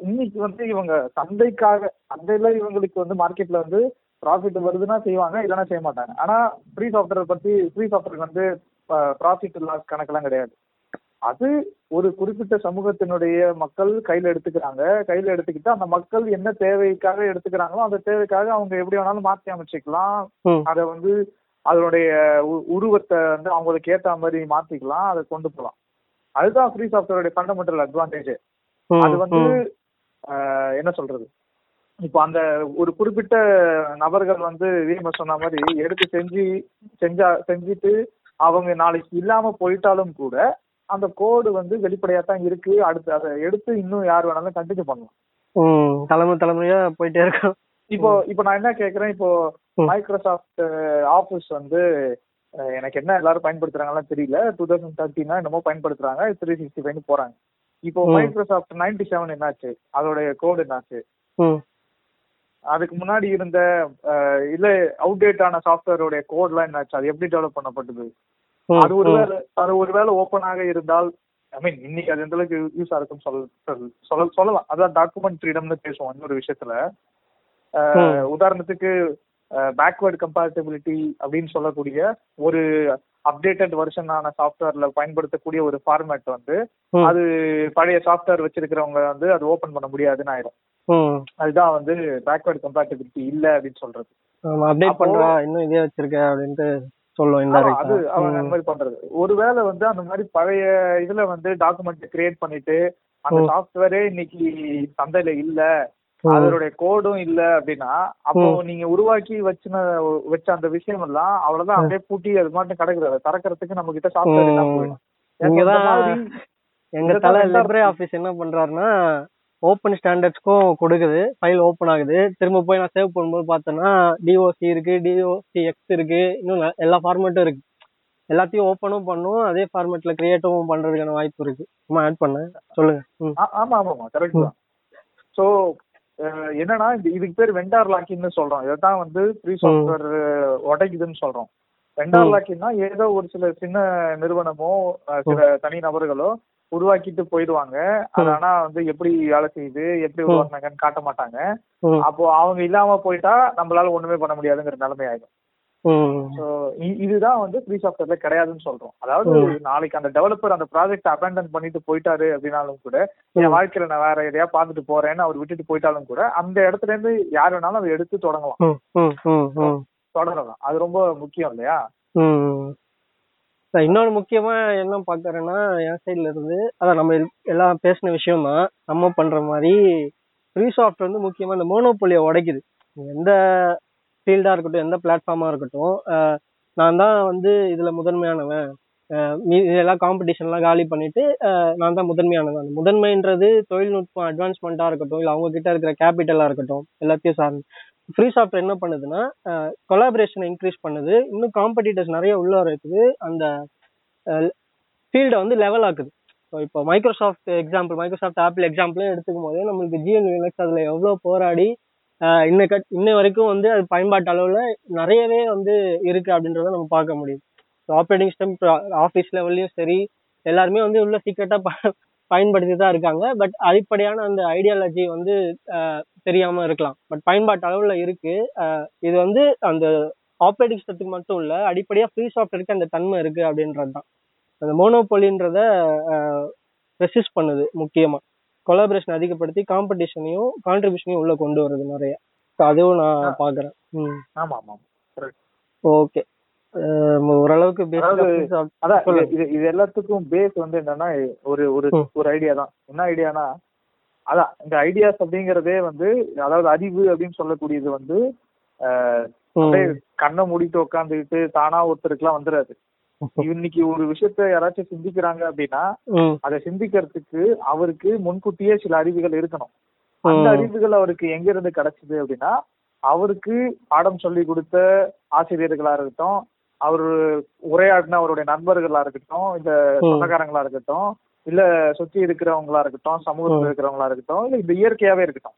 இன்னைக்கு வந்து இவங்க சந்தைக்காக சந்தையில இவங்களுக்கு வந்து மார்க்கெட்ல வந்து ப்ராஃபிட் வருதுன்னா செய்வாங்க இல்லைன்னா செய்ய மாட்டாங்க. ஆனா ஃப்ரீ சாஃப்ட்வேர் பத்தி ஃப்ரீ சாஃப்ட்வேர் வந்து ப்ராஃபிட் லாஸ் கணக்கெல்லாம் கிடையாது. அது ஒரு குறிப்பிட்ட சமூகத்தினுடைய மக்கள் கையில எடுத்துக்கிறாங்க. கையில எடுத்துக்கிட்டு அந்த மக்கள் என்ன தேவைக்காக எடுத்துக்கிறாங்களோ அந்த தேவைக்காக அவங்க எப்படி வேணாலும் மாற்றி அமைச்சுக்கலாம். அதை வந்து அதனுடைய உருவத்தை வந்து அவங்களுக்கு ஏத்த மாதிரி மாத்திக்கலாம். அதை கொண்டு போகலாம். அதுதான் ஃப்ரீ சாஃப்ட்வேரோட ஃபண்டமெண்டல் அட்வான்டேஜ் அது வந்து என்ன சொல்றது? இப்போ அந்த ஒரு குறிப்பிட்ட நபர்கள் வந்து விஎம்எஸ் சொன்ன மாதிரி எடுத்து செஞ்சு செஞ்சா செஞ்சுட்டு அவங்க நாளைக்கு இல்லாம போயிட்டாலும் கூட அந்த கோடு வந்து வெளிப்படையா தான் இருக்கு. அடுத்து அதை எடுத்து இன்னும் யார் வேணாலும் கண்டினியூ பண்ணலாம். தலைமுறை தலைமுறையா போயிட்டே இருக்கும். இப்போ இப்போ நான் என்ன கேக்குறேன்? இப்போ ம். மைக்ரோசாஃப்ட் ஆஃபீஸ் வந்து எனக்கு என்ன எல்லாரும் பயன்படுத்துறாங்கலாம் தெரியல. டூ தௌசண்ட் தேர்ட்டினா என்னமோ பயன்படுத்துறாங்க. த்ரீ சிக்ஸ்டி ஃபைவ் போறாங்க. இப்போ. மைக்ரோசாஃப்ட் நைன்டி செவன் என்னாச்சு? அதோடைய கோடு என்னாச்சு? அதுக்கு முன்னாடி இருந்த இல்ல அவுடேட் ஆன சாஃப்ட்வேரோட கோட்லாம் என்னாச்சு? அது எப்படி டெவலப் பண்ணப்பட்டது? அது ஒருவேளை அது ஒருவேளை ஓப்பனாக இருந்தால் ஐ மீன் இன்னைக்கு அது எந்த அளவுக்கு யூஸா சொல்- சொல்ல சொல்லலாம். அதான் டாக்குமெண்ட் ஃப்ரீடம்னு பேசுவோம் இன்னொரு விஷயத்துல. உதாரணத்துக்கு பேக்வேர்டு கம்பேட்டபிலிட்டி அப்படின்னு சொல்லக்கூடிய ஒரு அப்டேட்டட் வெர்ஷனான சாஃப்ட்வேர்ல பயன்படுத்தக்கூடிய ஒரு ஃபார்மேட் வந்து அது பழைய சாஃப்ட்வேர் வச்சிருக்கிறவங்க வந்து அது ஓபன் பண்ண முடியாதுன்னு ஆயிடும் ம். அதுதான் வந்து பேக்வேர்டு கம்பேட்டபிலிட்டி இல்ல அப்படின்னு சொல்றது. அப்டேட் பண்றா இன்னும் இதே வச்சிருக்க அப்படின்ட்டு சொல்லுவோம் ஆமா, அது அவங்க அந்த மாதிரி பண்றது. ஒருவேளை வந்து அந்த மாதிரி பழைய இதுல வந்து டாக்குமெண்ட் கிரியேட் பண்ணிட்டு அந்த. சாஃப்ட்வேரே இன்னைக்கு சந்தையில இல்ல அதனுடைய கோடும் இல்ல அப்படின்னா அப்போ நீங்க உருவாக்கி வச்சுன வச்ச அந்த விஷயம் எல்லாம் அவ்வளவுதான் அப்படியே பூட்டி அது மட்டும் கிடக்குது. அதை திறக்கறதுக்கு நம்ம கிட்ட சாஃப்ட்வேர் போயிடும். மாதிரி எங்க தலை ரெண்டா லிப்ரே ஆபீஸ் என்ன பண்றாருன்னா ஓப்பன் ஸ்டாண்டர்ட்ஸ்க்கும் கொடுக்குது. ஃபைல் ஓப்பன் ஆகுது. திரும்ப போய் நான் சேவ் பண்ணும்போது பார்த்தேன்னா டிஓசி இருக்கு டிஓசி எக்ஸ் இருக்கு இன்னும் எல்லா ஃபார்மேட்டும் இருக்கு. எல்லாத்தையும் ஓப்பனும் பண்ணும். அதே ஃபார்மேட்ல கிரியேட்டும் பண்றதுக்கான வாய்ப்பு இருக்கு. சும்மா ஆட் பண்ணேன் சொல்லுங்க. ஆமா ஆமாமா கரெக்ட் தான். சோ என்னன்னா இது- இதுக்கு பேர் வெண்டார் லாக்கின்னு சொல்றோம். இதைத்தான் வந்து ஃப்ரீ சாஃப்ட்வேர் உடைக்குதுன்னு சொல்றோம். வெண்டார். லாக்கின்னா ஏதோ ஒரு சில சின்ன நிறுவனமோ சில தனி நபர்களோ உருவாக்கிட்டு போயிடுவாங்க. அது. ஆனா வந்து எப்படி வேலை செய்யுது எப்படி. உருவாக்குனாங்கன்னு காட்ட மாட்டாங்க. அப்போ அவங்க இல்லாம போயிட்டா நம்மளால ஒண்ணுமே பண்ண முடியாதுங்கிற நிலைமை ஆயிடும். இதுதான் வந்து ஃப்ரீ சாஃப்ட்வேர்ல கிடையாதுன்னு சொல்றோம். அதாவது. நாளைக்கு அந்த டெவலப்பர் அந்த ப்ராஜெக்ட் அபேண்டன் பண்ணிட்டு போயிட்டாரு அப்படின்னாலும் கூட என். வாழ்க்கையில நான் வேற எதையா பார்த்துட்டு போறேன்னு அவர் விட்டுட்டு போயிட்டாலும் கூட அந்த இடத்துல இருந்து யார் வேணாலும் அதை எடுத்து தொடங்கலாம். தொடரலாம். அது ரொம்ப முக்கியம் இல்லையா? சார் இன்னொரு முக்கியமா என்ன பாக்குறேன்னா என் சைடுல இருந்து அதான் நம்ம எல்லாம் பேசின விஷயம் தான் நம்ம பண்ற மாதிரி ஃப்ரீ சாஃப்ட் வந்து முக்கியமா இந்த மோனோபோலியை உடைக்குது. எந்த ஃபீல்டா இருக்கட்டும் எந்த பிளாட்ஃபார்மா இருக்கட்டும் நான் தான் வந்து இதுல முதன்மையானவன். அஹ் இதெல்லாம் காம்படிஷன்லாம் காலி பண்ணிட்டு நான் தான் முதன்மையானவன். அந்த முதன்மைன்றது தொழில்நுட்பம் அட்வான்ஸ்மெண்ட்டா இருக்கட்டும் இல்லை அவங்க கிட்ட இருக்கிற கேபிட்டலாக இருக்கட்டும் எல்லாத்தையும் சார்ந்து. ஃப்ரீ சாஃப்ட்வேர் என்ன பண்ணுதுன்னா கொலாபரேஷனை இன்க்ரீஸ் பண்ணுது. இன்னும் காம்படிட்டர்ஸ் நிறைய உள்ள இருக்குது. அந்த ஃபீல்டை வந்து லெவல் ஆக்குது. ஸோ இப்போ மைக்ரோசாஃப்ட் எக்ஸாம்பிள் மைக்ரோசாஃப்ட் ஆப்பிள் எக்ஸாம்பிளே எடுத்துக்கும் போதே நம்மளுக்கு ஜிஎன் லினக்ஸ் அதில் எவ்வளோ போராடி இன்ன கட் இன்ன வரைக்கும் வந்து அது பயன்பாட்டு அளவில் நிறையவே வந்து இருக்குது அப்படின்றத நம்ம பார்க்க முடியுது. ஸோ ஆப்ரேட்டிங் சிஸ்டம் ஆஃபீஸ் லெவல்லையும் சரி எல்லாருமே வந்து உள்ள சீக்கிரட்டாக பயன்படுத்தி தான் இருக்காங்க. பட் அடிப்படையான அந்த ஐடியாலஜி வந்து தெரியாம இருக்கலாம். பட் பயன்பாட்டு அளவுல இருக்கு. இது வந்து அந்த ஆப்ரேட்டிங் சிஸ்டத்துக்கு மட்டும் இல்ல அடிப்படையா ஃப்ரீ சாஃப்ட்வேருக்கு அந்த தன்மை இருக்கு அப்படின்றது தான் அந்த மோனோபொலின்றத ரெசிஸ்ட் பண்ணுது முக்கியமா. கொலாபரேஷன் அதிகப்படுத்தி காம்படிஷனையும் கான்ட்ரிபியூஷனையும் உள்ள கொண்டு வருது நிறைய. அதுவும் நான் பாக்குறேன். ஓகே ஓரளவுக்கு இது-. இது எல்லாத்துக்கும் பேஸ் வந்து என்னன்னா ஒரு ஒரு. ஒரு ஐடியா தான் என்ன ஐடியானா அதான் இந்த ஐடியாஸ் அப்படிங்கறதே வந்து அதாவது அறிவு அப்படின்னு சொல்லக்கூடியது வந்து கண்ணை மூடிட்டு உட்காந்துக்கிட்டு தானா ஒருத்தருக்குலாம் வந்துடாது இன்னைக்கு ஒரு விஷயத்த யாராச்சும் சிந்திக்கிறாங்க அப்படின்னா அதை சிந்திக்கிறதுக்கு அவருக்கு முன்கூட்டியே சில அறிவுகள் இருக்கணும் அந்த. அறிவுகள் அவருக்கு எங்க இருந்து கிடைச்சது அப்படின்னா அவருக்கு பாடம் சொல்லி கொடுத்த ஆசிரியர்களா இருக்கட்டும் அவர் உரையாடின அவருடைய நண்பர்களா இருக்கட்டும் இல்ல. சொந்தக்காரங்களா இருக்கட்டும் இல்ல சுத்தி இருக்கிறவங்களா இருக்கட்டும் சமூகத்துல இருக்கிறவங்களா இருக்கட்டும் இல்ல இந்த இயற்கையாவே இருக்கட்டும்.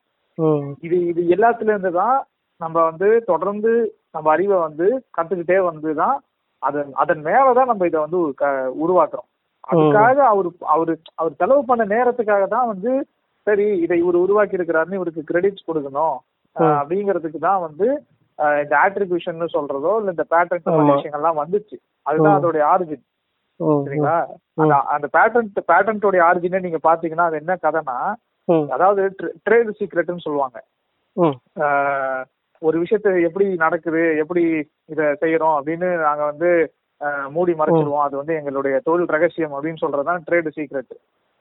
இது இது எல்லாத்துல இருந்து தான் நம்ம வந்து தொடர்ந்து நம்ம அறிவை வந்து கத்துக்கிட்டே வந்து தான் அதன் அதன் மேலதான் நம்ம இதை வந்து உருவாக்குறோம். அதுக்காக அவர் அவரு அவர் செலவு பண்ண நேரத்துக்காக தான் வந்து சரி இதை இவர் உருவாக்கி இருக்கிறாருன்னு இவருக்கு கிரெடிட்ஸ் கொடுக்கணும். அப்படிங்கிறதுக்கு தான் வந்து இந்த ஆட்ரிபியூஷன் சொல்றதோ இல்ல இந்த பேட்டர்ன். விஷயங்கள்லாம் வந்துச்சு. அதுதான். அதோடைய ஆரிஜின் சரிங்களா? அந்த அந்த பேட்டன்ட் பேட்டன்ட்டோடைய ஆரிஜினே நீங்க பாத்தீங்கன்னா அது என்ன கதைனா அதாவது ட்ரேட் சீக்ரெட்னு சொல்லுவாங்க. ஒரு விஷயத்த எப்படி நடக்குது எப்படி இத செய்யறோம் அப்படின்னு நாங்க வந்து மூடி மறைச்சிருவோம். அது வந்து எங்களுடைய தொழில் ரகசியம் அப்படின்னு சொல்றதுதான் ட்ரேடு சீக்ரெட்.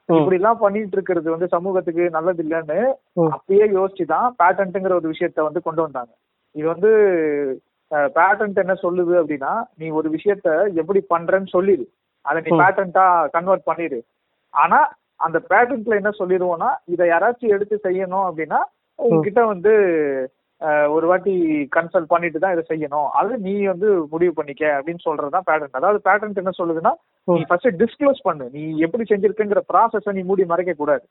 இப்படி எல்லாம் பண்ணிட்டு இருக்கிறது வந்து சமூகத்துக்கு நல்லது இல்லைன்னு. அப்பயே யோசிச்சு தான் பேட்டன்ட்ங்கிற ஒரு விஷயத்த வந்து கொண்டு வந்தாங்க. இது வந்து பேட்டன்ட் என்ன சொல்லுது அப்படின்னா நீ ஒரு விஷயத்த எப்படி பண்றேன்னு சொல்லிடு. அதை நீ ம். பேட்டன்ட்டா கன்வெர்ட் பண்ணிடு. ஆனா அந்த பேட்டன்ட்ல என்ன சொல்லிடுவோம்னா இதை யாராச்சும் எடுத்து செய்யணும் அப்படின்னா உங்ககிட்ட வந்து ஒரு வாட்டி கன்சல்ட் பண்ணிட்டு தான் இதை செய்யணும். அது நீ வந்து முடிவு பண்ணிக்க அப்படின்னு சொல்றதுதான் பேட்டன்ட் அதாவது பேட்டன்ட் என்ன சொல்லுதுன்னா நீ. ஃபர்ஸ்ட் டிஸ்க்ளோஸ் பண்ணு. நீ எப்படி செஞ்சிருக்குங்கிற ப்ராசஸ நீ மூடி மறைக்க கூடாது.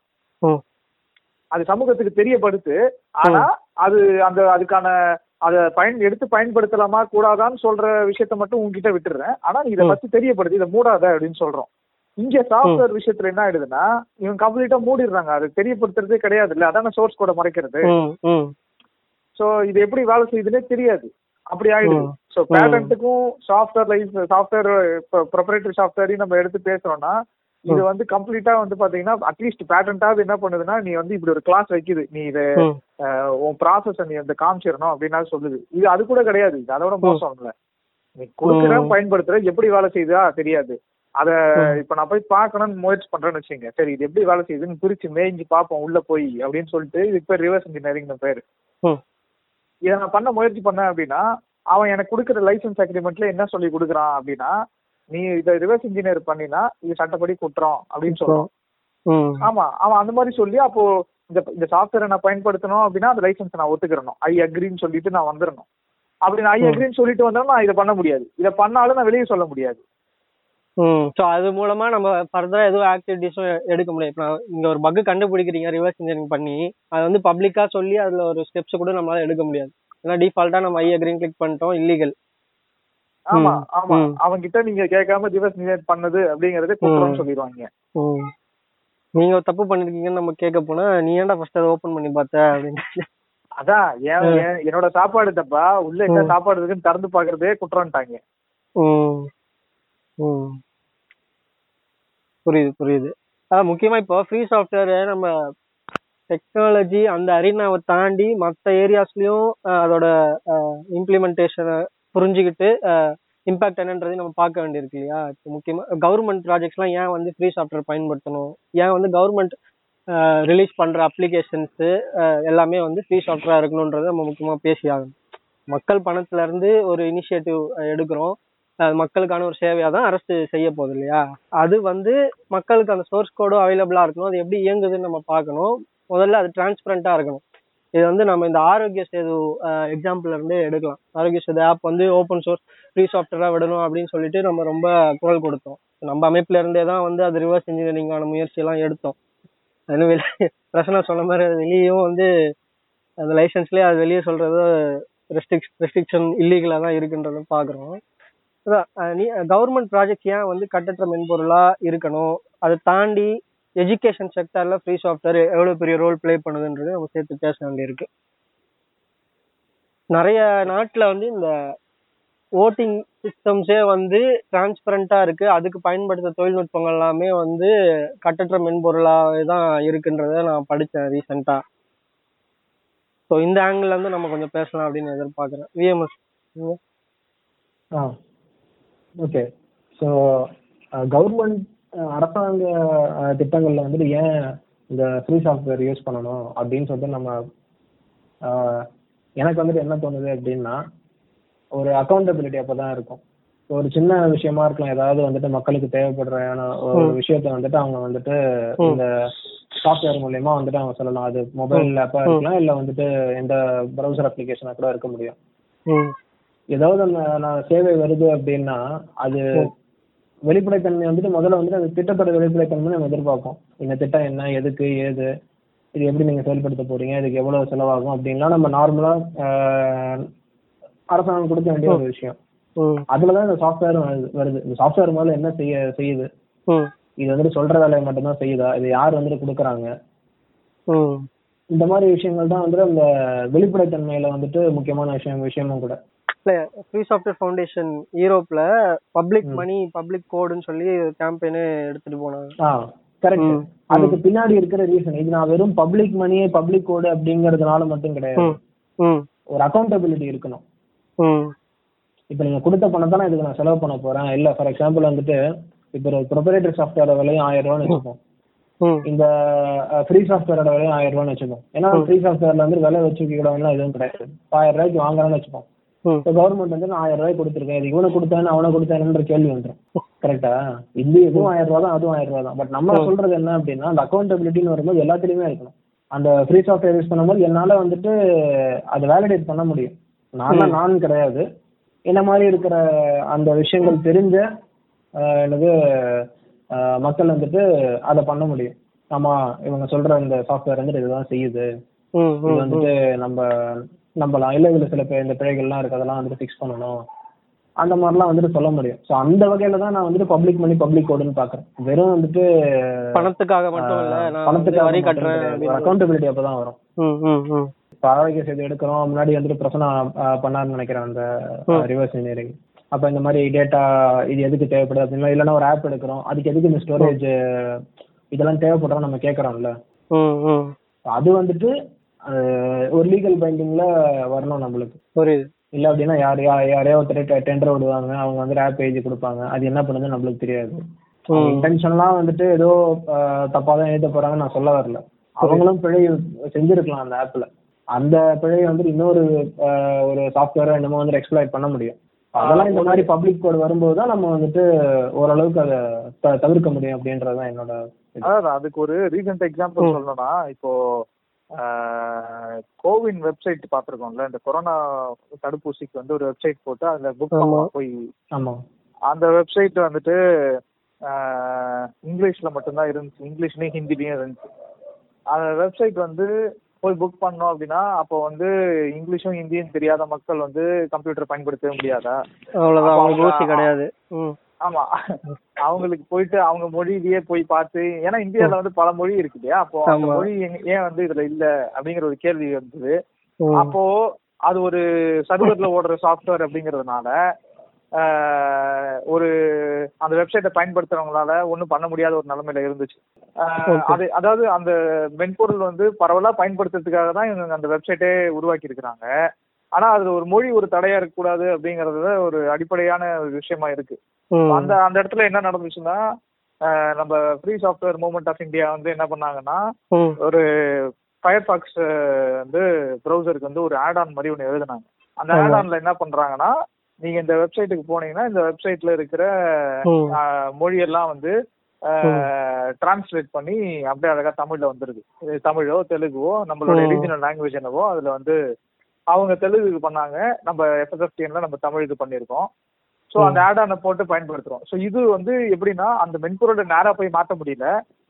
அது சமூகத்துக்கு தெரியப்படுத்து. ஆனா அது அந்த அதுக்கான அத பயன் எடுத்து பயன்படுத்தலாமா கூடாதான்னு சொல்ற விஷயத்த மட்டும் உங்ககிட்ட விட்டுறேன். ஆனா நீ இதை ம். ஃபர்ஸ்ட் தெரியப்படுத்து இதை மூடாத அப்படின்னு சொல்றோம். இங்க சாஃப்ட்வேர் விஷயத்துல என்ன ஆயிடுதுன்னா இவங்க கம்ப்ளீட்டா மூடிடுறாங்க. அது தெரியப்படுத்துறதே கிடையாது இல்ல அதான சோர்ஸ் கோட மறைக்கிறது? சோ இது எப்படி வேலை செய்யுதுன்னே தெரியாது. அப்படி ஆயிடுது. சோ பேட்டன்ட்டுக்கும் சாஃப்ட்வேர் லைஃப் சாஃப்ட்வேர் ப்ரொப்ரேட்டரி சாஃப்ட்வேரையும் நம்ம எடுத்து பேசுறோம்னா இது வந்து கம்ப்ளீட்டா வந்து பாத்தீங்கன்னா அட்லீஸ்ட் பேட்டன்ட்டாவது என்ன பண்ணுதுன்னா நீ வந்து இப்படி ஒரு கிளாஸ் வைக்குது. நீ இதை உன் ப்ராசஸ் நீ வந்து காமிச்சிடணும் அப்படின்னா சொல்லுது. இது அது கூட கிடையாது. இது அதோட மோசம் இல்ல. நீ கொடுக்குற. பயன்படுத்துற எப்படி வேலை செய்யுதா தெரியாது. அத. இப்ப நான் போய் பார்க்கணும்னு முயற்சி பண்றேன்னு வச்சுங்க சரி இது எப்படி வேலை செய்யுதுன்னு பிரிச்சு மேய்ஞ்சு பார்ப்போம் உள்ள போய் அப்படின்னு சொல்லிட்டு இதுக்கு பேர் ரிவர்ஸ் இன்ஜினியரிங் பேரு. இதை நான் பண்ண முயற்சி பண்ணேன் அப்படின்னா அவன் எனக்கு கொடுக்குற லைசன்ஸ் அக்ரிமெண்ட்ல என்ன சொல்லி கொடுக்குறான் அப்படின்னா நீ இதை ரிவர்ஸ் இன்ஜினியர் பண்ணினா இது சட்டப்படி குற்றம் அப்படின்னு ம் ஆமா அவன் அந்த மாதிரி சொல்லி அப்போ இந்த இந்த சாஃப்ட்வேரை நான் பயன்படுத்தணும் அப்படின்னா அந்த லைசன்ஸ் நான் ஒத்துக்கிறணும். ஐ அக்ரின்னு சொல்லிட்டு நான் வந்துடணும். அப்படி நான் ஐ. அக்ரின்னு சொல்லிட்டு வந்தேன்னா நான் இதை பண்ண முடியாது. இதை பண்ணாலும் நான் வெளியே சொல்ல முடியாது. ம் ஸோ அது மூலமா நம்ம ஃபர்தரா எதுவும் ஆக்டிவிட்டிஸும் எடுக்க முடியும் இப்போ இங்க ஒரு பக் கண்டுபிடிக்கிறீங்க ரிவர்ஸ் இன்ஜினியரிங் பண்ணி அது வந்து பப்ளிக்கா சொல்லி அதுல ஒரு ஸ்டெப்ஸ் கூட நம்மளால எடுக்க முடியாது. ஏன்னா டிஃபால்ட்டா நம்ம ஐ அக்ரின் கிளிக் பண்ணிட்டோம் இல்லீகல் ஆமா. ஆமா. அவன் கிட்ட நீங்க கேட்காம ரிவர்ஸ் இன்ஜினியர் பண்ணது அப்படிங்கறதே குற்றம்னு. சொல்லிடுவாங்க. நீங்க தப்பு பண்ணிருக்கீங்கன்னு நம்ம கேட்க போனா நீ ஏன்டா ஃபர்ஸ்ட் அதை ஓபன் பண்ணி பார்த்த அப்படின்னு. அதான் என்னோட சாப்பாடு தப்பா? உள்ள என்ன. சாப்பாடு இருக்குன்னு திறந்து பாக்குறதே குற்றம்ட்டாங்க. புரியுது புரியுது. அதான் முக்கியமா இப்போ ஃப்ரீ சாஃப்ட்வேர் நம்ம டெக்னாலஜி அந்த அரினாவை தாண்டி மற்ற ஏரியாஸ்லயும் அதோட இம்ப்ளிமெண்டேஷனை புரிஞ்சுக்கிட்டு இம்பாக்ட் என்னன்றதையும் நம்ம பார்க்க வேண்டியிருக்கு இல்லையா? இப்போ கவர்மெண்ட் ப்ராஜெக்ட்ஸ்லாம் ஏன் வந்து ஃப்ரீ சாஃப்ட்வேர் பயன்படுத்தணும்? ஏன் வந்து கவர்மெண்ட் ரிலீஸ் பண்ணுற அப்ளிகேஷன்ஸு எல்லாமே வந்து ஃப்ரீ சாஃப்ட்வேராக இருக்கணுன்றதை நம்ம முக்கியமாக பேசி ஆகணும். மக்கள் பணத்துலேருந்து ஒரு இனிஷியேட்டிவ் எடுக்கிறோம். அது மக்களுக்கான ஒரு சேவையாக தான் அரசு செய்ய போகுது இல்லையா? அது வந்து மக்களுக்கு அந்த சோர்ஸ் கோடும் அவைலபிளாக இருக்கணும். அது எப்படி இயங்குதுன்னு நம்ம பார்க்கணும். முதல்ல அது டிரான்ஸ்பரண்ட்டாக இருக்கணும். இது வந்து நம்ம இந்த ஆரோக்கிய சேது எக்ஸாம்பிள் இருந்து எடுக்கலாம். ஆரோக்கிய சேது ஆப் வந்து ஓப்பன் சோர்ஸ் ஃப்ரீ சாஃப்ட்வேரா விடணும் அப்படின்னு சொல்லிட்டு நம்ம ரொம்ப குரல் கொடுத்தோம். நம்ம அமைப்புல இருந்தே தான் வந்து அது ரிவர்ஸ் இன்ஜினியரிங்கான முயற்சி எல்லாம் எடுத்தோம். அது வெளியே பிரச்சனை சொன்ன மாதிரி அது வெளியும் வந்து அந்த லைசன்ஸ்லயே அது வெளியே சொல்றது ரெஸ்ட்ரிக் ரெஸ்ட்ரிக்ஷன் இல்லீகலா தான் இருக்குன்றத பாக்குறோம் அதான், நீ கவர்மெண்ட் ப்ராஜெக்ட் ஏன் வந்து கட்டற்ற மென்பொருளா இருக்கணும்? அதை தாண்டி எஜுகேஷன் செக்டர்ல ஃப்ரீ சாஃப்ட்வேர் எவ்வளவு பெரிய ரோல் ப்ளே பண்ணுதுன்றது நம்ம சேர்த்து பேச வேண்டியிருக்கு. நிறைய நாட்டில் வந்து இந்த ஓட்டிங் சிஸ்டம்ஸே வந்து டிரான்ஸ்பரண்டா இருக்கு. அதுக்கு பயன்படுத்த தொழில்நுட்பங்கள் எல்லாமே வந்து கட்டற்ற மென்பொருளாகவே தான் இருக்குன்றத நான் படித்தேன் ரீசெண்டாக ஸோ இந்த ஆங்கிள் வந்து நம்ம கொஞ்சம் பேசலாம் அப்படின்னு எதிர்பார்க்குறேன். விஎம்எஸ் ஆ. ஓகே ஸோ கவர்மெண்ட் அரசாங்க திட்டங்கள்ல வந்துட்டு ஏன் இந்த ஃப்ரீ சாஃப்ட்வேர் யூஸ் பண்ணணும் அப்படின்னு சொல்லிட்டு நம்ம எனக்கு வந்துட்டு என்ன தோணுது அப்படின்னா ஒரு அக்கௌண்டபிலிட்டி அப்பதான் இருக்கும். ஒரு சின்ன விஷயமா இருக்கலாம். ஏதாவது வந்துட்டு மக்களுக்கு தேவைப்படுற ஒரு. விஷயத்த வந்துட்டு அவங்க வந்துட்டு. இந்த சாஃப்ட்வேர் மூலியமா வந்துட்டு அவங்க சொல்லலாம். அது மொபைல் ஆப்பா இருக்கலாம் இல்ல வந்துட்டு எந்த ப்ரௌசர் அப்ளிகேஷனா கூட இருக்க முடியும். ஏதாவது அந்த நான் சேவை வருது அப்படின்னா அது. வெளிப்படைத்தன்மை வந்துட்டு முதல்ல வந்துட்டு அந்த திட்டத்தோட வெளிப்படைத்தன்மை நம்ம எதிர்பார்ப்போம். இந்த திட்டம் என்ன எதுக்கு ஏது இது எப்படி நீங்க செயல்படுத்த போறீங்க இதுக்கு எவ்வளவு செலவாகும் அப்படின்லாம் நம்ம நார்மலா அரசாங்கம் கொடுக்க வேண்டிய ஒரு விஷயம். அதுலதான் இந்த சாஃப்ட்வேர் வருது இந்த சாஃப்ட்வேர் முதல்ல என்ன செய்ய செய்யுது? இது வந்துட்டு சொல்ற வேலையை மட்டும்தான் செய்யுதா? இது யார் வந்துட்டு கொடுக்குறாங்க? இந்த மாதிரி விஷயங்கள் தான் வந்துட்டு அந்த வெளிப்படைத்தன்மையில வந்துட்டு முக்கியமான விஷயம் விஷயமும் கூட. இல்ல ஃப்ரீ சாஃப்ட்வேர் ஃபவுண்டேஷன் யூரோப்ல பப்ளிக். மணி பப்ளிக் கோடுன்னு சொல்லி கேம்பெயினே எடுத்துட்டு போனாங்க. ஆ கரெக்ட். அதுக்கு பின்னாடி இருக்கிற ரீசன் இது நான் வெறும் பப்ளிக் மணி பப்ளிக் கோடு அப்படிங்கறதுனால மட்டும் கிடையாது. ஒரு அக்கௌண்டபிலிட்டி இருக்கணும். இப்போ நீங்க கொடுத்த பணத்தை நான் இதுக்கு நான் செலவு பண்ண போறேன். இல்ல ஃபார் எக்ஸாம்பிள் வந்துட்டு இப்போ ஒரு ப்ரொபரேட்டரி சாஃப்ட்வேர் விலையும் ஆயிரம் ரூபான்னு வச்சுப்போம். இந்த ஃப்ரீ சாஃப்ட்வேரோட விலையும் ஆயிரம் ரூபான்னு வச்சுப்போம். ஏன்னா ஃப்ரீ சாஃப்ட்வேர்ல வந்து விலை வச்சுக்கிடலாம் எதுவும் கிடையாது. ஆயிரம் ரூபாய்க்கு வாங்குறேன்னு வச்சுப்போம். கவர்மெண்ட் வந்து நான் ஆயிரம் ரூபாய் கொடுத்துருக்கேன். இது இவனை கொடுத்தேன் அவனை கொடுத்தேன்ற கேள்வி வந்துடும் கரெக்டா இது இதுவும் ஆயிரம் ரூபா தான் அதுவும் ஆயிரம் ரூபா தான். பட் நம்ம சொல்றது என்ன அப்படின்னா அந்த அக்கௌண்டபிலிட்டின்னு வரும்போது எல்லாத்துலயுமே இருக்கணும். அந்த ஃப்ரீ சாஃப்ட்வேர் யூஸ் பண்ணும்போது என்னால வந்துட்டு அதை வேலிடேட் பண்ண முடியும். நான் நான் கிடையாது. என்ன மாதிரி இருக்கிற அந்த விஷயங்கள் தெரிஞ்ச ஆஹ், மக்கள் வந்துட்டு அதை பண்ண முடியும். ஆமா இவங்க சொல்ற இந்த சாஃப்ட்வேர் வந்துட்டு இதுதான் செய்யுது. இது வந்துட்டு நம்ம நம்பலாம் இல்ல இதுல சில இந்த பிழைகள்லாம் இருக்கு அதெல்லாம் வந்துட்டு ஃபிக்ஸ் பண்ணணும். அந்த மாதிரிலாம் வந்துட்டு சொல்ல முடியும். ஸோ அந்த வகையில தான் நான் வந்துட்டு பப்ளிக் மணி பப்ளிக் கோடுன்னு பாக்குறேன். வெறும் வந்துட்டு பணத்துக்காக மட்டும் இல்ல நான் வந்து பணத்துக்கு வரி கட்டுறேன். அக்கௌண்டபிலிட்டி அப்பதான் வரும். ஆரோக்கிய சேது எடுக்கிறோம் முன்னாடி வந்துட்டு பிரசனா ஆஹ், பண்ணாருன்னு நினைக்கிறேன் அந்த ரிவர்ஸ் இன்ஜினியரிங் அப்ப இந்த மாதிரி டேட்டா இது எதுக்கு தேவைப்படுது அப்படின்னா இல்லைன்னா ஒரு ஆப் எடுக்கிறோம் அதுக்கு எதுக்கு இந்த ஸ்டோரேஜ் இதெல்லாம் தேவைப்படுறோம் நம்ம கேட்கறோம்ல அது வந்துட்டு ஒரு லீகல் பைண்டிங்ல வரணும் நம்மளுக்கு. புரியுது. இல்ல அப்படின்னா யார் யாரையோ ஒருத்தர் டெண்டர் விடுவாங்க. அவங்க வந்து ஆப் எழுதி கொடுப்பாங்க. அது என்ன பண்ணுதுன்னு நம்மளுக்கு தெரியாது. இன்டென்ஷன்லாம் வந்துட்டு ஏதோ தப்பா தான் எழுத போறாங்கன்னு நான் சொல்ல வரல. அவங்களும் பிழை செஞ்சிருக்கலாம் அந்த ஆப்ல அந்த பிழையை வந்து இன்னொரு ஒரு சாஃப்ட்வேரோ என்னமோ வந்து எக்ஸ்ப்ளாய்ட் பண்ண முடியும். அதெல்லாம் இந்த மாதிரி பப்ளிக் கோட் வரும்போது தான் நம்ம வந்துட்டு ஓரளவுக்கு அதை தவிர்க்க முடியும் அப்படின்றது தான் என்னோட. அதாவது அதுக்கு ஒரு ரீசெண்ட் எக்ஸாம்பிள் சொல்லணும்னா இப்போ கோவின் வெப்சைட் பார்த்துருக்கோம்ல இந்த கொரோனா தடுப்பூசிக்கு வந்து ஒரு வெப்சைட் போட்டு அதுல புக் போய் ஆமா. அந்த வெப்சைட் வந்துட்டு இங்கிலீஷ்ல மட்டும்தான் இருந்துச்சு. இங்கிலீஷ்லயும் ஹிந்திலயும் இருந்துச்சு. அந்த வெப்சைட் வந்து போய் புக் பண்ணோம் அப்படின்னா அப்போ வந்து இங்கிலீஷும் ஹிந்தியும் தெரியாத மக்கள் வந்து கம்ப்யூட்டர் பயன்படுத்தவே முடியாதா? அவ்வளவுதான். கிடையாது. ஆமா அவங்களுக்கு போயிட்டு அவங்க மொழியிலேயே போய் பார்த்து ஏன்னா இந்தியால வந்து பல மொழி இருக்கு இல்லையா அப்போ அந்த. மொழி ஏன் வந்து இதுல இல்ல அப்படிங்கிற ஒரு கேள்வி வந்தது. அப்போ அது ஒரு சர்வர்ல ஓடுற சாஃப்ட்வேர் அப்படிங்கறதுனால ஒரு அந்த வெப்சைட்டை பயன்படுத்துறவங்களால ஒண்ணும் பண்ண முடியாத ஒரு நிலைமையில இருந்துச்சு அது அதாவது அந்த மென்பொருள் வந்து பரவலா பயன்படுத்துறதுக்காக தான் இவங்க அந்த வெப்சைட்டே உருவாக்கி இருக்கிறாங்க ஆனா அதுல ஒரு மொழி ஒரு தடையா இருக்கக்கூடாது அப்படிங்கறது ஒரு அடிப்படையான ஒரு விஷயமா இருக்கு. அந்த அந்த இடத்துல என்ன நடந்துச்சுன்னா நம்ம free software movement of India வந்து என்ன பண்ணாங்கன்னா. ஒரு ஃபயர்பாக்ஸ் வந்து ப்ரௌசருக்கு வந்து ஒரு ஆட் ஆன் மாதிரி ஒன்று எழுதுனாங்க. அந்த ஆட் ஆன்ல என்ன பண்றாங்கன்னா நீங்க இந்த வெப்சைட்டுக்கு போனீங்கன்னா இந்த வெப்சைட்ல இருக்கிற ம். ஆஹ், மொழியெல்லாம் வந்து டிரான்ஸ்லேட் பண்ணி அப்படியே அழகா தமிழ்ல வந்துருது. தமிழோ தெலுங்குவோ நம்மளோட. ரீஜனல் லாங்குவேஜ் என்னவோ அதுல வந்து அவங்க தெலுங்குக்கு பண்ணாங்க. நம்ம எஃப்எஸ்எஃப்டிஎன்ல நம்ம தமிழுக்கு பண்ணியிருக்கோம். ஸோ அந்த ஆட் ஆனை போட்டு பயன்படுத்துறோம். ஸோ இது வந்து எப்படின்னா அந்த மென்பொருளை நேரா போய் மாற்ற முடியல.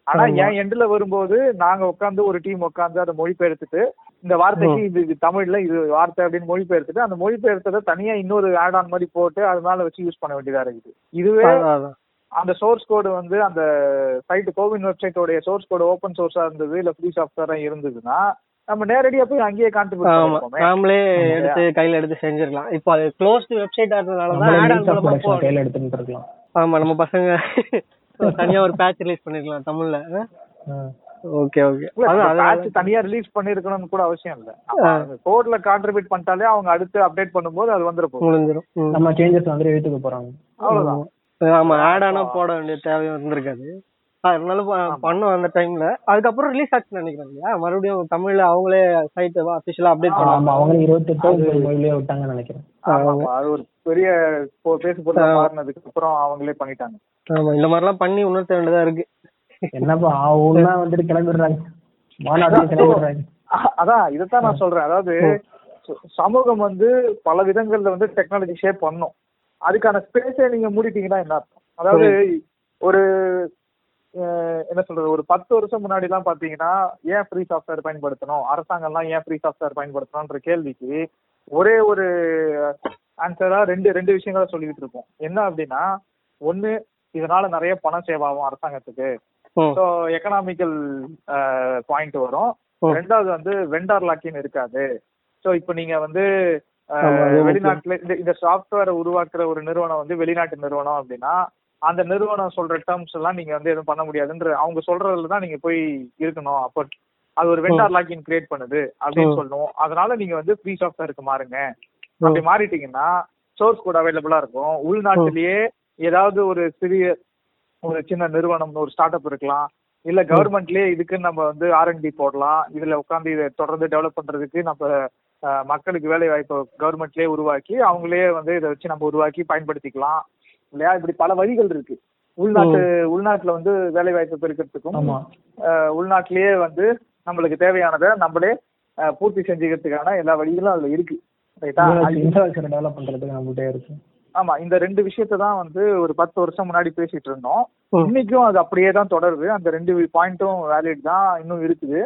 ஆனா. என் எண்ட்ல வரும்போது நாங்க உட்காந்து ஒரு டீம் உட்காந்து அதை மொழிபெயர்த்துட்டு இந்த வார்த்தைக்கு இது இது தமிழ்ல இது வார்த்தை அப்படின்னு மொழிபெயர்த்துட்டு அந்த மொழிபெயர்த்ததை தனியா இன்னொரு ஆட் ஆன் மாதிரி போட்டு அது மேல வச்சு யூஸ் பண்ண வேண்டியதா இருக்குது. இதுவே. அந்த சோர்ஸ் கோடு வந்து அந்த சைட் கோவின் வெப்சைட்டோடைய சோர்ஸ் கோடு ஓப்பன் சோர்ஸா இருந்தது இல்ல ஃப்ரீ சாஃப்ட்வேரா இருந்ததுன்னா நம்ம நேரடியா போய் அங்கேயே கான்ட்ரிபியூட் நாமளே எடுத்து கையில எடுத்து செஞ்சிடலாம். இப்போ அது க்ளோஸ்டு மூலமா production போகணும். கையில எடுத்துட்டு இருக்கலாம் ஆமா நம்ம பசங்க தனியா ஒரு பேட்ச் ரிலீஸ் பண்ணிருக்கலாம் தமிழ்ல. ஓகே ஓகே அதனால பேட்ச் தனியா ரிலீஸ் பண்ணிருக்கணும்னு கூட அவசியம் இல்ல. கோட்ல கான்ட்ரிபியூட் பண்ணிட்டாலே அவங்க அடுத்து அப்டேட் பண்ணும்போது அது வந்துட போகுது. முடிஞ்சிடும். ம். நம்ம சேஞ்சஸ் வந்து எடுத்துக்க போறாங்க. அவ்வளவுதான். ஆமா ஆட் ஆனா போட வேண்டிய தேவையும் இருந்திருக்காது. அதனால பண்ணோம் அந்த டைம்ல அதுக்கப்புறம் ரிலீஸ் ஆச்சுன்னு நினைக்கிறேன் இல்லையா? மறுபடியும் தமிழ்ல அவங்களே சைட் அபிஷியலா அப்டேட் பண்ணாங்க. அவங்களும் இருபத்தெட்டு விட்டாங்கன்னு நினைக்கிறேன். அது ஒரு பெரிய பேசு பொருளா மாறினதுக்கு அப்புறம் அவங்களே பண்ணிட்டாங்க. ஆமா இந்த மாதிரிலாம் பண்ணி உணர்த்த வேண்டியதா இருக்கு. என்னப்பா ஒன்னா வந்துட்டு கிளம்பிடுறாங்க. மாநாட்டுல கிளம்பிடுறாங்க. அதான் இதைத்தான் நான் சொல்றேன். அதாவது ச- சமூகம் வந்து பல விதங்கள்ல வந்து டெக்னாலஜி ஷேப் பண்ணும். அதுக்கான ஸ்பேஸை நீங்க மூடிட்டீங்கன்னா என்ன அர்த்தம்? அதாவது ஒரு என்ன சொல்றது ஒரு பத்து வருஷம் முன்னாடி எல்லாம் பாத்தீங்கன்னா ஏன் ஃப்ரீ சாஃப்ட்வேர் பயன்படுத்தணும்? அரசாங்கம்லாம் ஏன் ஃப்ரீ சாஃப்ட்வேர் பயன்படுத்தணும்ன்ற கேள்விக்கு ஒரே ஒரு ஆன்சரா ரெண்டு ரெண்டு விஷயங்களை சொல்லிக்கிட்டு இருப்போம் என்ன அப்படின்னா ஒண்ணு இதனால நிறைய பணம் சேவ் ஆகும் அரசாங்கத்துக்கு. ஸோ எக்கனாமிக்கல் பாயிண்ட் வரும். ரெண்டாவது வந்து வெண்டார் லாக்கின் இருக்காது. ஸோ இப்போ நீங்க வந்து வெளிநாட்டுல இந்த இந்த சாஃப்ட்வேரை உருவாக்குற ஒரு நிறுவனம் வந்து வெளிநாட்டு நிறுவனம் அப்படின்னா அந்த நிறுவனம் சொல்ற டேர்ம்ஸ் எல்லாம் நீங்க வந்து எதுவும் பண்ண முடியாதுன்ற அவங்க சொல்றதுல தான் நீங்க போய் இருக்கணும். அப்போ அது ஒரு வெண்டார் லாக்கின் கிரியேட் பண்ணுது அப்படின்னு. சொல்லணும் அதனால நீங்க வந்து ஃப்ரீ சாஃப்ட்வேருக்கு மாறுங்க. அப்படி மாறிட்டீங்கன்னா சோர்ஸ் கோட் அவைலபிளா இருக்கும். உள்நாட்டிலேயே ஏதாவது ஒரு சிறிய ஒரு சின்ன நிறுவனம் ஒரு ஸ்டார்ட் அப் இருக்கலாம். இல்ல கவர்மெண்ட்லயே இதுக்கு நம்ம வந்து ஆர்என்டி போடலாம். இதுல உட்காந்து இதை தொடர்ந்து டெவலப் பண்றதுக்கு நம்ம மக்களுக்கு வேலை வாய்ப்பு கவர்மெண்ட்லயே உருவாக்கி அவங்களே வந்து இதை வச்சு நம்ம உருவாக்கி பயன்படுத்திக்கலாம். இல்லையா? இப்படி பல வழிகள் இருக்கு. உள்நாட்டு உள்நாட்டுல வந்து வேலை வாய்ப்பு பெருக்கிறதுக்கும் உள்நாட்டிலேயே வந்து நம்மளுக்கு தேவையானதை நம்மளே பூர்த்தி செஞ்சுக்கிறதுக்கான எல்லா வழிகளும் அதுல இருக்கு. டெவலப் பண்றதுக்கு நம்மகிட்ட இருக்கு. ஆமா. இந்த ரெண்டு விஷயத்தை தான் வந்து ஒரு பத்து வருஷம் முன்னாடி பேசிட்டு இருந்தோம். இன்னைக்கும் அது அப்படியே தான் தொடருது. அந்த ரெண்டு பாயிண்ட்டும் வேலிட் தான் இன்னும் இருக்குது.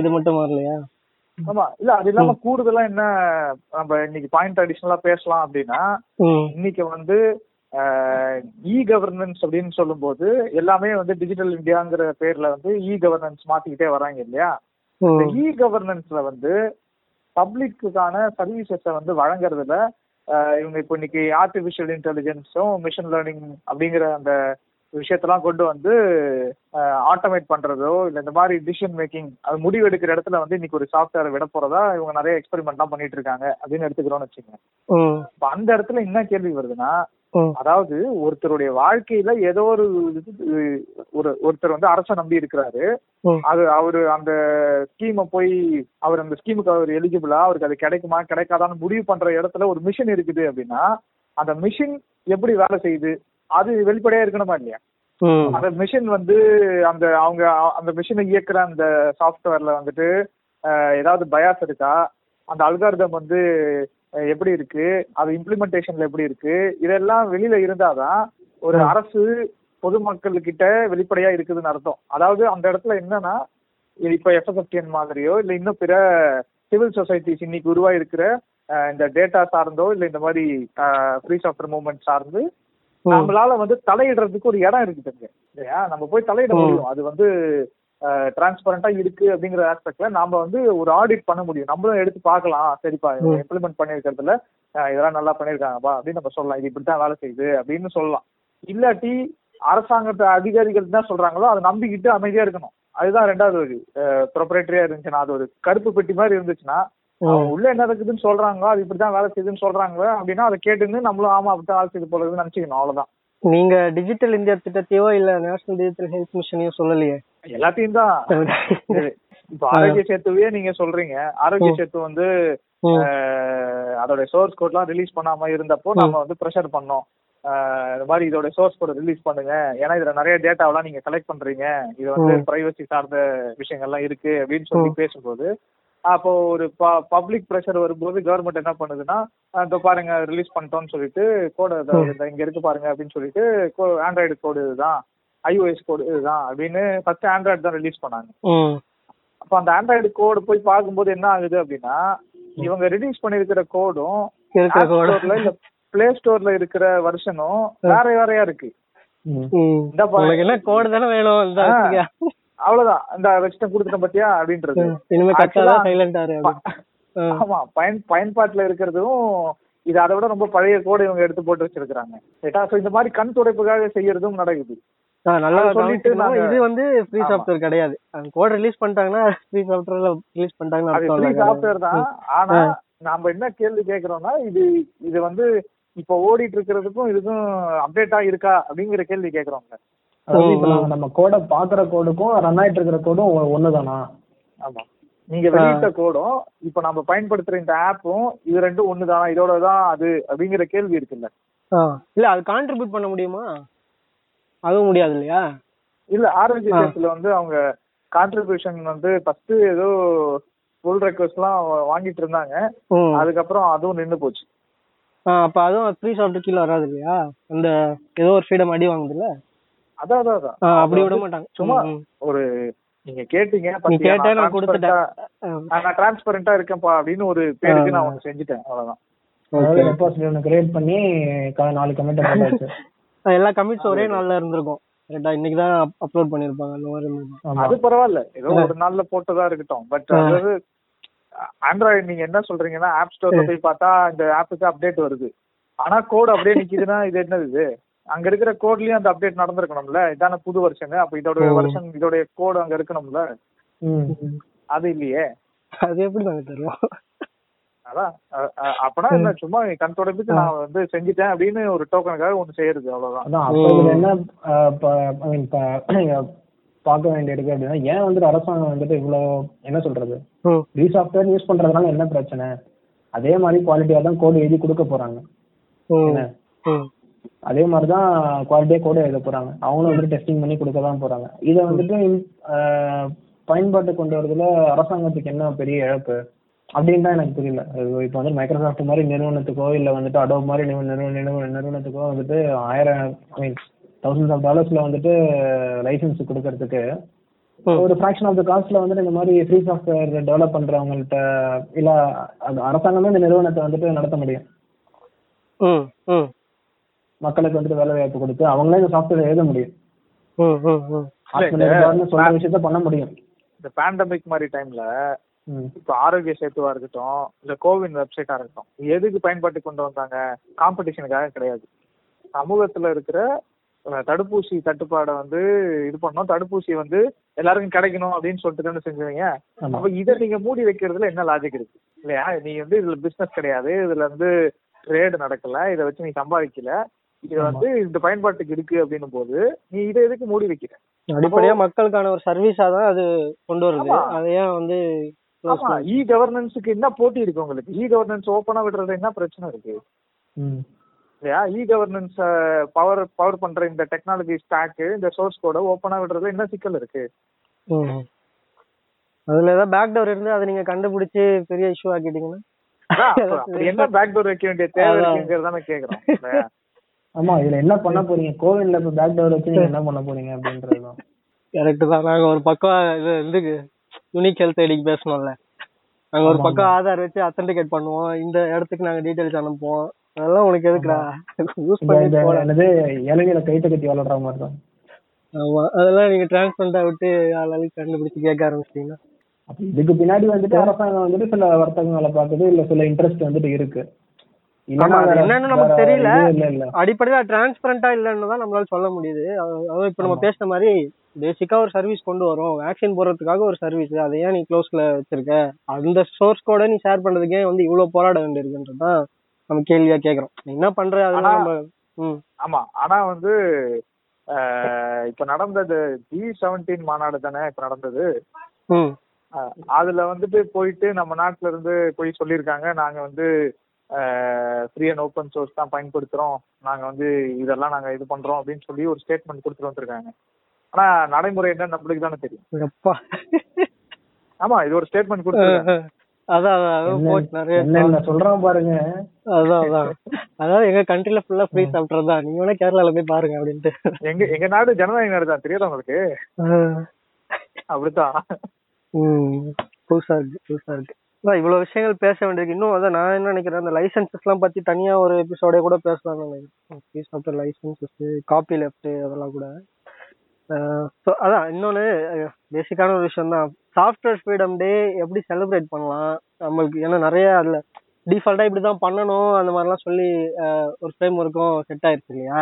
இது மட்டும் ஆமா. இல்ல அது இல்லாம கூடுதலா என்ன நம்ம இன்னைக்கு பாயிண்ட் அடிஷனலா பேசலாம் அப்படின்னா இன்னைக்கு வந்து இ கவர்னன்ஸ் அப்படின்னு சொல்லும்போது எல்லாமே வந்து டிஜிட்டல் இந்தியாங்கிற பேர்ல வந்து இ கவர்னன்ஸ் மாத்திக்கிட்டே வராங்க இல்லையா? இந்த இ கவர்னன்ஸ்ல வந்து பப்ளிக்குக்கான சர்வீசஸை வந்து வழங்குறதுல இவங்க இப்போ இன்னைக்கு ஆர்டிபிஷியல் இன்டெலிஜென்ஸும் மிஷின் லேர்னிங் அப்படிங்கிற அந்த விஷயத்தெல்லாம் கொண்டு வந்து ஆட்டோமேட் பண்றதோ இல்ல இந்த மாதிரி டிசிஷன் மேக்கிங் அது முடிவு எடுக்கிற இடத்துல வந்து இன்னைக்கு ஒரு சாஃப்ட்வேர் விட போறதா இவங்க நிறைய எக்ஸ்பெரிமெண்ட்லாம் பண்ணிட்டு இருக்காங்க அப்படின்னு எடுத்துக்கிறோம்னு வச்சுக்கோங்க. இப்ப அந்த இடத்துல என்ன கேள்வி வருதுன்னா அதாவது ஒருத்தருடைய வாழ்க்கையில ஏதோ ஒரு ஒரு ஒருத்தர் வந்து அரசை நம்பி இருக்கிறாரு. அது அவரு அந்த ஸ்கீமை போய் அவர் அந்த ஸ்கீமுக்கு அவர் எலிஜிபிளா அவருக்கு அது கிடைக்குமா கிடைக்காதான்னு முடிவு பண்ற இடத்துல ஒரு மிஷின் இருக்குது அப்படின்னா அந்த மிஷின் எப்படி வேலை செய்யுது? அது வெளிப்படையா இருக்கணுமா இல்லையா? அந்த மிஷின் வந்து அந்த அவங்க அந்த மிஷினை இயக்குற அந்த சாஃப்ட்வேர்ல வந்துட்டு ஏதாவது பயாஸ் இருக்கா? அந்த அல்காரிதம் வந்து எப்படி இருக்கு? அது இம்ப்ளிமெண்டேஷன்ல எப்படி இருக்கு? இதெல்லாம் வெளியில இருந்தாதான் ஒரு அரசு பொதுமக்கள்கிட்ட வெளிப்படையா இருக்குதுன்னு அர்த்தம். அதாவது அந்த இடத்துல என்னன்னா இப்ப எஃப்எஸ்எஃப்டிஎன் மாதிரியோ இல்ல இன்னும் பிற சிவில் சொசைட்டிஸ் இன்னைக்கு உருவாயிருக்கிற இந்த டேட்டா சார்ந்தோ இல்ல இந்த மாதிரி ஃப்ரீ சாஃப்ட்வேர் மூவ்மெண்ட் சார்ந்து. நம்மளால வந்து தலையிடுறதுக்கு ஒரு இடம் இருக்கு இல்லையா? நம்ம போய் தலையிட. முடியும். அது வந்து டிரான்ஸ்பரண்டா இருக்கு அப்படிங்கிற ஆஸ்பெக்ட்ல நாம வந்து ஒரு ஆடிட் பண்ண முடியும். நம்மளும் எடுத்து பார்க்கலாம். சரிப்பா. இம்ப்ளிமெண்ட் பண்ணிருக்கிறதுல இதெல்லாம் நல்லா பண்ணிருக்காங்கப்பா அப்படின்னு நம்ம சொல்லலாம். இது இப்படித்தான் வேலை செய்யுது அப்படின்னு சொல்லலாம். இல்லாட்டி அரசாங்கத்து அதிகாரிகள் என்ன சொல்றாங்களோ அதை நம்பிக்கிட்டு அமைதியா இருக்கணும். அதுதான் ரெண்டாவது வழி ப்ரொப்ரேட்டரியா இருந்துச்சுன்னா அது ஒரு கருப்பு பெட்டி மாதிரி இருந்துச்சுன்னா உள்ள என்ன இருக்குதுன்னு சொல்றாங்களோ அது இப்படிதான் வேலை செய்யுதுன்னு சொல்றாங்க அப்படின்னா அதை கேட்டுன்னு நம்மளும் ஆமா அப்படித்தான் வேலை செய்து இருக்குதுன்னு நினைச்சுக்கணும். அவ்வளவுதான். நீங்க டிஜிட்டல் இந்தியா திட்டத்தையோ இல்ல நேஷனல் டிஜிட்டல் ஹெல்த் மிஷனையோ சொல்லலையே? எல்லாத்தையும் தான். இப்ப ஆரோக்கிய சேத்துவே நீங்க சொல்றீங்க. ஆரோக்கிய சேத்து வந்து அதோட சோர்ஸ் கோட்லாம் ரிலீஸ் பண்ணாம இருந்தப்போ நம்ம வந்து ப்ரெஷர் பண்ணோம். இந்த மாதிரி இதோட சோர்ஸ் கோட் ரிலீஸ் பண்ணுங்க. ஏன்னா இதுல நிறைய டேட்டாவெல்லாம் நீங்க கலெக்ட் பண்றீங்க. இது வந்து. பிரைவசி சார்ந்த விஷயங்கள்லாம் இருக்கு அப்படின்னு சொல்லி பேசும்போது அப்போ ஒரு பப்ளிக் ப்ரெஷர் வரும்போது கவர்மெண்ட் என்ன பண்ணுதுன்னா இதோ பாருங்க ரிலீஸ் பண்ணிட்டோம்னு சொல்லிட்டு கோடு இங்க இருக்கு பாருங்க அப்படின்னு சொல்லிட்டு ஆண்ட்ராய்டு கோடு இதுதான். ஐஓஎஸ் கோடு இதுதான் அப்படின்னு ஃபர்ஸ்ட் ஆண்ட்ராய்டு தான் ரிலீஸ் பண்ணாங்க. அப்ப அந்த ஆண்ட்ராய்டு கோடு போய் பார்க்கும்போது என்ன ஆகுது அப்படின்னா இவங்க ரிலீஸ் பண்ணிருக்கிற கோடும் இல்ல பிளே ஸ்டோர்ல இருக்கிற வருஷனும் வேற வேறையா இருக்கு. கோடு தானே வேணும். அவ்வளவுதான். இந்த வச்சுட்டு கொடுத்துட்ட பத்தியா அப்படின்றது. ஆமா பயன் பயன்பாட்டுல இருக்கிறதும் இது அதை விட ரொம்ப பழைய கோடு இவங்க எடுத்து போட்டு வச்சிருக்காங்க இந்த மாதிரி கண் துடைப்புக்காக செய்யறதும் நடக்குது. நல்லா சொல்லிட்டு இது வந்து ஃப்ரீ. சாஃப்ட்வேர் கிடையாது. கோட் ரிலீஸ் பண்ணிட்டாங்கன்னா ஃப்ரீ சாஃப்ட்வேர்ல ரிலீஸ் பண்ணிட்டாங்கன்னு. சாஃப்ட்வேர் தான். ஆனா நாம என்ன கேள்வி கேக்குறோம்னா இது இது வந்து இப்ப ஓடிட்டு இருக்கிறதுக்கும் இதுக்கும் அப்டேட்டா இருக்கா அப்படிங்கிற கேள்வி நாங்க நம்ம கோடை பாக்குற கோடுக்கும் ரன் ஆயிட்டு இருக்கிற கோடும் ஒண்ணுதானா? ஆமா. நீங்க வெளியிட்ட கோடும் இப்ப நம்ம பயன்படுத்துற இந்த ஆப்பும் இது ரெண்டும் ஒண்ணுதானா? இதோட தான் அது அப்படிங்கிற கேள்வி இருக்குல்ல. இல்ல அது கான்ட்ரிபியூட் பண்ண முடியுமா? அதுவும் முடியாது இல்லையா இல்ல ஆரோக்கிய ஆ. சேத்துல வந்து அவங்க கான்ட்ரிபியூஷன் வந்து ஃபர்ஸ்ட் ஏதோ புல் ரெக்வஸ்ட் எல்லாம் வாங்கிட்டு இருந்தாங்க. அதுக்கப்புறம் அதுவும் நின்னு போச்சு. அப்ப அதுவும் ஃப்ரீ சாஃப்ட்வேர் கீழ வராது இல்லையா? அந்த ஏதோ ஒரு ஃப்ரீடம் அடி வாங்குதுல்ல? அதான் அதான் அதான் அப்படி விட மாட்டாங்க. சும்மா. ஒரு நீங்க கேட்டீங்க கேட்ட நான் கொடுத்துட்டேன். நான் டிரான்ஸ்பரண்டா இருக்கேன்ப்பா அப்படின்னு ஒரு பேருக்கு. நான் ஒண்ணு செஞ்சுட்டேன். அவ்வளவுதான். கிரியேட் பண்ணி நாலு கமெண்ட் *laughs* எல்லா கமிட்ஸ் ஒரே நாள்ல இருந்திருக்கும். கரெக்டா இன்னைக்கு தான் அப்லோட் பண்ணிருப்பாங்க அந்த மாதிரி அது பரவாயில்ல. ஏதோ ஒரு நாள்ல போட்டதா இருக்கட்டும். பட். அதாவது ஆண்ட்ராய்டு நீங்க என்ன சொல்றீங்கன்னா ஆப் ஸ்டோர்ல போய் பார்த்தா இந்த ஆப்புக்கு அப்டேட் வருது. ஆனா கோட் அப்படியே நிக்குதுன்னா இது என்னது இது? அங்க இருக்கிற கோட்லயும் அந்த அப்டேட் நடந்திருக்கணும்ல? இதான புது வருஷன் அப்ப இதோட. வருஷன் இதோட கோடு அங்க இருக்கணும்ல? ம். அது இல்லையே? அது எப்படி நாங்க தருவோம்? அதான் அப்பனா என்ன சும்மா கண் தொடர்புக்கு நான் வந்து செஞ்சுட்டேன் அப்படின்னு ஒரு டோக்கனுக்காக ஒண்ணு செய்யறது அவ்வளவுதான். அதான் அப்போ இதுல என்ன பார்க்க வேண்டியிருக்கு அப்படின்னா ஏன் வந்துட்டு அரசாங்கம் வந்துட்டு இவ்வளோ என்ன சொல்றது? ஃப்ரீ சாஃப்ட்வேர் யூஸ் பண்றதுனால என்ன பிரச்சனை? அதே மாதிரி குவாலிட்டியா தான் கோடு எழுதி கொடுக்க போறாங்க. அதே மாதிரி தான் குவாலிட்டியா கோடு எழுத போறாங்க. அவங்களும் வந்துட்டு டெஸ்டிங் பண்ணி கொடுக்க தான் போறாங்க. இதை வந்துட்டு பயன்பாட்டு கொண்டு வரதுல அரசாங்கத்துக்கு என்ன பெரிய இழப்பு? அப்படின்னு தான் எனக்கு புரியல. இப்போ வந்து மைக்ரோசாஃப்ட் மாதிரி நிறுவனத்துக்கோ இல்லை வந்துட்டு அடோப் மாதிரி நிறுவ- நிறுவ- நிறுவ- நிறுவனத்துக்கோ வந்துட்டு ஆயிரம் ஐ மீன் தௌசண்ட்ஸ் ஆஃப் டாலர்ஸ்ல வந்துட்டு லைசன்ஸ் கொடுக்கறதுக்கு. ஒரு ஃபிராக்ஷன் ஆஃப் த காஸ்ட்ல வந்துட்டு இந்த மாதிரி ஃப்ரீ சாஃப்ட்வேர் டெவலப் பண்றவங்கள்ட்ட இல்ல அது அரசாங்கமே இந்த நிறுவனத்தை வந்துட்டு நடத்த முடியும். ம் ம். மக்களுக்கு வந்துட்டு வேலை வாய்ப்பு கொடுத்து அவங்களே இந்த சாஃப்ட்வேர் எழுத முடியும். சொல்ற விஷயத்த பண்ண முடியும். இந்த பேண்டமிக் மாதிரி டைம்ல. இப்ப ஆரோக்கிய சேத்துவா இருக்கட்டும் இல்ல கோவின் வெப்சைட்டா இருக்கட்டும் எதுக்கு பயன்பாட்டு கொண்டு வந்தாங்க? காம்படிஷனுக்காக கிடையாது. சமூகத்துல இருக்கிற தடுப்பூசி தட்டுப்பாடை வந்து இது பண்ணணும். தடுப்பூசி வந்து எல்லாருக்கும் கிடைக்கணும் அப்படின்னு சொல்லிட்டு தானே செஞ்சுவீங்க? அப்ப இதை நீங்க மூடி வைக்கிறதுல என்ன லாஜிக் இருக்கு? இல்லையா? நீ வந்து இதுல பிசினஸ் கிடையாது. இதுல வந்து ட்ரேடு நடக்கல. இதை வச்சு நீ சம்பாதிக்கல. இது வந்து இந்த பயன்பாட்டுக்கு இருக்கு அப்படின்னும் போது நீ இதை எதுக்கு மூடி வைக்கிற? அடிப்படையா மக்களுக்கான ஒரு சர்வீஸா தான் அது கொண்டு வருது. ஆமா. அதை ஏன் வந்து இ கவர்னன்ஸுக்கு என்ன போட்டி இருக்கு உங்களுக்கு? இ கவர்னன்ஸ் ஓப்பனா விடுறது என்ன பிரச்சனை இருக்கு? ம். இல்லையா? இ கவர்னன்ஸ் பவர் பவர் பண்ற இந்த டெக்னாலஜி ஸ்டாக்கு இந்த சோர்ஸ் கோட ஓப்பனா விடுறதுல என்ன சிக்கல் இருக்கு? ம். அதுல ஏதாவது பேக் டோர் இருந்து அதை நீங்க கண்டுபிடிச்சு பெரிய இஷ்யூ ஆக்கிட்டீங்கன்னா? என்ன பேக் டோர் வைக்க வேண்டிய தேவை அதான். இருக்குங்கிறதான கேக்குறோம்? ஆமா இதுல என்ன பண்ண போறீங்க? கோவில்ல இப்ப பேக் டோர் வச்சு நீங்க என்ன பண்ண போறீங்க அப்படின்றதுதான். கரெக்ட் தான். நாங்க ஒரு பக்கம் இது வந்து யூனிக் ஹெல்த் ஐடிக்கு பேசணும்ல. நாங்க ஒரு பக்கம் ஆதார் வச்சு அத்தன்டிகேட் பண்ணுவோம். இந்த இடத்துக்கு நாங்க டீடைல்ஸ் அனுப்புவோம். அதெல்லாம் உனக்கு எதுக்குடா? யூஸ் இந்த பண்ணி இந்த போட என்னது இளநீரை கைத்த கட்டி வளர்ற மாதிரி தான். ஆமா. அதெல்லாம் நீங்க டிரான்ஸ்பரண்டா விட்டு ஆளாளுக்கு கண்டுபிடிச்சு கேட்க ஆரம்பிச்சிட்டீங்கன்னா. இதுக்கு பின்னாடி வந்துட்டு அரசாங்கம் வந்துட்டு சில வர்த்தகங்களை பார்க்குது. இல்ல சில இன்ட்ரெஸ்ட் வந்துட்டு இருக்கு இல்லைன்னா ஆமா, அது வேற- என்னன்னு நமக்கு தெரியல. அடிப்படையில டிரான்ஸ்பரண்டா இல்லைன்னு தான் நம்மளால சொல்ல முடியுது. அது- அதாவது இப்ப நம்ம. பேசின மாதிரி பேசிக்கா ஒரு சர்வீஸ் கொண்டு வரோம். வேக்சின் போடுறதுக்காக ஒரு சர்வீஸ் அதை ஏன் நீ க்ளோஸ்ல வச்சிருக்க? அந்த சோர்ஸ் கோட நீ ஷேர் பண்றதுக்கே வந்து இவ்வளவு போராட வேண்டியிருக்குன்றதுதான் நம்ம கேள்வியா கேக்குறோம் நீ என்ன பண்ற? அதெல்லாம் நம்ம ஆமா. ஆனா வந்து இப்ப நடந்தது ஜி செவன்டீன் மாநாடு தானே இப்ப நடந்தது. அதுல வந்துட்டு போயிட்டு நம்ம நாட்டுல இருந்து போய் சொல்லியிருக்காங்க. நாங்க வந்து ஃப்ரீ அண்ட் ஓப்பன் சோர்ஸ் தான் பயன்படுத்துறோம். நாங்க வந்து இதெல்லாம் நாங்க இது பண்றோம் அப்படின்னு சொல்லி ஒரு ஸ்டேட்மெண்ட் கொடுத்துட்டு வந்திருக்காங்க. ஆனா நடைமுறை என்ன நம்மளுக்கு தானே தெரியும். ஆமா இது ஒரு ஸ்டேட்மெண்ட் கொடுத்துருக்காங்க. அதான் அதான் சொல்றான் பாருங்க. அதான் அதான். அதாவது எங்க கண்ட்ரில ஃபுல்லா ஃப்ரீ சாப்பிட்றது? தான் நீங்க வேணா கேரளால போய் பாருங்க அப்படின்ட்டு. எங்க எங்க நாடு ஜனநாயக நாடு தான். தெரியாதா உங்களுக்கு? அப்படித்தான். ம் புதுசா இருக்கு புதுசா இருக்கு. அதான் இவ்வளவு விஷயங்கள் பேச வேண்டியது இன்னும் அதான் நான் என்ன நினைக்கிறேன் அந்த லைசன்சஸ் எல்லாம் பத்தி தனியா ஒரு எபிசோடே கூட பேசலாம்னு நினைக்கிறேன். Fees after licenses copyleft அதெல்லாம் கூட. ஸோ அதான் இன்னொன்று பேசிக்கான ஒரு விஷயம் தான் சாஃப்ட்வேர் ஃப்ரீடம் டே எப்படி செலிப்ரேட் பண்ணலாம்? நம்மளுக்கு ஏன்னா நிறைய அதில் டிஃபால்ட்டாக இப்படி தான் பண்ணணும் அந்த மாதிரிலாம் சொல்லி ஒரு ஃப்ரேம் ஒர்க்கும் செட் ஆயிருச்சு இல்லையா?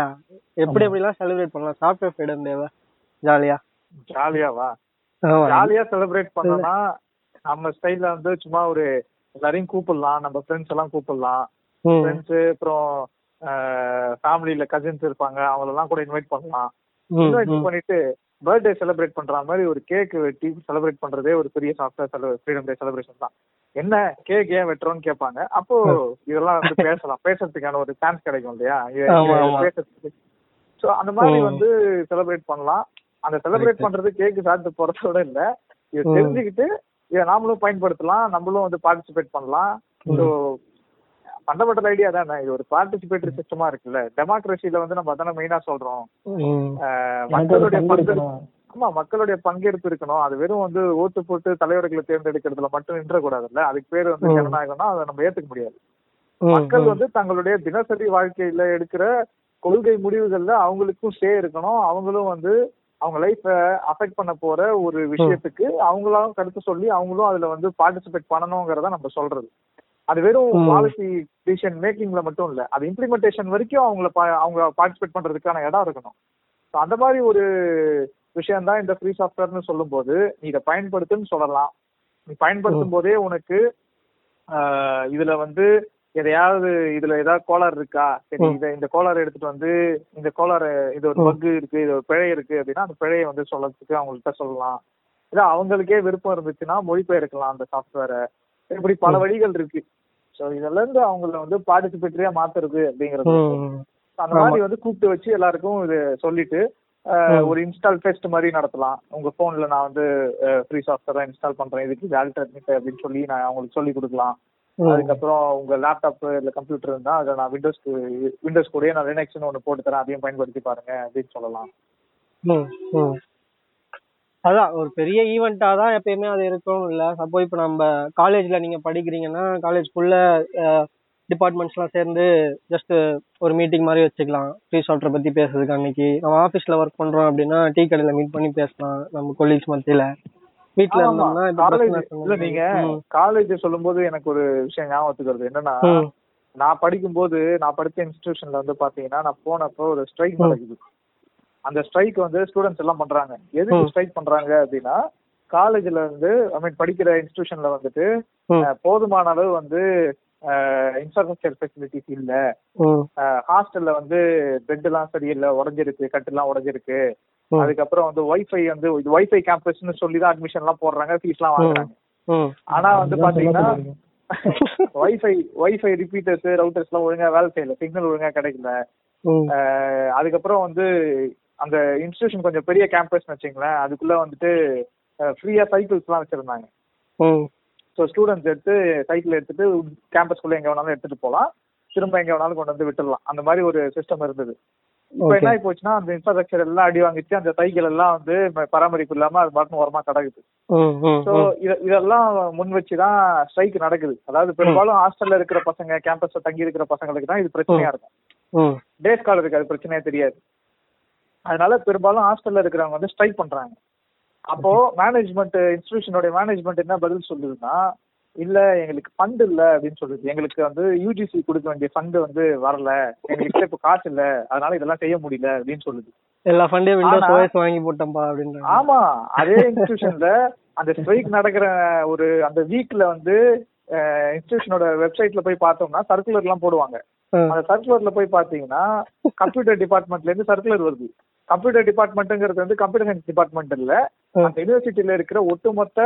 எப்படி. எப்படிலாம் செலிப்ரேட் பண்ணலாம்? சாஃப்ட்வேர் ஃப்ரீடம் டேவை ஜாலியா? ஜாலியாவா? ஜாலியா செலிப்ரேட் பண்ணோம்னா நம்ம ஸ்டைல்ல வந்து சும்மா ஒரு எல்லாரையும் கூப்பிடலாம். நம்ம ஃப்ரெண்ட்ஸ் எல்லாம் கூப்பிடலாம். ஃப்ரெண்ட்ஸ் அப்புறம் ஃபேமிலியில கசின்ஸ் இருப்பாங்க. அவங்களெல்லாம் கூட இன்வைட் பண்ணலாம். இன்வைட். பண்ணிட்டு பர்த்டே செலிப்ரேட் பண்ற மாதிரி ஒரு கேக் வெட்டி செலிப்ரேட் பண்றதே ஒரு பெரிய சாஃப்ட்வேர் ஃப்ரீடம் டே செலிப்ரேஷன் தான். என்ன கேக் ஏன் வெட்டுறோம்னு கேட்பாங்க அப்போ இதெல்லாம் வந்து பேசலாம். பேசுறதுக்கான ஒரு சான்ஸ் கிடைக்கும் இல்லையா. பேசுறதுக்கு. சோ அந்த மாதிரி. வந்து செலிப்ரேட் பண்ணலாம். அந்த செலிப்ரேட் பண்றது கேக் சாப்பிட்டு போறதோட இல்ல. இதை. தெரிஞ்சுக்கிட்டு இதை நாமளும் பயன்படுத்தலாம் நம்மளும் வந்து பார்ட்டிசிபேட் பண்ணலாம். ஸோ ஃபண்டமெண்டல் ஐடியா தானே. இது ஒரு பார்ட்டிசிபேட்டரி சிஸ்டமா இருக்குல்ல. டெமோக்ரஸில வந்து நம்ம அதான மெயினா சொல்றோம். மக்களுடைய பங்கு பங்கு இருக்கணும் ஆமா மக்களுடைய பங்கேற்பு இருக்கணும். அது வெறும் வந்து ஓட்டு போட்டு தலைவர்களை தேர்ந்தெடுக்கிறதுல மட்டும் நின்றக்கூடாதுல்ல அதுக்கு பேர் வந்து. ஜனநாயகம்னா அதை நம்ம ஏத்துக்க முடியாது. மக்கள். வந்து தங்களுடைய தினசரி வாழ்க்கையில எடுக்கிற கொள்கை முடிவுகள்ல அவங்களுக்கும் சே இருக்கணும். அவங்களும் வந்து அவங்க லைஃப அஃபெக்ட் பண்ண போற ஒரு விஷயத்துக்கு அவங்களாம் கருத்து சொல்லி அவங்களும் அதுல வந்து பார்ட்டிசிபேட் பண்ணணுங்கிறத நம்ம சொல்றது. அது வெறும். பாலிசி டிசிஷன் மேக்கிங்ல மட்டும் இல்ல அது இம்ப்ளிமெண்டேஷன் வரைக்கும் அவங்கள அவங்க பார்ட்டிசிபேட் பண்றதுக்கான இடம் இருக்கணும். அந்த மாதிரி ஒரு விஷயம் தான் இந்த ஃப்ரீ சாஃப்ட்வேர்னு சொல்லும்போது நீ இதை பயன்படுத்துன்னு சொல்லலாம். நீ பயன்படுத்தும் போதே உனக்கு இதுல வந்து எதையாவது இதுல ஏதாவது கோளாறு இருக்கா சரி. இத இந்த கோளாறு எடுத்துட்டு வந்து இந்த கோளாறு இது ஒரு ம். பக் இருக்கு இது ஒரு பிழை இருக்கு அப்படின்னா அந்த பிழையை வந்து சொல்றதுக்கு அவங்கள்ட்ட சொல்லலாம் இல்ல அவங்களுக்கே விருப்பம் இருந்துச்சுன்னா மொழிபெயர்க்கலாம் அந்த சாஃப்ட்வேரை இப்படி பல. வழிகள் இருக்கு சோ இதுல இருந்து அவங்கள வந்து பார்ட்டிசிபேட்டரியா மாத்துறது அப்படிங்கிறது. அந்த மாதிரி வந்து கூப்பிட்டு வச்சு எல்லாருக்கும் இது சொல்லிட்டு. ஒரு இன்ஸ்டால் டெஸ்ட் மாதிரி நடத்தலாம் உங்க போன்ல நான் வந்து ஃப்ரீ சாஃப்ட்வேர் இன்ஸ்டால் பண்றேன் இதுக்கு இது ஆல்டர்னேட் அப்படின்னு சொல்லி நான் அவங்களுக்கு சொல்லி கொடுக்கலாம். அதுக்கப்புறம் உங்க லேப்டாப் இல்ல கம்ப்யூட்டர் இருந்தா அதை நான் விண்டோஸ்க்கு விண்டோஸ் கூடயே நான் லினக்ஸ்னு ஒன்று போட்டு தரேன் அதையும் பயன்படுத்தி பாருங்க அப்படின்னு சொல்லலாம். அதான் ஒரு பெரிய ஈவெண்ட்டா தான் எப்பயுமே அது இருக்கும் இல்ல. சப்போ இப்போ நம்ம காலேஜ்ல நீங்க படிக்கிறீங்கன்னா காலேஜ்க்குள்ள டிபார்ட்மெண்ட்ஸ்லாம் சேர்ந்து ஜஸ்ட் ஒரு மீட்டிங் மாதிரி வச்சுக்கலாம். ஃப்ரீ சாஃப்ட்வேர் பத்தி பேசுறதுக்கு அன்னைக்கு. நம்ம ஆஃபீஸ்ல ஒர்க் பண்றோம் அப்படின்னா டீ கடையில மீட் பண்ணி பேசலாம் நம்ம கொலீக்ஸ் மத்தியில. வீட்ல இல்ல. நீங்க காலேஜ் சொல்லும்போது எனக்கு ஒரு விஷயம் ஞாபகத்துக்கு வருது என்னன்னா நான் படிக்கும்போது நான் படிச்ச இன்ஸ்டிடியூஷன்ல வந்து பாத்தீங்கன்னா நான் போனப்போ ஒரு ஸ்ட்ரைக். நடக்குது. அந்த ஸ்ட்ரைக் வந்து ஸ்டூடெண்ட்ஸ் எல்லாம் பண்றாங்க. எதுக்கு ம். ஸ்ட்ரைக் பண்றாங்க அப்படின்னா காலேஜ்ல வந்து ஐ மீன் படிக்கிற இன்ஸ்டிடியூஷன்ல வந்துட்டு போதுமான அளவு வந்து இன்ஃப்ராஸ்ட்ரக்சர் ஃபெசிலிட்டிஸ் இல்ல. ஹாஸ்டல்ல வந்து பெட் எல்லாம் சரியில்லை உடஞ்சிருக்கு கட்டுலாம் உடஞ்சிருக்கு. ம், அதுக்கப்புறம் வந்து வைஃபை வந்து இது வைஃபை கேம்பஸ்னு சொல்லி தான் அட்மிஷன் எல்லாம் போடுறாங்க ஃபீஸ் எல்லாம் வாங்குறாங்க. ம், ஆனா வந்து பாத்தீங்கன்னா. வைஃபை வைஃபை ரிப்பீட்டர்ஸ் ரவுட்டர்ஸ் எல்லாம் ஒழுங்கா வேலை செய்யல. சிக்னல் ஒழுங்கா கிடைக்கல. அதுக்கப்புறம் வந்து அந்த இன்ஸ்டிடியூஷன் கொஞ்சம் பெரிய கேம்பஸ்னு வச்சுங்களேன் அதுக்குள்ள வந்துட்டு ஃப்ரீயா சைக்கிள்ஸ் எல்லாம் வச்சிருந்தாங்க. ம், ஸோ ஸ்டூடெண்ட்ஸ் எடுத்து சைக்கிள் எடுத்துட்டு கேம்பஸ்குள்ள எங்க வேணாலும் எடுத்துட்டு போகலாம் திரும்ப எங்க வேணாலும் கொண்டு வந்து விட்டுடலாம். அந்த மாதிரி ஒரு சிஸ்டம் இருந்தது. இப்போ. என்ன ஆகி போச்சுன்னா அந்த இன்ஃப்ராஸ்ட்ரக்சர் எல்லாம் அடி வாங்கிச்சு அந்த சைக்கிள் எல்லாம் வந்து பராமரிப்பு இல்லாம அது பாட்டு ஓரமா கிடக்குது ஸோ இதெல்லாம் முன் வச்சுதான் ஸ்ட்ரைக் நடக்குது. அதாவது பெரும்பாலும் ஹாஸ்டல்ல இருக்கிற பசங்க கேம்பஸ்ல தங்கி இருக்கிற பசங்களுக்கு தான் இது பிரச்சனையா இருக்கும். டே ஸ்காலருக்கு அது பிரச்சனையே தெரியாது. அதனால பெரும்பாலும் ஹாஸ்டல்ல இருக்கிறவங்க வந்து ஸ்ட்ரைக் பண்றாங்க. அப்போ மேனேஜ்மெண்ட் இன்ஸ்டிடியூஷனோட மேனேஜ்மெண்ட் என்ன பதில் சொல்லுதுன்னா இல்ல எங்களுக்கு ஃபண்ட் இல்ல அப்படின்னு சொல்லுது எங்களுக்கு வந்து யூஜிசி கொடுக்க வேண்டிய ஃபண்ட் வந்து வரல. எங்களுக்கு இப்ப காசு இல்ல. அதனால இதெல்லாம் செய்ய முடியல அப்படின்னு சொல்லுது. எல்லா ஃபண்டையும் விண்டோஸ் ஓஎஸ் வாங்கி போட்டோம்பா அப்படின்றாங்க. ஆமா அதே இன்ஸ்டிடியூஷன்ல அந்த ஸ்ட்ரைக் நடக்கிற ஒரு அந்த வீக்ல வந்து இன்ஸ்டிடியூஷனோட வெப்சைட்ல போய் பார்த்தோம்னா சர்க்குலர் எல்லாம் போடுவாங்க. அந்த சர்க்குலர்ல போய் பாத்தீங்கன்னா கம்ப்யூட்டர் டிபார்ட்மெண்ட்ல இருந்து சர்க்குலர் வருது. கம்ப்யூட்டர் டிபார்ட்மெண்ட்ங்கிறது வந்து கம்ப்யூட்டர் சயின்ஸ் டிபார்ட்மெண்ட் இல்ல. அந்த யூனிவர்சிட்டியில இருக்கிற ஒட்டுமொத்த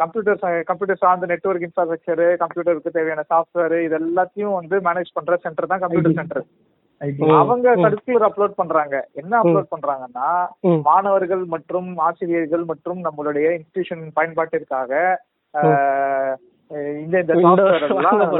கம்ப்யூட்டர் கம்ப்யூட்டர் சார்ந்த நெட்வொர்க் இன்ஃப்ராஸ்ட்ரக்சர் கம்ப்யூட்டருக்கு தேவையான சாஃப்ட்வேர் இது எல்லாத்தையும் வந்து மேனேஜ் பண்ற சென்டர் தான் கம்ப்யூட்டர் சென்டர். அவங்க. சர்க்குலர் அப்லோட் பண்றாங்க. என்ன அப்லோட் பண்றாங்கன்னா மாணவர்கள் மற்றும் ஆசிரியர்கள் மற்றும் நம்மளுடைய இன்ஸ்டிடியூஷன் பயன்பாட்டிற்காக இந்த இந்த சாஃப்ட்வேர்.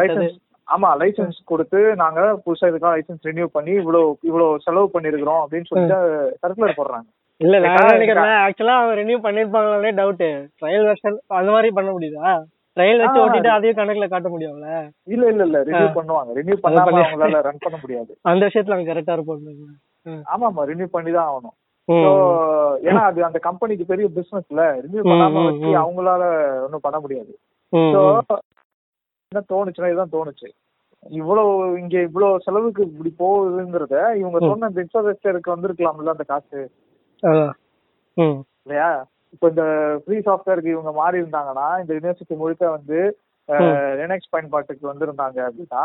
லைசன்ஸ் ஆமா லைசன்ஸ் கொடுத்து நாங்க புதுசா இதுக்கெல்லாம் லைசன்ஸ் ரினியூ பண்ணி இவ்வளவு இவ்வளவு செலவு பண்ணிருக்கிறோம் அப்படின்னு சொல்லிட்டு சர்க்குலர் போடுறாங்க. இல்ல நான் நினைக்கிறேன் ஆக்சுவலா அவன் ரெனியூ பண்ணிருப்பாங்களே டவுட் ட்ரையல் வெர்ஷன் அந்த மாதிரி பண்ண முடியுதா? ட்ரையல் வச்சு ஓட்டிட்டு அதையும் கணக்குல காட்ட முடியும்ல? இல்ல இல்ல இல்ல ரினியூ பண்ணுவாங்க. ரினியூ பண்ணாம பண்ணி- அவங்களால ரன் பண்ண முடியாது. *laughs* அந்த விஷயத்துல அவங்க கரெக்டா இருப்பாங்க. ஆமா ஆமா ரினியூ பண்ணி தான் ஆகணும். ஏன்னா அது அந்த கம்பெனிக்கு பெரிய பிசினஸ்ல ரினியூ பண்ணாம வச்சு. அவங்களால ஒன்றும் பண்ண முடியாது. ஸோ. என்ன தோணுச்சுன்னா இதுதான் தோணுச்சு. இவ்வளவு இங்க இவ்வளவு செலவுக்கு இப்படி போகுதுங்கிறத இவங்க. சொன்ன இன்ஃப்ராஸ்ட்ரக்சருக்கு வந்திருக்கலாம்ல அந்த காசு. இல்லையா? இப்போ இந்த ஃப்ரீ சாஃப்ட்வேருக்கு இவங்க மாறி இருந்தாங்கன்னா இந்த யூனிவர்சிட்டி முழுக்க வந்து லினக்ஸ் பயன்பாட்டுக்கு வந்திருந்தாங்க அப்படின்னா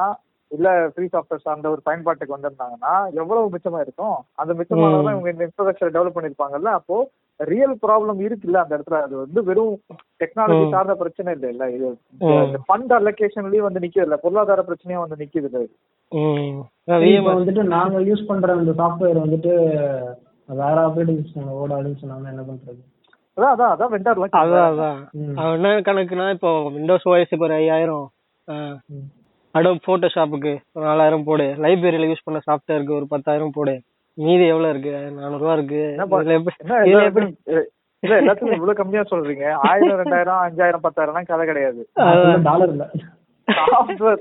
இல்ல ஃப்ரீ சாஃப்ட்வேர் சார்ந்த ஒரு பயன்பாட்டுக்கு வந்திருந்தாங்கன்னா எவ்வளவு மிச்சமா இருக்கும்? அந்த மிச்சமானதான். இவங்க இந்த இன்ஃப்ராஸ்ட்ரக்சர் டெவலப் பண்ணிருப்பாங்கல்ல அப்போ ரியல் ப்ராப்ளம் இருக்குல்ல அந்த இடத்துல. அது வந்து வெறும் டெக்னாலஜி. சார்ந்த பிரச்சனை இல்லை இல்ல. இது ஃபண்ட் அலோகேஷன்லயும் வந்து நிக்குது இல்ல. பொருளாதார பிரச்சனையும் வந்து நிக்குது இல்ல. வந்துட்டு நாங்க யூஸ் பண்ற அந்த சாஃப்ட்வேர் வந்துட்டு வேற ஆப்ரேட்டிங் சிஸ்டம் ஓடாதுன்னு சொன்னாங்கன்னா என்ன பண்றது? அதான் அதான் அதான் வெண்டார் அதான் அதான். ம். அவன் என்ன கணக்குனா இப்போ விண்டோஸ் ஓஎஸ் இப்போ ஒரு ஐயாயிரம். அடோப் போட்டோஷாப்புக்கு ஒரு நாலாயிரம் போடு. லைப்ரரியில யூஸ் பண்ண சாஃப்ட்வேருக்கு ஒரு பத்தாயிரம் போடு. மீதி எவ்வளவு இருக்கு? நானூறு ரூபா இருக்கு எப்படி இல்ல எல்லாத்துக்கும் இவ்வளவு கம்மியா சொல்றீங்க. ஆயிரம் ரெண்டாயிரம் அஞ்சாயிரம் பத்தாயிரம் கதை கிடையாது. டாலர் இல்ல. சாஃப்ட்வேர்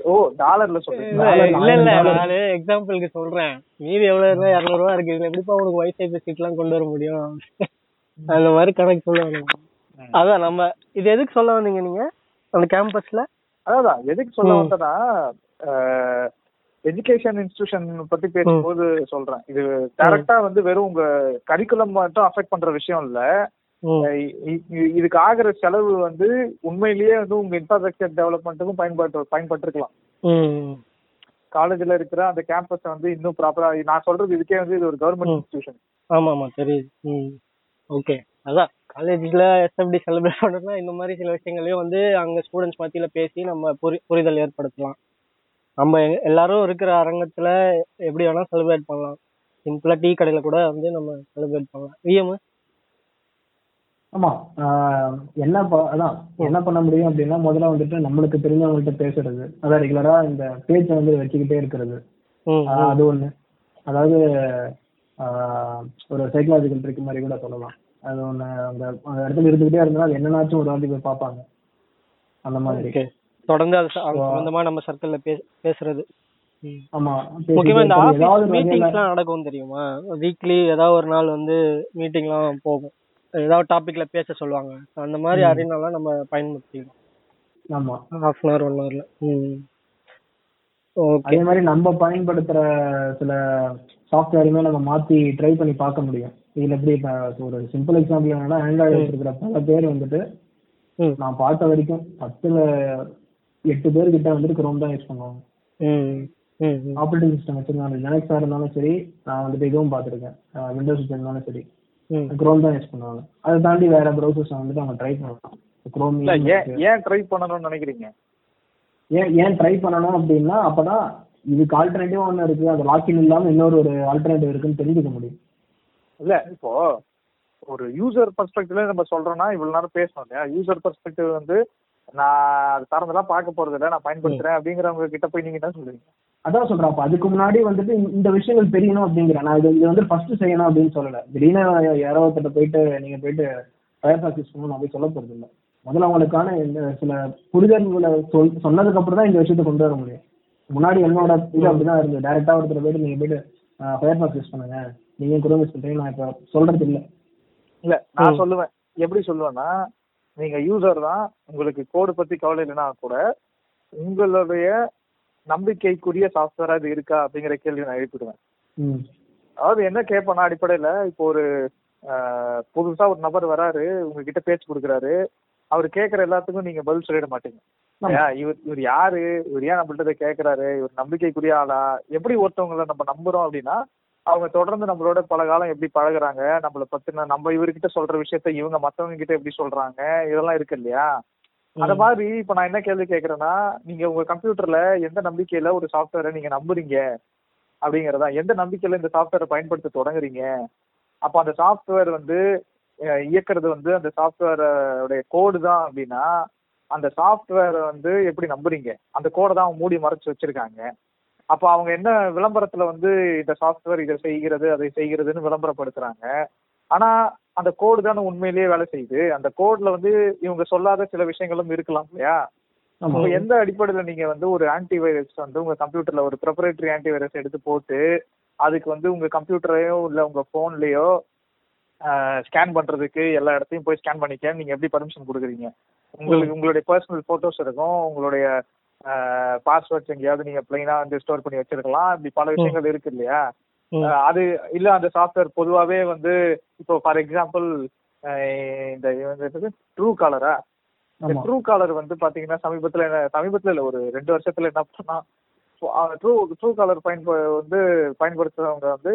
ஓ டாலர்ல சொல்றீங்க. இல்ல இல்ல. நானு எக்ஸாம்பிளுக்கு சொல்றேன். மீதி எவ்வளவு இருந்தா இருநூறு ரூபா இருக்கு. இதுல எப்படிப்பா உனக்கு வைஃபை பெசிட் எல்லாம் கொண்டு வர முடியும்? அந்த மாதிரி கணக்கு சொல்லுவாங்க அதான் நம்ம இது எதுக்கு சொல்ல வந்தீங்க நீங்க? அந்த கேம்பஸ்ல அதான் எதுக்கு சொல்ல ம். வந்தேன்னா எஜுகேஷன் இன்ஸ்டிடியூஷன் பத்தி பேசும்போது சொல்றேன். இது டைரக்டா வந்து வெறும் உங்க கரிக்குலம் மட்டும் அஃபெக்ட் பண்ற விஷயம் இல்ல. இதுக்கு ஆகிற செலவு வந்து உண்மையிலேயே வந்து உங்க இன்ஃப்ராஸ்ட்ரக்சர் டெவலப்மெண்ட்டுக்கும் பயன்பட்டு பயன்பட்டிருக்கலாம். காலேஜ்ல இருக்கிற அந்த கேம்பஸ் வந்து இன்னும் ப்ராப்பரா நான் சொல்றது இதுக்கே வந்து இது ஒரு கவர்மெண்ட். இன்ஸ்டிடியூஷன் ஆமா ஆமா தெரியுது. ஓகே. அதான் காலேஜ்ல எஸ்எஃப்டி செலிப்ரேட் பண்ணணும்னா இந்த மாதிரி சில விஷயங்களையும் வந்து அங்க ஸ்டூடெண்ட்ஸ் மத்தியில பேசி நம்ம புரி புரிதல் ஏற்படுத்தலாம். நம்ம எல்லாரும் இருக்கிற அரங்கத்துல எப்படி வேணா செலிப்ரேட் பண்ணலாம். சிம்பிளா டீ கடையில கூட வந்து நம்ம செலிப்ரேட் பண்ணலாம். விஎம் ஆமா. என்ன அதான் என்ன பண்ண முடியும் அப்படின்னா முதல்ல வந்துட்டு நம்மளுக்கு தெரிஞ்சவங்கள்ட்ட பேசுறது. அதான் ரெகுலரா இந்த பேச்சை வந்து வச்சுக்கிட்டே இருக்கிறது. அது ஒண்ணு. அதாவது ஒரு சைக்கலாஜிக்கல் ட்ரிக் மாதிரி கூட சொல்லலாம். அது ஒண்ணு அந்த இடத்துல இருந்துகிட்டே இருந்தா அது என்னன்னாச்சும் ஒரு வாட்டி போய் பார்ப்பாங்க. அந்த மாதிரி. தொடர்ந்து அது சம்பந்தமா நம்ம சர்க்கிள்ல பேசுறது. ஆமா முக்கியமா இந்த ஆபீஸ் மீட்டிங்ஸ்லாம் நடக்கும் தெரியுமா? வீக்லி ஏதாவது ஒரு நாள் வந்து மீட்டிங்லாம் போகும். ஏதாவது டாபிக்ல பேச சொல்லுவாங்க. அந்த மாதிரி ம். அறிஞர்லாம் நம்ம பயன்படுத்திக்கலாம் ஆமா. ஹாஃப் அன் ஹவர் ஒன் ஹவர்ல அதே மாதிரி நம்ம பயன்படுத்துற சில சாஃப்ட்வேருமே நம்ம மாத்தி ட்ரை பண்ணி பார்க்க முடியும். இதுல எப்படி ஒரு சிம்பிள் எக்ஸாம்பிள் என்னன்னா ஆண்ட்ராய்டு வச்சிருக்கிற பல பேர் வந்துட்டு நான் பார்த்த வரைக்கும் பத்துல எட்டு பேர் கிட்ட வந்துட்டு குரோம் தான் யூஸ் பண்ணுவாங்க. ஆப்ரேட்டிங் சிஸ்டம் வச்சிருந்தாலும் ஜெனக்ஸா இருந்தாலும் சரி நான் வந்துட்டு இதுவும் பார்த்துருக்கேன். விண்டோஸ் இருந்தாலும் சரி. குரோம் தான் யூஸ் பண்ணுவாங்க. அதை தாண்டி வேற ப்ரௌசர்ஸ் வந்துட்டு அவங்க ட்ரை பண்ணலாம். குரோம் ஏன் ஏன் ட்ரை பண்ணணும்னு நினைக்கிறீங்க? ஏன் ஏன் ட்ரை பண்ணணும் அப்படின்னா அப்பதான் இதுக்கு ஆல்டர்னேட்டிவ் ஒன்று இருக்கு. அது லாக்கின் இல்லாம இன்னொரு ஒரு ஆல்டர்னேட்டிவ் இருக்குன்னு தெரிஞ்சுக்க முடியும். இல்ல இப்போ ஒரு யூசர் பெர்ஸ்பெக்டிவ்ல நம்ம சொல்றோம்னா இவ்வளவு நேரம் பேசணும் இல்லையா? யூசர் பெர்ஸ்பெக்டிவ் வந்து நான் அது சார்ந்தெல்லாம் பார்க்க போறது இல்ல நான் பயன்படுத்துறேன் அப்படிங்கிறவங்க கிட்ட போய் நீங்க என்ன சொல்லுவீங்க? அதான் சொல்றேன் அப்ப அதுக்கு முன்னாடி வந்துட்டு இந்த- விஷயங்கள் தெரியணும் அப்படிங்கிறேன் நான் இது இது வந்து ஃபர்ஸ்ட் செய்யணும் அப்படின்னு சொல்லல. திடீர்னு யாரோ ஒருத்தட்ட போயிட்டு நீங்க போயிட்டு ஃபயர் பாக்ஸ் யூஸ் பண்ணணும் அப்படி சொல்ல போறது இல்ல. முதல்ல உங்களுக்கான இந்த சில புரிதல்களை சொல் சொன்னதுக்கு அப்புறம் தான் இந்த விஷயத்தை கொண்டு வர முடியும். முன்னாடி என்னோட இது அப்படிதான் இருந்தது. டைரக்டா ஒருத்தர் போயிட்டு நீங்க போயிட்டு ஃபயர் யூஸ் பண்ணுங்க. நீங்க குரோம் யூஸ் பண்றீங்க நான் இப்ப சொல்றது இல்ல. இல்ல நான் சொல்லுவேன். எப்படி சொல்லுவேன்னா நீங்க யூசர் தான் உங்களுக்கு கோடு பத்தி கவலை இல்லைன்னா கூட உங்களுடைய நம்பிக்கைக்குரிய சாஃப்ட்வேரா இது இருக்கா அப்படிங்கிற கேள்வி நான் எழுப்பிடுவேன். அதாவது என்ன கேட்பேன்னா அடிப்படையில இப்போ ஒரு புதுசா ஒரு நபர் வராரு உங்ககிட்ட பேச்சு கொடுக்குறாரு அவர் கேட்குற எல்லாத்துக்கும் நீங்க பதில் சொல்லிட மாட்டீங்க. இவர் இவர் யாரு? இவர் ஏன் நம்மள்ட்ட கேட்கறாரு? இவர் நம்பிக்கைக்குரிய ஆளா? எப்படி ஒருத்தவங்களை நம்ம நம்புறோம் அப்படின்னா அவங்க தொடர்ந்து நம்மளோட பல காலம் எப்படி பழகுறாங்க நம்மளை பத்தின நம்ம இவர்கிட்ட சொல்ற விஷயத்த இவங்க மத்தவங்க கிட்ட எப்படி சொல்றாங்க இதெல்லாம் இருக்கு இல்லையா? அந்த மாதிரி இப்ப நான் என்ன கேள்வி கேக்குறேன்னா நீங்க உங்க கம்ப்யூட்டர்ல எந்த நம்பிக்கையில ஒரு சாஃப்ட்வேரை நீங்க நம்புறீங்க? அப்படிங்கறதா. எந்த நம்பிக்கையில இந்த சாஃப்ட்வேரை பயன்படுத்த தொடங்குறீங்க? அப்ப அந்த சாஃப்ட்வேர் வந்து இயக்குறது வந்து அந்த சாஃப்ட்வேரோட கோடு தான் அப்படின்னா அந்த சாஃப்ட்வேரை வந்து எப்படி நம்புறீங்க? அந்த கோடை தான் அவங்க மூடி மறைச்சு வச்சிருக்காங்க. அப்ப அவங்க என்ன விளம்பரத்துல வந்து இந்த சாஃப்ட்வேர் இதை செய்கிறது அதை செய்கிறதுன்னு விளம்பரப்படுத்துறாங்க. ஆனா அந்த கோடு தானே உண்மையிலேயே வேலை செய்யுது. அந்த கோட்ல வந்து இவங்க சொல்லாத சில விஷயங்களும் இருக்கலாம் இல்லையா? எந்த அடிப்படையில நீங்க வந்து ஒரு ஆன்டி வைரஸ் வந்து உங்க கம்ப்யூட்டர்ல ஒரு ப்ரிப்பரேட்டரி ஆன்டி வைரஸ் எடுத்து போட்டு அதுக்கு வந்து உங்க கம்ப்யூட்டரையோ இல்ல உங்க போன்லயோ ஸ்கேன் பண்றதுக்கு எல்லா இடத்தையும் போய் ஸ்கேன் பண்ணிக்க. நீங்க எப்படி பர்மிஷன் கொடுக்குறீங்க? உங்களுக்கு உங்களுடைய பர்சனல் போட்டோஸ் இருக்கும். உங்களுடைய பாஸ்வேர்ட்ஸ் எங்கேயாவது நீங்க பிளைனா வந்து ஸ்டோர் பண்ணி வச்சிருக்கலாம். இப்படி பல விஷயங்கள் இருக்கு இல்லையா? அது இல்ல அந்த சாஃப்ட்வேர் பொதுவாவே வந்து இப்போ ஃபார் எக்ஸாம்பிள் இந்த ட்ரூ காலரா இந்த ட்ரூ காலர் வந்து பாத்தீங்கன்னா சமீபத்துல என்ன சமீபத்துல இல்ல ஒரு ரெண்டு வருஷத்துல என்ன பண்ணா ட்ரூ ட்ரூ காலர் பயன்ப வந்து பயன்படுத்துறவங்க வந்து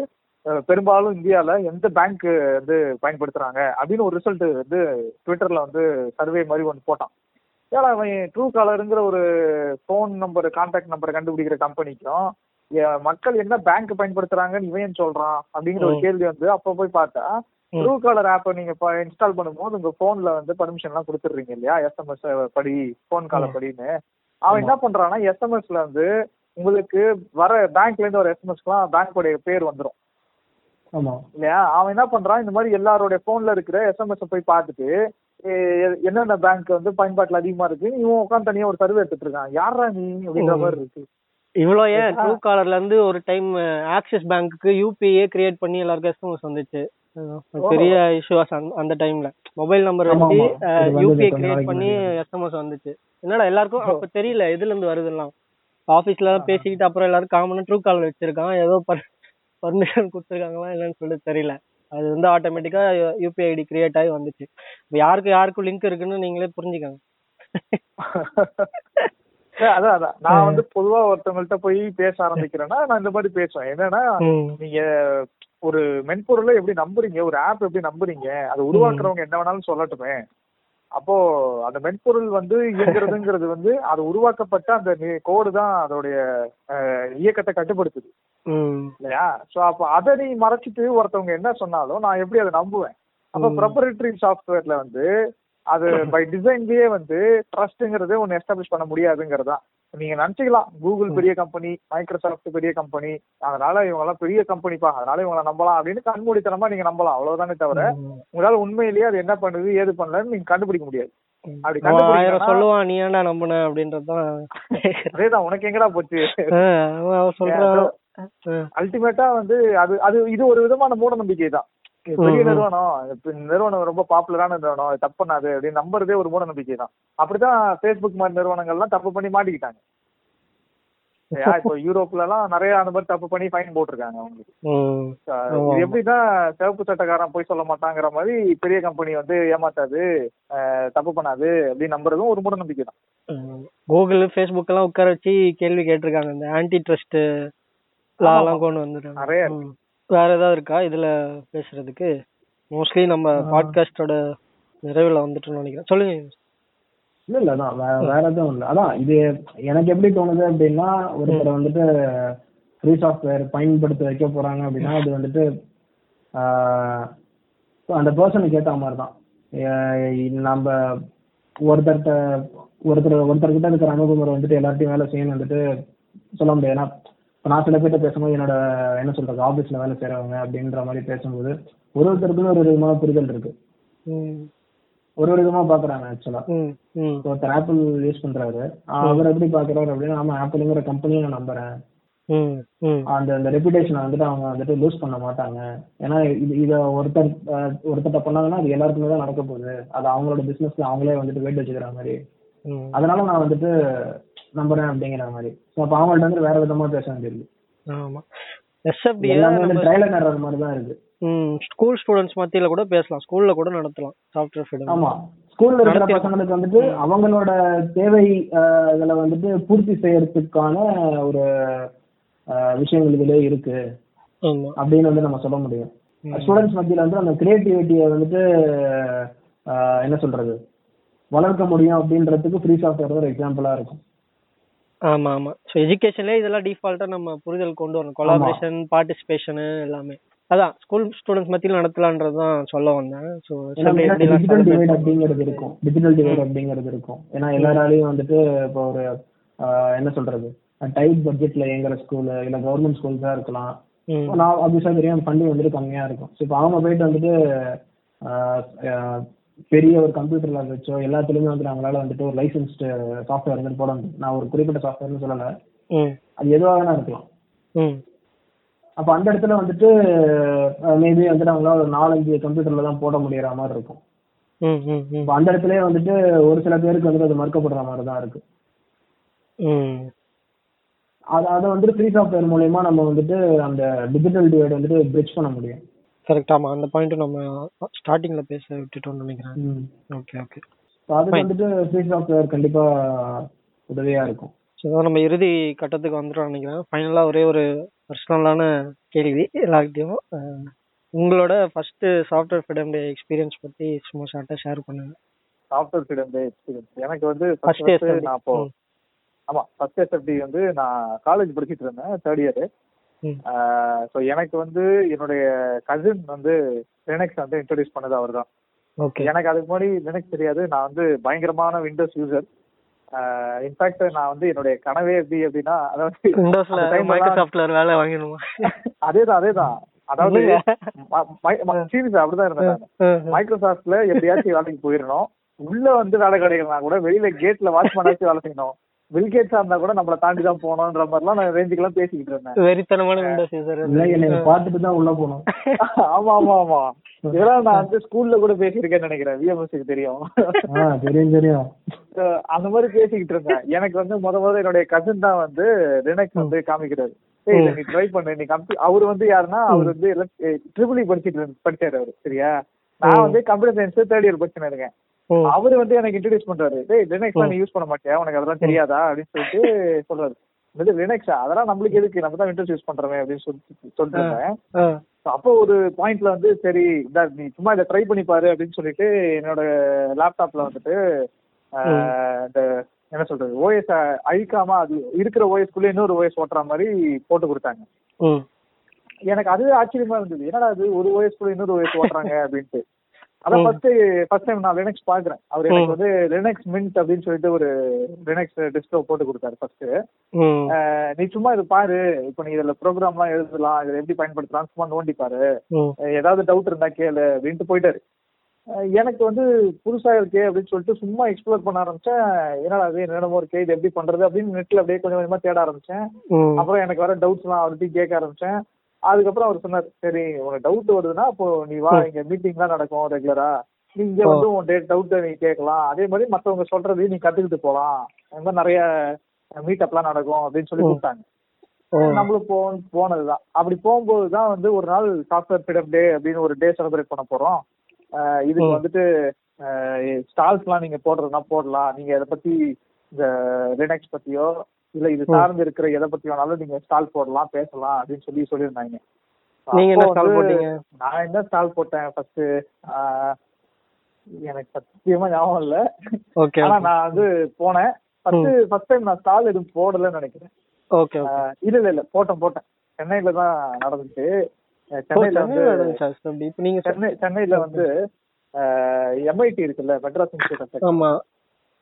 பெரும்பாலும் இந்தியால எந்த பேங்க் வந்து பயன்படுத்துறாங்க? அப்படின்னு ஒரு ரிசல்ட் வந்து ட்விட்டர்ல வந்து சர்வே மாதிரி ஒன்று போட்டான். ஏன்னா அவன் ட்ரூ காலருங்கிற ஒரு ஃபோன் நம்பர் கான்டாக்ட் நம்பரை கண்டுபிடிக்கிற கம்பெனிக்கும் மக்கள் என்ன பேங்க் பயன்படுத்துறாங்கன்னு இவன் சொல்றான் அப்படிங்கிற ஒரு. கேள்வி வந்து அப்போ போய் பார்த்தா. ட்ரூ காலர் ஆப்பை நீங்க இன்ஸ்டால் பண்ணும்போது உங்க போன்ல வந்து பர்மிஷன் எல்லாம் கொடுத்துடுறீங்க இல்லையா? எஸ்எம்எஸ் படி போன் கால. படின்னு. அவன் என்ன பண்றான்னா எஸ்எம்எஸ்ல வந்து உங்களுக்கு வர பேங்க்ல இருந்து வர எஸ்எம்எஸ்க்குலாம் பேங்க் பேர் வந்துரும். ஆமா. இல்லையா? அவன் என்ன பண்றான் இந்த மாதிரி எல்லாருடைய போன்ல இருக்கிற எஸ்எம்எஸ் போய் பார்த்துட்டு என்னென்ன பேங்க் வந்து பயன்பாட்டுல அதிகமா இருக்கு இவன் உட்காந்து தனியா ஒரு சர்வே எடுத்துட்டு இருக்கான். யாரா நீ? அப்படின்ற. மாதிரி இருக்கு. இவ்வளோ ஏன். ட்ரூ காலர்ல இருந்து ஒரு டைம் ஆக்சிஸ் பேங்க்குக்கு யூபிஐ கிரியேட் பண்ணி எல்லாருக்கும் எஸ்எம்எஸ் வந்துச்சு. பெரிய இஷ்யூஸ் அந்த டைம்ல மொபைல் நம்பர் வச்சு யூபிஐ கிரியேட் பண்ணி. எஸ்எம்எஸ் வந்துச்சு. என்னடா எல்லாருக்கும். அப்ப தெரியல எதுல இருந்து வருதுலாம் ஆபீஸ்ல பேசிக்கிட்டு அப்புறம் எல்லாரும் காமனா ட்ரூ காலர் வச்சிருக்கான். ஏதோ பர்மிஷன் கொடுத்துருக்காங்களா என்னன்னு சொல்லிட்டு தெரியல. அது வந்து ஆட்டோமேட்டிக்கா யூபிஐ ஐடி கிரியேட் ஆகி வந்துச்சு. இப்ப யாருக்கு யாருக்கும் லிங்க் இருக்குன்னு நீங்களே புரிஞ்சுக்கங்க. *laughs* அதான் அதான். நான் வந்து பொதுவா ஒருத்தவங்கள்ட்ட போய் பேச ஆரம்பிக்கிறேன்னா நான் இந்த மாதிரி பேசுவேன். என்னன்னா. நீங்க ஒரு மென்பொருளை எப்படி நம்புறீங்க? ஒரு ஆப் எப்படி நம்புறீங்க? அதை உருவாக்குறவங்க என்ன வேணாலும் சொல்லட்டுமே. அப்போ அந்த மென்பொருள் வந்து இயங்குறதுங்கிறது வந்து அது உருவாக்கப்பட்ட அந்த கோடு தான் அதோடைய இயக்கத்தை கட்டுப்படுத்துது. இல்லையா? சோ அப்ப அதை நீ மறைச்சிட்டு ஒருத்தவங்க என்ன சொன்னாலும் நான் எப்படி அதை நம்புவேன்? அப்ப. ப்ரொப்பரேட்டரி சாஃப்ட்வேர்ல வந்து அது *laughs* பை டிசைன்லயே வந்து ட்ரஸ்ட்ங்கிறது ஒன்னு எஸ்டாப்ளிஷ் பண்ண முடியாதுங்கிறதா. நீங்க நினைச்சுக்கலாம் கூகுள் பெரிய கம்பெனி மைக்ரோசாஃப்ட் பெரிய கம்பெனி அதனால இவங்க எல்லாம் பெரிய கம்பெனிப்பா அதனால இவங்களை நம்பலாம் அப்படின்னு கண்மூடித்தனமா நீங்க நம்பலாம் அவ்வளவுதானே தவிர. உங்களால உண்மையிலேயே அது என்ன பண்ணுது ஏது பண்ணலன்னு நீங்க கண்டுபிடிக்க முடியாது. அப்படி ஆயிரம் சொல்லுவான் நீ ஏன்டா நம்புன? அப்படின்றதுதான் *laughs* அதேதான் உனக்கு எங்கடா போச்சு? அல்டிமேட்டா வந்து அது அது இது ஒரு விதமான மூட நம்பிக்கை தான் பெரிய. நிறுவனம். நிறுவனம் ரொம்ப பாப்புலரான நிறுவனம். தப்பு பண்ணாது. அப்படின்னு நம்புறதே ஒரு மூட நம்பிக்கை தான். அப்படிதான் ஃபேஸ்புக் மாதிரி நிறுவனங்கள்லாம் தப்பு பண்ணி மாட்டிக்கிட்டாங்க? இப்போ *laughs* யூரோப்ல எல்லாம் நிறைய அந்த மாதிரி தப்பு பண்ணி ஃபைன் போட்டிருக்காங்க அவங்களுக்கு. எப்படின்னா சிவப்பு சட்டக்காரன் போய் சொல்ல மாட்டாங்கிற மாதிரி பெரிய கம்பெனி வந்து ஏமாத்தாது தப்பு பண்ணாது அப்படின்னு நம்புறதும் ஒரு மூட நம்பிக்கை தான். கூகுள் ஃபேஸ்புக் எல்லாம் உட்கார வச்சு கேள்வி கேட்டிருக்காங்க. இந்த ஆன்டி ட்ரஸ்ட் நிறைய. வேற ஏதாவது இருக்கா? இதுல பேசுறதுக்கு? மோஸ்ட்லி நம்ம பாட்காஸ்டோட நிறைவுல வந்துட்டோம்னு நினைக்கிறேன். சொல்லுங்க. இல்ல இல்ல அதான் வேற எதுவும் இல்ல. அதான் இது எனக்கு எப்படி தோணுது அப்படின்னா ஒருத்தர் வந்துட்டு ஃப்ரீ சாஃப்ட்வேர் பயன்படுத்த வைக்க போறாங்க அப்படின்னா அது வந்துட்டு அந்த பர்சனுக்கு ஏத்த மாதிரி தான். நம்ம ஒருத்தர்கிட்ட ஒருத்தர் ஒருத்தர்கிட்ட இருக்கிற அணுகுமுறை வந்துட்டு எல்லார்ட்டையும் வேலை செய்யணும் வந்துட்டு சொல்ல முடியாது. ஏன்னா இப்ப நான் சில பேர்ட்ட பேசும்போது என்னோட என்ன சொல்றது ஆபீஸ்ல வேலை செய்யறவங்க அப்படின்ற மாதிரி பேசும்போது ஒரு ஒருத்தருக்குன்னு ஒரு விதமான புரிதல் இருக்கு. ஒரு ஒரு விதமா பாக்குறாங்க ஆக்சுவலா. ஒருத்தர் ஆப்பிள் யூஸ் பண்றாரு அவர் எப்படி பாக்குறாரு அப்படின்னா ஆமா ஆப்பிள்ங்கிற கம்பெனியை நான் நம்புறேன். அந்த அந்த ரெப்புடேஷனை வந்துட்டு அவங்க வந்துட்டு லூஸ் பண்ண மாட்டாங்க ஏன்னா இது இத ஒருத்தர் ஆஹ் ஒருத்தர்ட்ட பண்ணாங்கன்னா அது எல்லாருக்குமே தான் நடக்க போகுது அது அவங்களோட பிசினஸ்ல அவங்களே வந்துட்டு வெயிட் வச்சுக்கிற மாதிரி. அதனால நான் வந்துட்டு நம்புறேன் அப்படிங்கிற மாதிரி. ஸோ அப்போ அவங்கள்ட்ட வந்து வேற விதமா பேச வேண்டியிருக்கு. ஆமா. எஸ்எஃப்டி எல்லாமே வந்து எரர் மாதிரி தான் இருக்கு. ஸ்கூல் ஸ்டூடெண்ட்ஸ் மத்தியில கூட பேசலாம். ஸ்கூல்ல கூட நடத்தலாம். சாஃப்ட்வேர் ஃப்ரீடம் ஆமா. ஸ்கூல்ல இருக்கிற பசங்களுக்கு வந்துட்டு அவங்களோட தேவை இதுல வந்துட்டு பூர்த்தி செய்யறதுக்கான ஒரு விஷயங்கள் இதுல இருக்கு. அப்படின்னு வந்து நம்ம சொல்ல முடியும். ஸ்டூடெண்ட்ஸ் மத்தியில வந்து அந்த கிரியேட்டிவிட்டியை வந்துட்டு என்ன சொல்றது? வளர்க்க முடியும் அப்படின்றதுக்கு ஃப்ரீ சாஃப்ட்வேர் ஒரு எக்ஸாம்பிளா இருக்கும். ஆமா ஆமா. ஸோ எஜுகேஷன்லேயே இதெல்லாம் டிஃபால்ட்டா நம்ம புரிதல் கொண்டு வரணும். கொலாபரேஷன் பார்ட்டிசிபேஷன் எல்லாமே. அதான் ஸ்கூல் ஸ்டூடெண்ட்ஸ் மத்தியில் நடத்தலான்றது தான் சொல்ல வந்தேன். ஸோ டிஜிட்டல் டிவைட் அப்படிங்கிறது இருக்கும். டிஜிட்டல் டிவைட் அப்படிங்கிறது இருக்கும். ஏன்னா எல்லாராலையும் வந்துட்டு இப்போ ஒரு என்ன சொல்றது? டைட் பட்ஜெட்ல இயங்குற ஸ்கூல் இல்ல கவர்மெண்ட் ஸ்கூல் தான் இருக்கலாம். நான் ஆப்வியஸா தெரியும் ஃபண்டிங் வந்துட்டு கம்மியா இருக்கும். ஸோ இப்போ அவங்க போயிட்டு வந்துட்டு பெரிய ஒரு கம்ப்யூட்டர் லேப் வச்சோ எல்லாத்துலயுமே வந்துட்டு அவங்களால வந்துட்டு ஒரு லைசன்ஸ்டு சாஃப்ட்வேர் வந்துட்டு போட முடியும். நான் ஒரு குறிப்பிட்ட சாஃப்ட்வேர்னு சொல்லல. அது எதுவாக வேணா இருக்கலாம். ம். அப்போ அந்த இடத்துல வந்துட்டு மேபி வந்துட்டு அவங்களால ஒரு நாலஞ்சு கம்ப்யூட்டர்ல தான் போட முடியற மாதிரி இருக்கும். அந்த இடத்துலயே வந்துட்டு ஒரு சில பேருக்கு வந்துட்டு அது மறுக்கப்படுற மாதிரி தான் இருக்கு. ம். அது அதை வந்துட்டு ஃப்ரீ சாஃப்ட்வேர் மூலயமா நம்ம வந்துட்டு அந்த டிஜிட்டல் டிவைட் வந்துட்டு பிரிட்ஜ் பண்ண முடியும். கரெக்ட் ஆமா அந்த பாயிண்ட் நம்ம ஸ்டார்டிங்ல பேச விட்டுட்டோம்னு நினைக்கிறேன். ஓகே ஓகே So அதுக்கு வந்துட்டு சாஃப்ட்வேர் கண்டிப்பா உதவியா இருக்கும். ஸோ நம்ம இறுதி கட்டத்துக்கு வந்துட்டோம்னு நினைக்கிறேன். ஃபைனலாக ஒரே ஒரு பர்சனலான கேள்வி எல்லார்கிட்டையும். உங்களோட first software freedom day experience பத்தி சும்மா ஷார்ட்டாக ஷேர் பண்ணுங்க. சாஃப்ட்வேர் ஃப்ரீடம் டே எக்ஸ்பீரியன்ஸ் எனக்கு வந்து ஃபர்ஸ்ட் நான் அப்போ ம். ஆமா ஃபர்ஸ்ட் எஸ்எஃப்டி வந்து நான் காலேஜ் படிச்சிட்டு இருந்தேன் தேர்ட் இயர். ஸோ எனக்கு வந்து என்னுடைய கசின் வந்து லினக்ஸ் வந்து இன்ட்ரடியூஸ் பண்ணது அவர் தான் ஓகே. எனக்கு அதுக்கு முன்னாடி லினக்ஸ் தெரியாது. நான் வந்து பயங்கரமான விண்டோஸ் யூசர் இன்ஃபேக்ட் நான் வந்து என்னுடைய கனவே எப்படி அப்படின்னா அதாவது விண்டோஸ்ல மைக்ரோசாஃப்ட்ல வேலை வாங்கணுமா *laughs* அதேதான் அதேதான். அதாவது. சீரியஸ் அப்படிதான் இருந்தேன் மைக்ரோசாஃப்ட்ல எப்படியாச்சும் வேலைக்கு போயிடணும். உள்ள வந்து வேலை கிடைக்கலனா கூட வெளியில கேட்ல வாட்ச்மேன் ஆச்சு வேலை செய்யணும். பில்கேட்ஸா இருந்தா கூட நம்மள தாண்டி தான் போனோன்ற மாதிரிலாம் நான் ரேஞ்சுக்கு எல்லாம் பேசிக்கிட்டு இருந்தேன். வெறித்தனமான விண்டோஸ் பார்த்துட்டு தான் உள்ள போகணும். *laughs* ஆமா ஆமா ஆமா. இதெல்லாம் நான் வந்து ஸ்கூல்ல கூட பேசியிருக்கேன்னு நினைக்கிறேன். விஎம்எஸ்க்கு தெரியும். ஆ தெரியும் தெரியும். அந்த மாதிரி பேசிக்கிட்டு இருந்தேன். எனக்கு வந்து முத முத என்னுடைய கசின் தான் வந்து லினக்ஸ் வந்து காமிக்கிறாரு. நீ ட்ரை பண்ணு. நீ கம்பி அவர் வந்து யாருன்னா அவர் வந்து ட்ரிபிள் படிச்சிட்டு இருந்து- படிச்சாரு அவரு. சரியா? நான் வந்து கம்ப்யூட்டர் சயின்ஸ் தேர்ட் இயர் படிச்சுன்னு இருக்கேன். அவரு வந்து எனக்கு இன்ட்ரடியூஸ் பண்றாரு. டேய் லினக்ஸ் நீ யூஸ் பண்ண மாட்டியா? உனக்கு அதெல்லாம் தெரியாதா? அப்படின்னு சொல்லிட்டு சொல்றாரு. இது லினக்ஸா அதெல்லாம் நம்மளுக்கு எதுக்கு? நம்ம தான் விண்டோஸ் யூஸ் பண்றோமே அப்படின்னு சொல்லிட்டு சொல்லிட்டு அப்போ ஒரு பாயிண்ட்ல வந்து சரி நீ சும்மா இதை ட்ரை பண்ணி பாரு அப்படின்னு சொல்லிட்டு என்னோட லேப்டாப்ல வந்துட்டு இந்த என்ன சொல்றது ஓஎஸ் அழிக்காம அது இருக்கிற ஓஎஸ்க்குள்ள இன்னொரு ஓஎஸ் ஓட்டுற மாதிரி போட்டு கொடுத்தாங்க. எனக்கு அது ஆச்சரியமா இருந்தது. என்னடா அது ஒரு ஓஎஸ்க்குள்ள இன்னொரு ஓஎஸ் ஓட்டுறாங்க அப்படின்ட்டு. அதான் ஃபர்ஸ்ட் ஃபர்ஸ்ட் டைம் நான் லினக்ஸ் பாக்குறேன் அவர் எனக்கு வந்து லினக்ஸ் மின்ட் அப்படின்னு சொல்லிட்டு ஒரு லினக்ஸ் டிஸ்கோ போட்டு கொடுத்தாரு ஃபர்ஸ்ட் நீ சும்மா இது பாரு. இப்போ நீ இதுல ப்ரோக்ராம்லாம் எழுதலாம். இதை எப்படி பயன்படுத்தலாம்? சும்மா நோண்டி பாரு. ஏதாவது டவுட் இருந்தா கேளு அப்படின்ட்டு போயிட்டாரு. எனக்கு வந்து புதுசா இருக்கே அப்படின்னு சொல்லிட்டு சும்மா எக்ஸ்ப்ளோர் பண்ண ஆரம்பிச்சேன். என்னடா அது என்னென்னமோ இருக்கே இது எப்படி பண்றது அப்படின்னு நெட்ல அப்படியே கொஞ்சம் கொஞ்சமா தேட ஆரம்பிச்சேன். அப்புறம் எனக்கு வர டவுட்ஸ் எல்லாம் அவர்கிட்ட கேட்க ஆரம்பிச்சேன். அதுக்கப்புறம் அவர் சொன்னார் சரி உனக்கு டவுட் வருதுன்னா அப்போ நீ வா இங்க மீட்டிங்லாம் நடக்கும் ரெகுலரா நீ இங்க வந்து உன் டவுட் நீ கேட்கலாம். அதே மாதிரி மத்தவங்க சொல்றதையும் நீ கத்துக்கிட்டு போலாம். இந்த மாதிரி நிறைய மீட் அப்லாம் நடக்கும் அப்படின்னு சொல்லி கூப்பிட்டாங்க. நம்மளும் போ போனதுதான். அப்படி போகும்போது தான் வந்து ஒரு நாள் சாஃப்ட்வேர் ஃப்ரீடம் டே அப்படின்னு ஒரு டே செலிப்ரேட் பண்ண போறோம். இதுக்கு வந்துட்டு ஸ்டால்ஸ்லாம் நீங்க போடுறதுனா போடலாம். நீங்க இதை பத்தி இந்த லினக்ஸ் பத்தியோ இல்ல இது சார்ந்து இருக்கிற எதை பத்தி வேணாலும் நீங்க ஸ்டால் போடலாம் பேசலாம் அப்படின்னு சொல்லி சொல்லியிருந்தாங்க. நீங்க என்ன ஸ்டால் போட்டீங்க? நான் என்ன ஸ்டால் போட்டேன்? ஃபர்ஸ்ட் எனக்கு சத்தியமா ஞாபகம் இல்ல. ஓகே ஆனா நான் வந்து போனேன். ஃபர்ஸ்ட் ஃபர்ஸ்ட் டைம் நான் ஸ்டால் எதுவும் போடலன்னு நினைக்கிறேன். ஓகே இல்ல இல்ல இல்ல போட்டேன் போட்டேன். சென்னையில தான் நடந்துச்சு. சென்னையில வந்து நீங்க சென்னை சென்னையில வந்து எம்ஐடி இருக்குல்ல மெட்ராஸ் இன்ஸ்டியூட் ஆமா.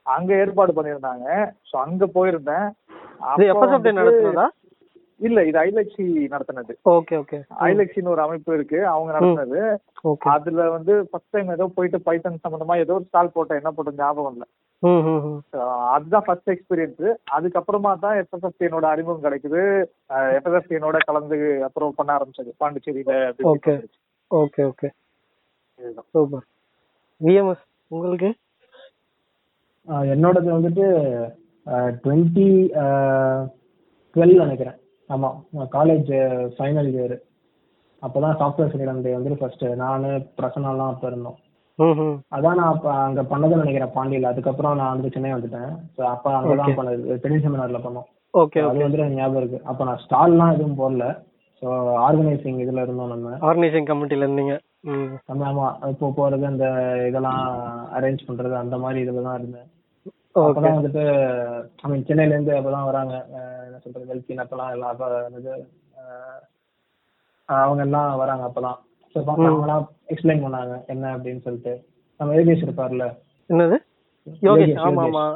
அங்க ஏற்பாடு பண்ணியிருந்தாங்க. சோ அங்க போயிருந்தேன். இது வந்துட்டு- நடத்துனதா? இல்ல இது ஐலக்ஸி நடத்தினது. Okay okay. ஐலக்ஸின்னு ஒரு அமைப்பு இருக்கு அவங்க நடத்தினது. ஓகே. அதுல வந்து ஃபர்ஸ்ட் டைம் ஏதோ போயிட்டு பைத்தன் சம்பந்தமா ஏதோ ஒரு ஸ்டால் போட்டேன் என்ன போட்ட ஞாபகம் இல்ல. அதுதான் ஃபர்ஸ்ட் எக்ஸ்பீரியன்ஸ் அதுக்கப்புறமா தான் எஃப்எஸ்எஃப் என்னோட அறிமுகம் கிடைக்குது. எஃப்எஸ்எஃப் என்னோட கலந்து அப்புறம் பண்ண ஆரம்பிச்சது பாண்டிச்சேரியில. ஓகே. ஓகே இதுதான். சூப்பர். விஎம்எஸ் உங்களுக்கு? என்னோடது வந்துட்டு டுவெண்ட்டி டுவெல் நினைக்கிறேன். ஆமாம் காலேஜ் ஃபைனல் இயர் அப்போ தான் சாஃப்ட்வேர் ஃப்ரீடம் டே வந்துட்டு ஃபர்ஸ்ட்டு நான் பிரசனாலாம் அப்போ இருந்தோம். அதான் நான் அப்போ அங்கே பண்ணதை நினைக்கிறேன் பாண்டியில். அதுக்கப்புறம் நான் வந்து சென்னை வந்துட்டேன். ஸோ அப்போ அங்கே தான் பண்ணது. பெரிய செமினாரில் பண்ணோம். ஓகே அது எனக்கு ஞாபகம் இருக்கு. அப்போ நான் ஸ்டால்லாம் எதுவும் போடல. ஸோ ஆர்கனைசிங் இதில் இருந்தோம் நம்ம. ஆர்கனைசிங் கமிட்டில இருந்தீங்க. ம். நம்ம ஆமா. இப்போ போறது அந்த இதெல்லாம் அரேஞ்ச் பண்றது அந்த மாதிரி இதுல தான் இருந்தேன். அப்பதான் வந்துட்டு ஐ மீன் சென்னையில இருந்து அப்பதான் வராங்க. என்ன சொல்றது வெல்கின் அப்பெல்லாம் எல்லாம் அப்ப அஹ் அவங்க எல்லாம் வராங்க அப்பதான். ஸோ அவங்கலாம் எக்ஸ்பிளைன் பண்ணாங்க என்ன அப்படின்னு சொல்லிட்டு. நம்ம யோகேஷ் இருப்பார்ல. என்னது? யோகேஷ் ஆமா. ஆமா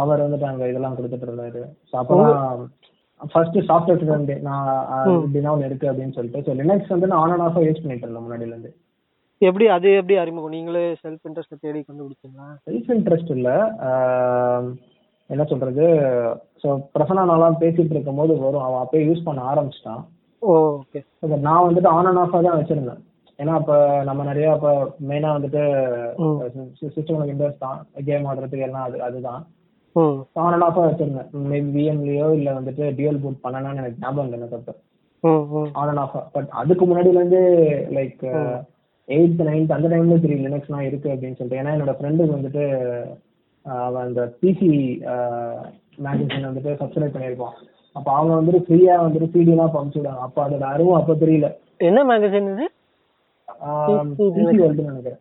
அவர் வந்துட்டு அங்க இதெல்லாம் கொடுத்துட்டு இருந்தாரு ஸோ அப்பதான் ஃபர்ஸ்ட் சாஃப்ட்வேர் நான் இப்படின்னா ஒன்று இருக்கு அப்படின்னு சொல்லிட்டு. ஸோ லினக்ஸ் வந்து நான் ஆன் அண்ட் ஆஃபாக யூஸ் பண்ணிட்டு இருந்தேன் முன்னாடில இருந்து எப்படி அது எப்படி அறிமுகம்? நீங்களே செல்ஃப் இன்ட்ரெஸ்ட் தேடி கண்டுபிடிச்சீங்களா? செல்ஃப் இன்ட்ரெஸ்ட் இல்ல. என்ன சொல்றது? ஸோ நான்லாம் பேசிட்டு இருக்கும் போது வரும். அவன் அப்பயே யூஸ் பண்ண ஆரம்பிச்சிட்டான். ஓகே நான் வந்துட்டு ஆன் அண்ட் ஆஃபாக தான் வச்சிருந்தேன். ஏன்னா அப்ப நம்ம நிறைய அப்ப மெயினா வந்துட்டு சிஸ்டம் விண்டோஸ் தான். கேம் ஆடுறதுக்கு எல்லாம் அது அதுதான். ஆன் அண்ட் ஆஃபாக வச்சிருந்தேன். மேபி விஎம்லயோ இல்ல வந்துட்டு டியூல் பூட் பண்ணனான்னு எனக்கு ஞாபகம் இல்லை எனக்கு அப்ப ஆன் அண்ட் ஆஃப் பட் அதுக்கு முன்னாடில இருந்து லைக் எயித் நைன்த் அந்த டைம்ல தெரியும் லினக்ஸ்லாம் இருக்கு அப்படின்னு சொல்லிட்டு. ஏன்னா என்னோட ஃப்ரெண்டுக்கு வந்துட்டு அவன் அந்த பிசி மேகசின் வந்துட்டு சப்ஸ்கிரைப் பண்ணியிருப்பான். அப்ப அவங்க வந்துட்டு ஃப்ரீயா வந்துட்டு சிடி எல்லாம் பம்ப் விடுவாங்க அப்ப அதோட அருவம் அப்ப தெரியல என்ன மேகசின் இது? பிசி வேர்ல்டு நினைக்கிறேன்.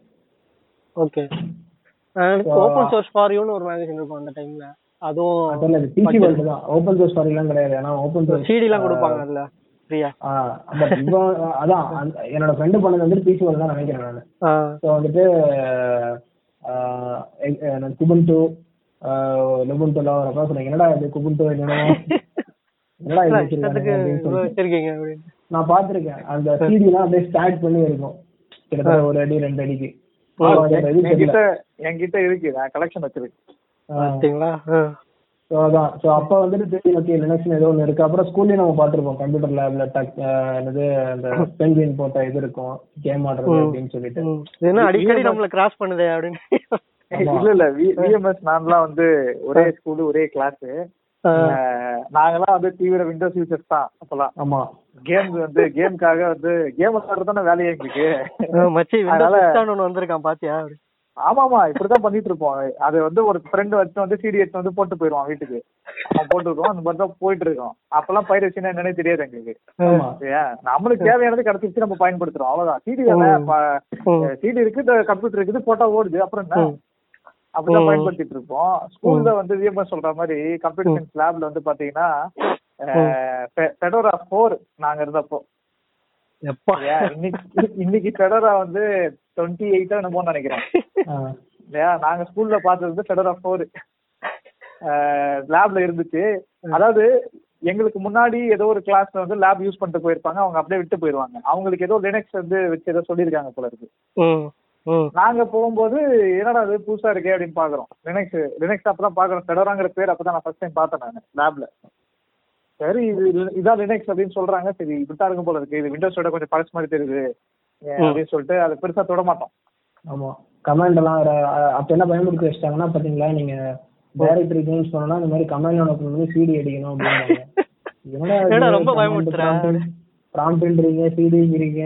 ஓகே ஓபன் சோர்ஸ் ஃபார் யூன்னு ஒரு மேகசின் இருக்கும் அந்த டைம்ல அதுவும் பிசி வேர்ல்டு தான் ஓப்பன் சோர்ஸ் எல்லாம் கிடையாது. ஏன்னா ஓப்பன் சோர்ஸ் சிடி எல்லாம் கொடுப்பாங்க அதுல. ஃப்ரீயா பட் அதான் என்னோட ஃப்ரெண்டு பண்ணது வந்துட்டு பிசி வேர்ல்டு தான் நினைக்கிறேன் நான். ஸோ வந்துட்டு குபுண்டு லுபுண்டுலாம் வரப்ப சொன்னேன் என்னடா இது குபுண்டு என்னடா? என்னடா இது வச்சிருக்காங்க நான் பார்த்திருக்கேன். அந்த சிடிலாம் அப்படியே ஸ்டார்ட் பண்ணி இருக்கும். கிட்டத்தட்ட ஒரு அடி ரெண்டு அடிக்கு. என்கிட்ட என்கிட்ட இருக்கு நான் கலெக்ஷன் வச்சிருக்கேன். ஸோ அதான். ஸோ அப்போ வந்துட்டு தெரியும் ஓகே லினக்ஸ்னு ஏதோ ஒன்று இருக்கு. அப்புறம் ஸ்கூல்லேயும் நம்ம பார்த்துருப்போம். கம்ப்யூட்டர் லேப்ல டக் என்னது அந்த பென்குயின் போட்ட இது இருக்கும். கேம் ஆடுறது அப்படின்னு சொல்லிட்டு. என்ன அடிக்கடி நம்மள கிராஸ் பண்ணுதே அப்படின்னு. இல்ல இல்ல. விஎம்எஸ் நான்லாம் வந்து ஒரே ஸ்கூல் ஒரே கிளாஸ் நாங்கெல்லாம் வந்து தீவிர விண்டோஸ் யூசர்ஸ் தான் அப்பெல்லாம் ஆமா. கேம் வந்து கேமுக்காக வந்து கேம் விளையாடுறது தானே வேலையே எங்களுக்கு. மச்சி அதனால- விண்டோஸ் ஒன்னு வந்திருக்கான் பாத்தியா? ஆமாமா இப்படிதான் பண்ணிட்டு இருப்போம் அது வந்து ஒரு ஃப்ரெண்ட் வச்சு வந்து சிடி எடுத்து வந்து போட்டு போயிருவான் வீட்டுக்கு. அவன் போட்டுருக்கோம் அந்த மாதிரி தான் போயிட்டு இருக்கோம் அப்பெல்லாம் பைரசினா என்னன்னே தெரியாது எங்களுக்கு. நம்மளுக்கு தேவையானது கிடைச்சிச்சு நம்ம பயன்படுத்துறோம். அவ்வளவுதான். சிடி. சிடி இருக்கு இந்த கம்ப்யூட்டர் இருக்குது போட்டோ ஓடுது. அப்புறம் என்ன. அப்படிதான். பயன்படுத்திட்டு இருப்போம் ஸ்கூல்ல வந்து விஎம்எஸ் சொல்ற மாதிரி கம்ப்யூட்டர் சயின்ஸ் லேப்ல வந்து பாத்தீங்கன்னா ஃபெடோரா ஃபோர் நாங்க இருந்தப்போ. இன்னைக்கு இன்னைக்கு ஃபெடோரா வந்து டுவெண்ட்டி எயிட்டா என்னமோ நினைக்கிறேன். இல்லையா? நாங்க ஸ்கூல்ல பார்த்தது வந்து ஃபெடோரா ஃபோர் லேப்ல இருந்துச்சு. அதாவது எங்களுக்கு முன்னாடி ஏதோ ஒரு கிளாஸ்ல வந்து லேப் யூஸ் பண்ணிட்டு போயிருப்பாங்க. அவங்க அப்படியே விட்டு போயிருவாங்க. அவங்களுக்கு ஏதோ லினக்ஸ் வந்து வச்சு ஏதோ சொல்லியிருக்காங்க போல இருக்கு. நாங்க போகும்போது என்னடா அது புதுசா இருக்கே அப்படின்னு பாக்குறோம் லினக்ஸ் லினக்ஸ் அப்பதான் பாக்குறோம் ஃபெடோராங்கிற பேர் அப்பதான் நான் ஃபர்ஸ்ட் டைம் பார்த்தேன் நான் லேப்ல சரி இது இது- இதான் லினக்ஸ் அப்படின்னு சொல்றாங்க. சரி இப்படித்தான் இருக்கும் போல இருக்கு. இது விண்டோஸோட கொஞ்சம் பழசு மாதிரி தெரியுது. அப்படின்னு சொல்லிட்டு அதை பெருசா தொட மாட்டோம். ஆமா. கமாண்ட் எல்லாம் அப்ப என்ன பயன்படுத்தி வச்சிட்டாங்கன்னா பாத்தீங்களா நீங்க டைரக்டரி சேஞ்ச் பண்ணனும்னா இந்த மாதிரி கமாண்ட் ஓபன் பண்ணி சிடி அடிக்கணும் என்னடா ரொம்ப பயமுறுத்துற? ப்ராம்ப்ட்ன்றீங்க சிடிங்கிறீங்க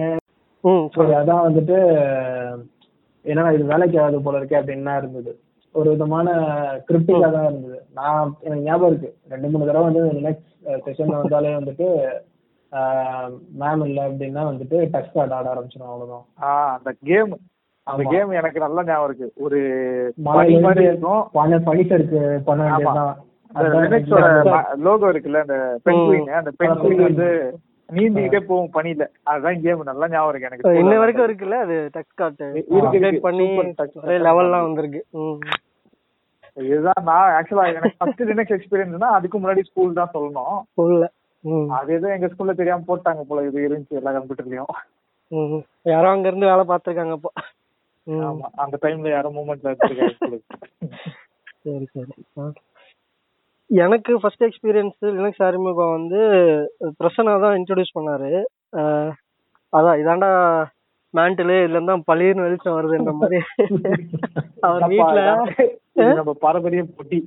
ம் சரி அதான் வந்துட்டு என்னடா இது வேலைக்கு ஆகாது போல இருக்கே அப்படின்னு இருந்தது? ஒரு விதமான கிரிப்டிக்கா தான் இருந்தது. நான் எனக்கு ஞாபகம் இருக்கு. ரெண்டு மூணு தடவை வந்து நெக்ஸ்ட் செஷன்ல வந்தாலே வந்துட்டு மேம் இல்ல அப்படின்னா வந்துட்டு டச் கார்டு ஆட ஆரம்பிச்சிடும் அவ்வளவுதான். அந்த கேம் அந்த. கேம் எனக்கு நல்லா ஞாபகம் இருக்கு. ஒரு மழை பனி மாதிரி இருக்கும் பண பனிசருக்கு. லோகோ இருக்குல்ல அந்த பென்குயின் அந்த பென்குயின். வந்து நீந்திக்கிட்டே போகும் பனியில. அதுதான் கேம் நல்லா ஞாபகம் இருக்கு எனக்கு. இன்ன வரைக்கும் இருக்குல்ல அது டச். அப்டேட் பண்ணி லெவல்லாம் வந்திருக்கு. இதுதான் நான் ஆக்சுவலா எனக்கு ஃபர்ஸ்ட் லினக்ஸ் எக்ஸ்பீரியன்ஸ்னா அதுக்கு முன்னாடி ஸ்கூல் தான் சொல்லணும். சொல்ல ம். அது ஏதோ எங்க ஸ்கூல்ல தெரியாம போட்டாங்க போல இது இருந்துச்சு எல்லா கம்ப்யூட்டர்லயும் யாரோ அங்க இருந்து வேலை பார்த்திருக்காங்க அப்போ ஆமா அந்த டைம்ல யாரும் மூமெண்ட்ல எடுத்துருக்காங்க சரி சரி. எனக்கு ஃபர்ஸ்ட் எக்ஸ்பீரியன்ஸ் லினக்ஸ் அறிமுகம் வந்து பிரசன்னா தான் இன்ட்ரடியூஸ் பண்ணாரு. அதான் இதாண்டா மேண்டிலு இதுல இருந்தா பளிர்னு வெளிச்சம் வருதுன்ற மாதிரி. அவர் இது நம்ம பாரம்பரிய போட்டி.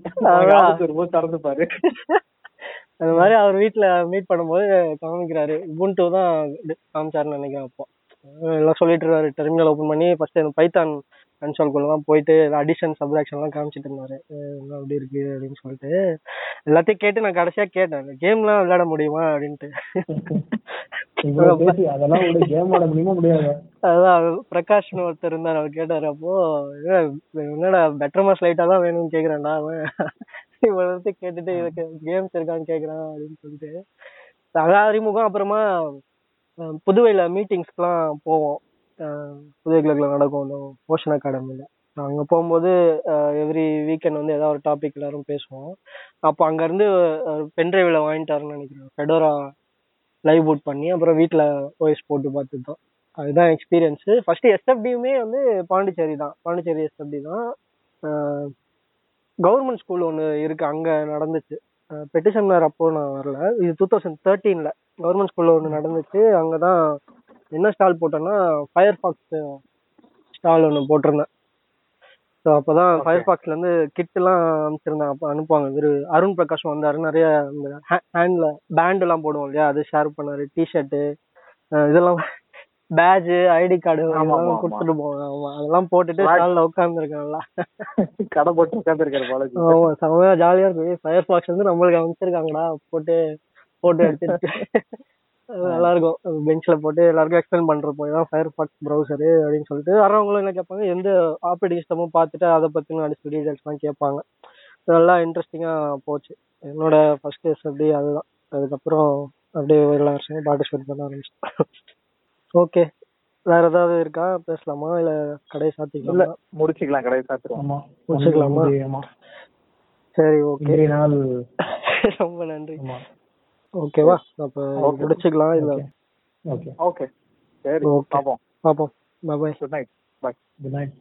வரும்போது திறந்து பாரு. அது மாதிரி அவர் வீட்ல மீட் பண்ணும்போது காமிக்கிறாரு. உபுண்டு தான் காமிச்சாருன்னு நினைக்கிறேன் அப்போ. எல்லாம் சொல்லிட்டு இருக்காரு. டெர்மினல் ஓபன் பண்ணி ஃபர்ஸ்ட் இந்த பைத்தான் கன்சோல்குள்ள தான் போயிட்டு அடிஷன் சப்ராக்ஷன் எல்லாம் காமிச்சிட்டு இருந்தாரு. என்ன அப்படி இருக்கு அப்படின்னு சொல்லிட்டு எல்லாத்தையும் கேட்டு நான் கடைசியா கேட்டேன். கேம்லாம் விளையாட முடியுமா அப்படின்ட்டு. அதெல்லாம் கேம் ஆட முடியுமா முடியாது? அதான் பிரகாஷ்னு ஒருத்தர் இருந்தார் அவர் கேட்டாரு அப்போ "ஏய், என்னடா பெட்டர் மாஸ் லைட்டா தான் வேணும்னு கேக்குறான்டா அவன். இவ்வளவு கேட்டுட்டு இதுக்கு கேம்ஸ் இருக்கான்னு கேக்குறான் அப்படின்னு சொல்லிட்டு. அதான் அறிமுகம் அப்புறமா புதுவையில மீட்டிங்ஸ்க்குலாம் போவோம். புதுவை கிளப்ல நடக்கும் அந்த ஓஷன் அகாடமியில் அங்க போகும்போது எவ்ரி வீக்கெண்ட் வந்து ஏதாவது ஒரு டாபிக் எல்லாரும் பேசுவோம். அப்போ அங்கேருந்து பென்ட்ரைவில் வாங்கிட்டாருன்னு நினைக்கிறேன். ஃபெடோரா லைவ் பூட் பண்ணி அப்புறம் வீட்டில் ஓஎஸ் போட்டு பார்த்துட்டோம். அதுதான் எக்ஸ்பீரியன்ஸு ஃபஸ்ட்டு எஸ்எஃப்டியுமே வந்து பாண்டிச்சேரி தான். பாண்டிச்சேரி எஸ்எஃப்டி தான். கவர்மெண்ட் ஸ்கூல் ஒன்று இருக்குது அங்கே நடந்துச்சு. பெட்டிஷன் அப்போ நான் வரல. இது டூ தௌசண்ட் தேர்ட்டீன்ல கவர்மெண்ட் ஸ்கூல்ல ஒன்று நடந்துச்சு. அங்கதான் என்ன ஸ்டால் போட்டேன்னா ஃபயர் ஃபாக்ஸ் ஸ்டால் ஒன்று போட்டிருந்தேன். ஸோ அப்போதான் Okay. ஃபயர் ஃபாக்ஸ்ல இருந்து கிட் எல்லாம் அனுப்பிச்சிருந்தேன். அப்போ அனுப்புவாங்க. இவரு அருண் பிரகாஷ் வந்தாரு. நிறைய இந்த ஹேண்ட்ல பேண்ட் எல்லாம் போடுவோம் இல்லையா? அது ஷேர் பண்ணாரு. டிஷர்ட்டு இதெல்லாம் பேட்ஜ் ஐடி கார்டு. கொடுத்துட்டு போவாங்க அதெல்லாம் போட்டுட்டு. ஸ்டால்ல உட்காந்துருக்கேன் நல்லா *laughs* கடை போட்டு உட்காந்துருக்காரு பாலாஜி. ஆமா செமையா ஜாலியா இருக்கு. ஃபயர் ஃபாக்ஸ் வந்து நம்மளுக்கு அமைச்சிருக்காங்கடா போட்டு போட்டோ எடுத்துட்டு. *laughs* நல்லா இருக்கும் பெஞ்ச்ல போட்டு எல்லாருக்கும் எக்ஸ்பிளைன் பண்றப்போ இதான் ஃபயர் ஃபாக்ஸ் ப்ரௌசரு அப்படின்னு சொல்லிட்டு வரவங்களும் என்ன கேட்பாங்க எந்த ஆப்ரேட்டிங் சிஸ்டமும் பார்த்துட்டு அதை பத்தின அடிச்சு டீடைல்ஸ்லாம் கேட்பாங்க. நல்லா இன்ட்ரெஸ்டிங்கா போச்சு. என்னோட ஃபர்ஸ்ட் எஸ்எஃப்டி அதுதான். அதுக்கப்புறம் அப்படியே எல்லா வருஷமும் பார்ட்டிசிபேட் பண்ண ஆரம்பிச்சேன் *laughs* ஓகே வேற ஏதாவது இருக்கா? பேசலாமா? இல்ல கடை இல்ல சாத்திக்கலாமா முடிச்சுக்கலாம். கடையை சாத்துருவோம் ஆமா. முடிச்சுக்கலாமா? ஆமா சரி ஓகே நாள் *laughs* ரொம்ப நன்றி. ஆமா. ஓகேவா அப்ப Okay. முடிச்சுக்கலாம் இல்ல? ஓகே ஓகே சரி Okay. பாப்போம். பாப்போம். Bye good night bye good night